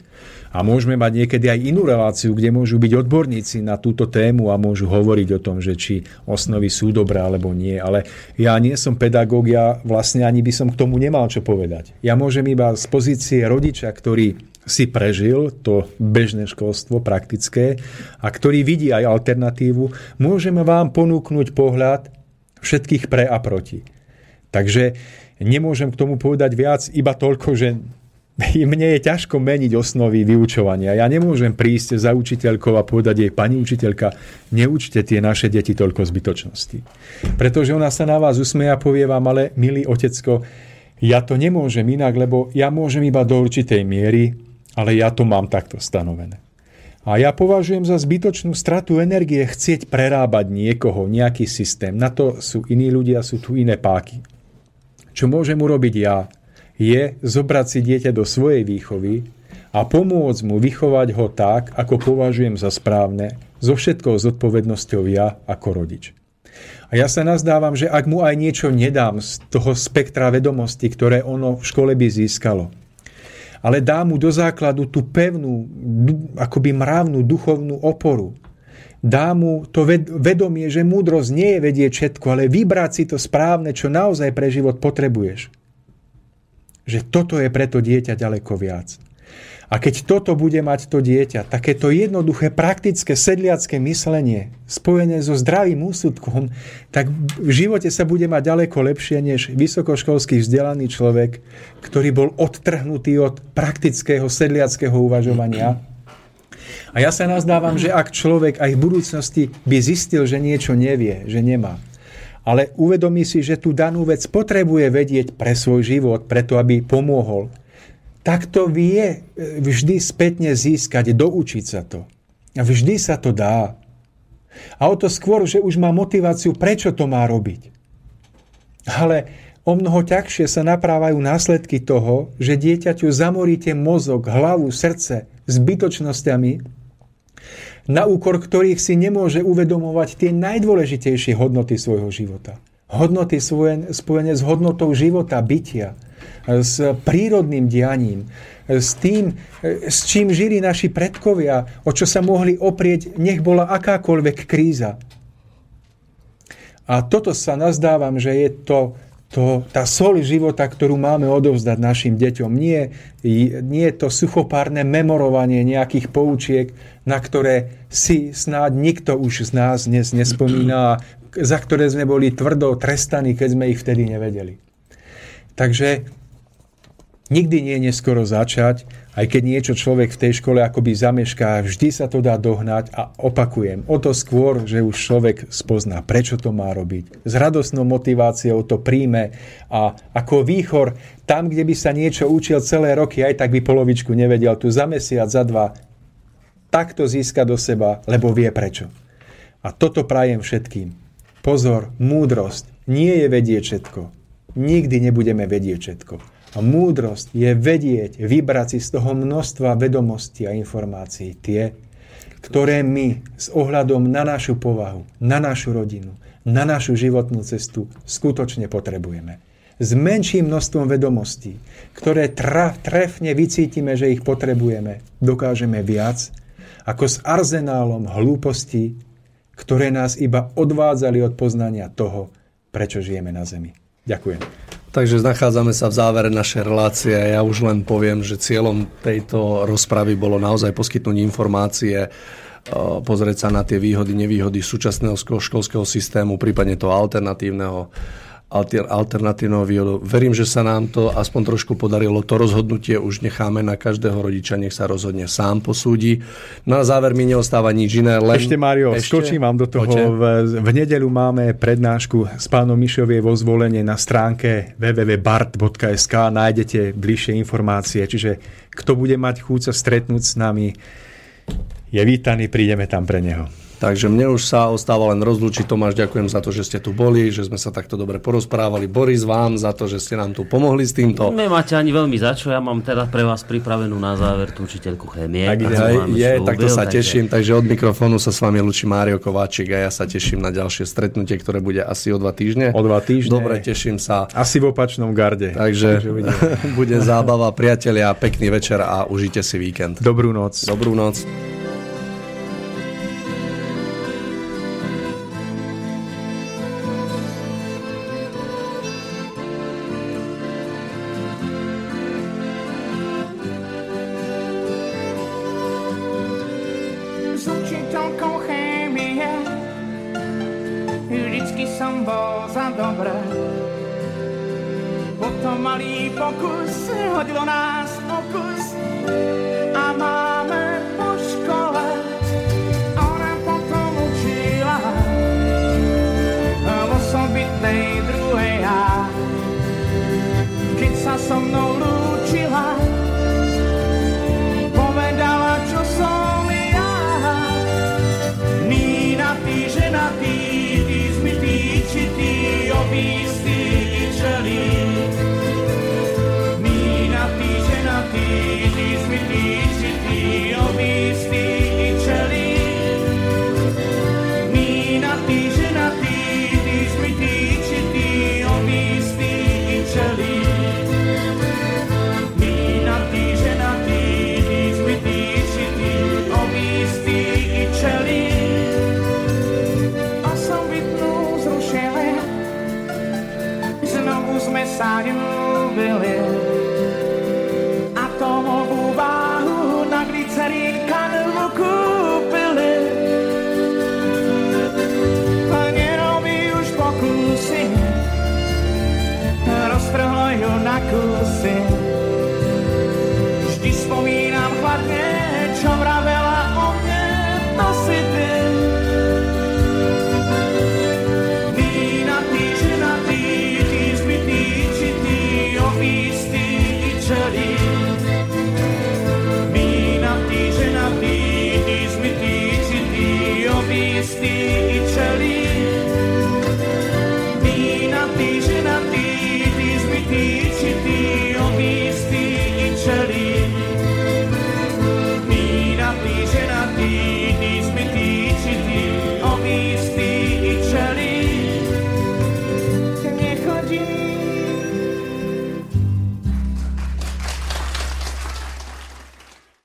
A môžeme mať niekedy aj inú reláciu, kde môžu byť odborníci na túto tému a môžu hovoriť o tom, že či osnovy sú dobré alebo nie. Ale ja nie som pedagóg, ja vlastne ani by som k tomu nemal čo povedať. Ja môžem iba z pozície rodiča, ktorý si prežil to bežné školstvo praktické a ktorý vidí aj alternatívu, môžeme vám ponúknuť pohľad všetkých pre a proti. Takže nemôžem k tomu povedať viac, iba toľko, že [laughs] mne je ťažko meniť osnovy vyučovania. Ja nemôžem prísť za učiteľkou a povedať jej, pani učiteľka, neučte tie naše deti toľko zbytočnosti. Pretože ona sa na vás usmeje a povie vám, ale milý otecko, ja to nemôžem inak, lebo ja môžem iba do určitej miery, ale ja to mám takto stanovené. A ja považujem za zbytočnú stratu energie chcieť prerábať niekoho, nejaký systém. Na to sú iní ľudia, sú tu iné páky. Čo môžem urobiť ja? Je zobrať si dieťa do svojej výchovy a pomôcť mu vychovať ho tak, ako považujem za správne, so všetkou zodpovednosťou ja ako rodič. A ja sa nazdávam, že ak mu aj niečo nedám z toho spektra vedomostí, ktoré ono v škole by získalo, ale dá mu do základu tú pevnú, akoby mravnú duchovnú oporu, dá mu to ved- vedomie, že múdrosť nie je vedieť všetko, ale vybrať si to správne, čo naozaj pre život potrebuješ. Že toto je preto dieťa ďaleko viac. A keď toto bude mať to dieťa, takéto jednoduché, praktické, sedliacké myslenie, spojené so zdravým úsudkom, tak v živote sa bude mať ďaleko lepšie než vysokoškolský vzdelaný človek, ktorý bol odtrhnutý od praktického, sedliackého uvažovania. A ja sa nazdávam, že ak človek aj v budúcnosti by zistil, že niečo nevie, že nemá, ale uvedomí si, že tú danú vec potrebuje vedieť pre svoj život, preto aby pomohol, tak to vie e, vždy spätne získať, doučiť sa to. A vždy sa to dá. A o to skôr, že už má motiváciu, prečo to má robiť. Ale o mnoho ťažšie sa naprávajú následky toho, že dieťaťu zamoríte mozog, hlavu, srdce zbytočnosťami, na úkor ktorých si nemôže uvedomovať tie najdôležitejšie hodnoty svojho života. Hodnoty spojené s hodnotou života, bytia, s prírodným dianím, s tým, s čím žili naši predkovia, o čo sa mohli oprieť, nech bola akákoľvek kríza. A toto sa nazdávam, že je to, to, tá sol života, ktorú máme odovzdať našim deťom. Nie, nie to suchopárne memorovanie nejakých poučiek, na ktoré si snáď nikto už z nás dnes nespomína, za ktoré sme boli tvrdo trestaní, keď sme ich vtedy nevedeli. Takže nikdy nie je neskoro začať, aj keď niečo človek v tej škole akoby zamešká, vždy sa to dá dohnať a opakujem, o to skôr, že už človek spozná, prečo to má robiť. S radosnou motiváciou to príjme a ako výchor, tam, kde by sa niečo učil celé roky, aj tak by polovičku nevedel, tu za mesiac, za dva, takto získa do seba, lebo vie prečo. A toto prajem všetkým. Pozor, múdrosť nie je vedieť všetko. Nikdy nebudeme vedieť všetko a múdrosť je vedieť, vybrať si z toho množstva vedomostí a informácií tie, ktoré my s ohľadom na našu povahu, na našu rodinu, na našu životnú cestu skutočne potrebujeme. S menším množstvom vedomostí, ktoré traf, trefne vycítime, že ich potrebujeme, dokážeme viac, ako s arzenálom hlúpostí, ktoré nás iba odvádzali od poznania toho, prečo žijeme na Zemi. Ďakujem. Takže nachádzame sa v závere našej relácie. Ja už len poviem, že cieľom tejto rozpravy bolo naozaj poskytnúť informácie, pozrieť sa na tie výhody, nevýhody súčasného školského systému, prípadne toho alternatívneho alternatívneho výhodu. Verím, že sa nám to aspoň trošku podarilo. To rozhodnutie už necháme na každého rodiča, nech sa rozhodne sám posúdi. Na záver mi neostáva nič iné. Len... Ešte, Mario, Ešte? skočím vám do toho. V, v nedelu máme prednášku s pánom Mišovie vo zvolenie na stránke www.bart.sk. Nájdete bližšie informácie, čiže kto bude mať chuť sa stretnúť s nami, je vítaný, prídeme tam pre neho. Takže mne už sa ostáva len rozlúčiť. Tomáš, ďakujem za to, že ste tu boli, že sme sa takto dobre porozprávali. Boris, vám za to, že ste nám tu pomohli s týmto. Nemáte ani veľmi za čo. Ja mám teda pre vás pripravenú na záver tú učiteľku chémie. Tak je, je tak to sa takže... teším. Takže od mikrofónu sa s vami lučí Mário Kováčik a ja sa teším na ďalšie stretnutie, ktoré bude asi o dva týždne. O dva týždne. Dobre, teším sa. Asi v opačnom garde. Takže, takže [laughs] bude zábava, priatelia, pekný večer a užite si víkend. Dobrú noc. Dobrú noc.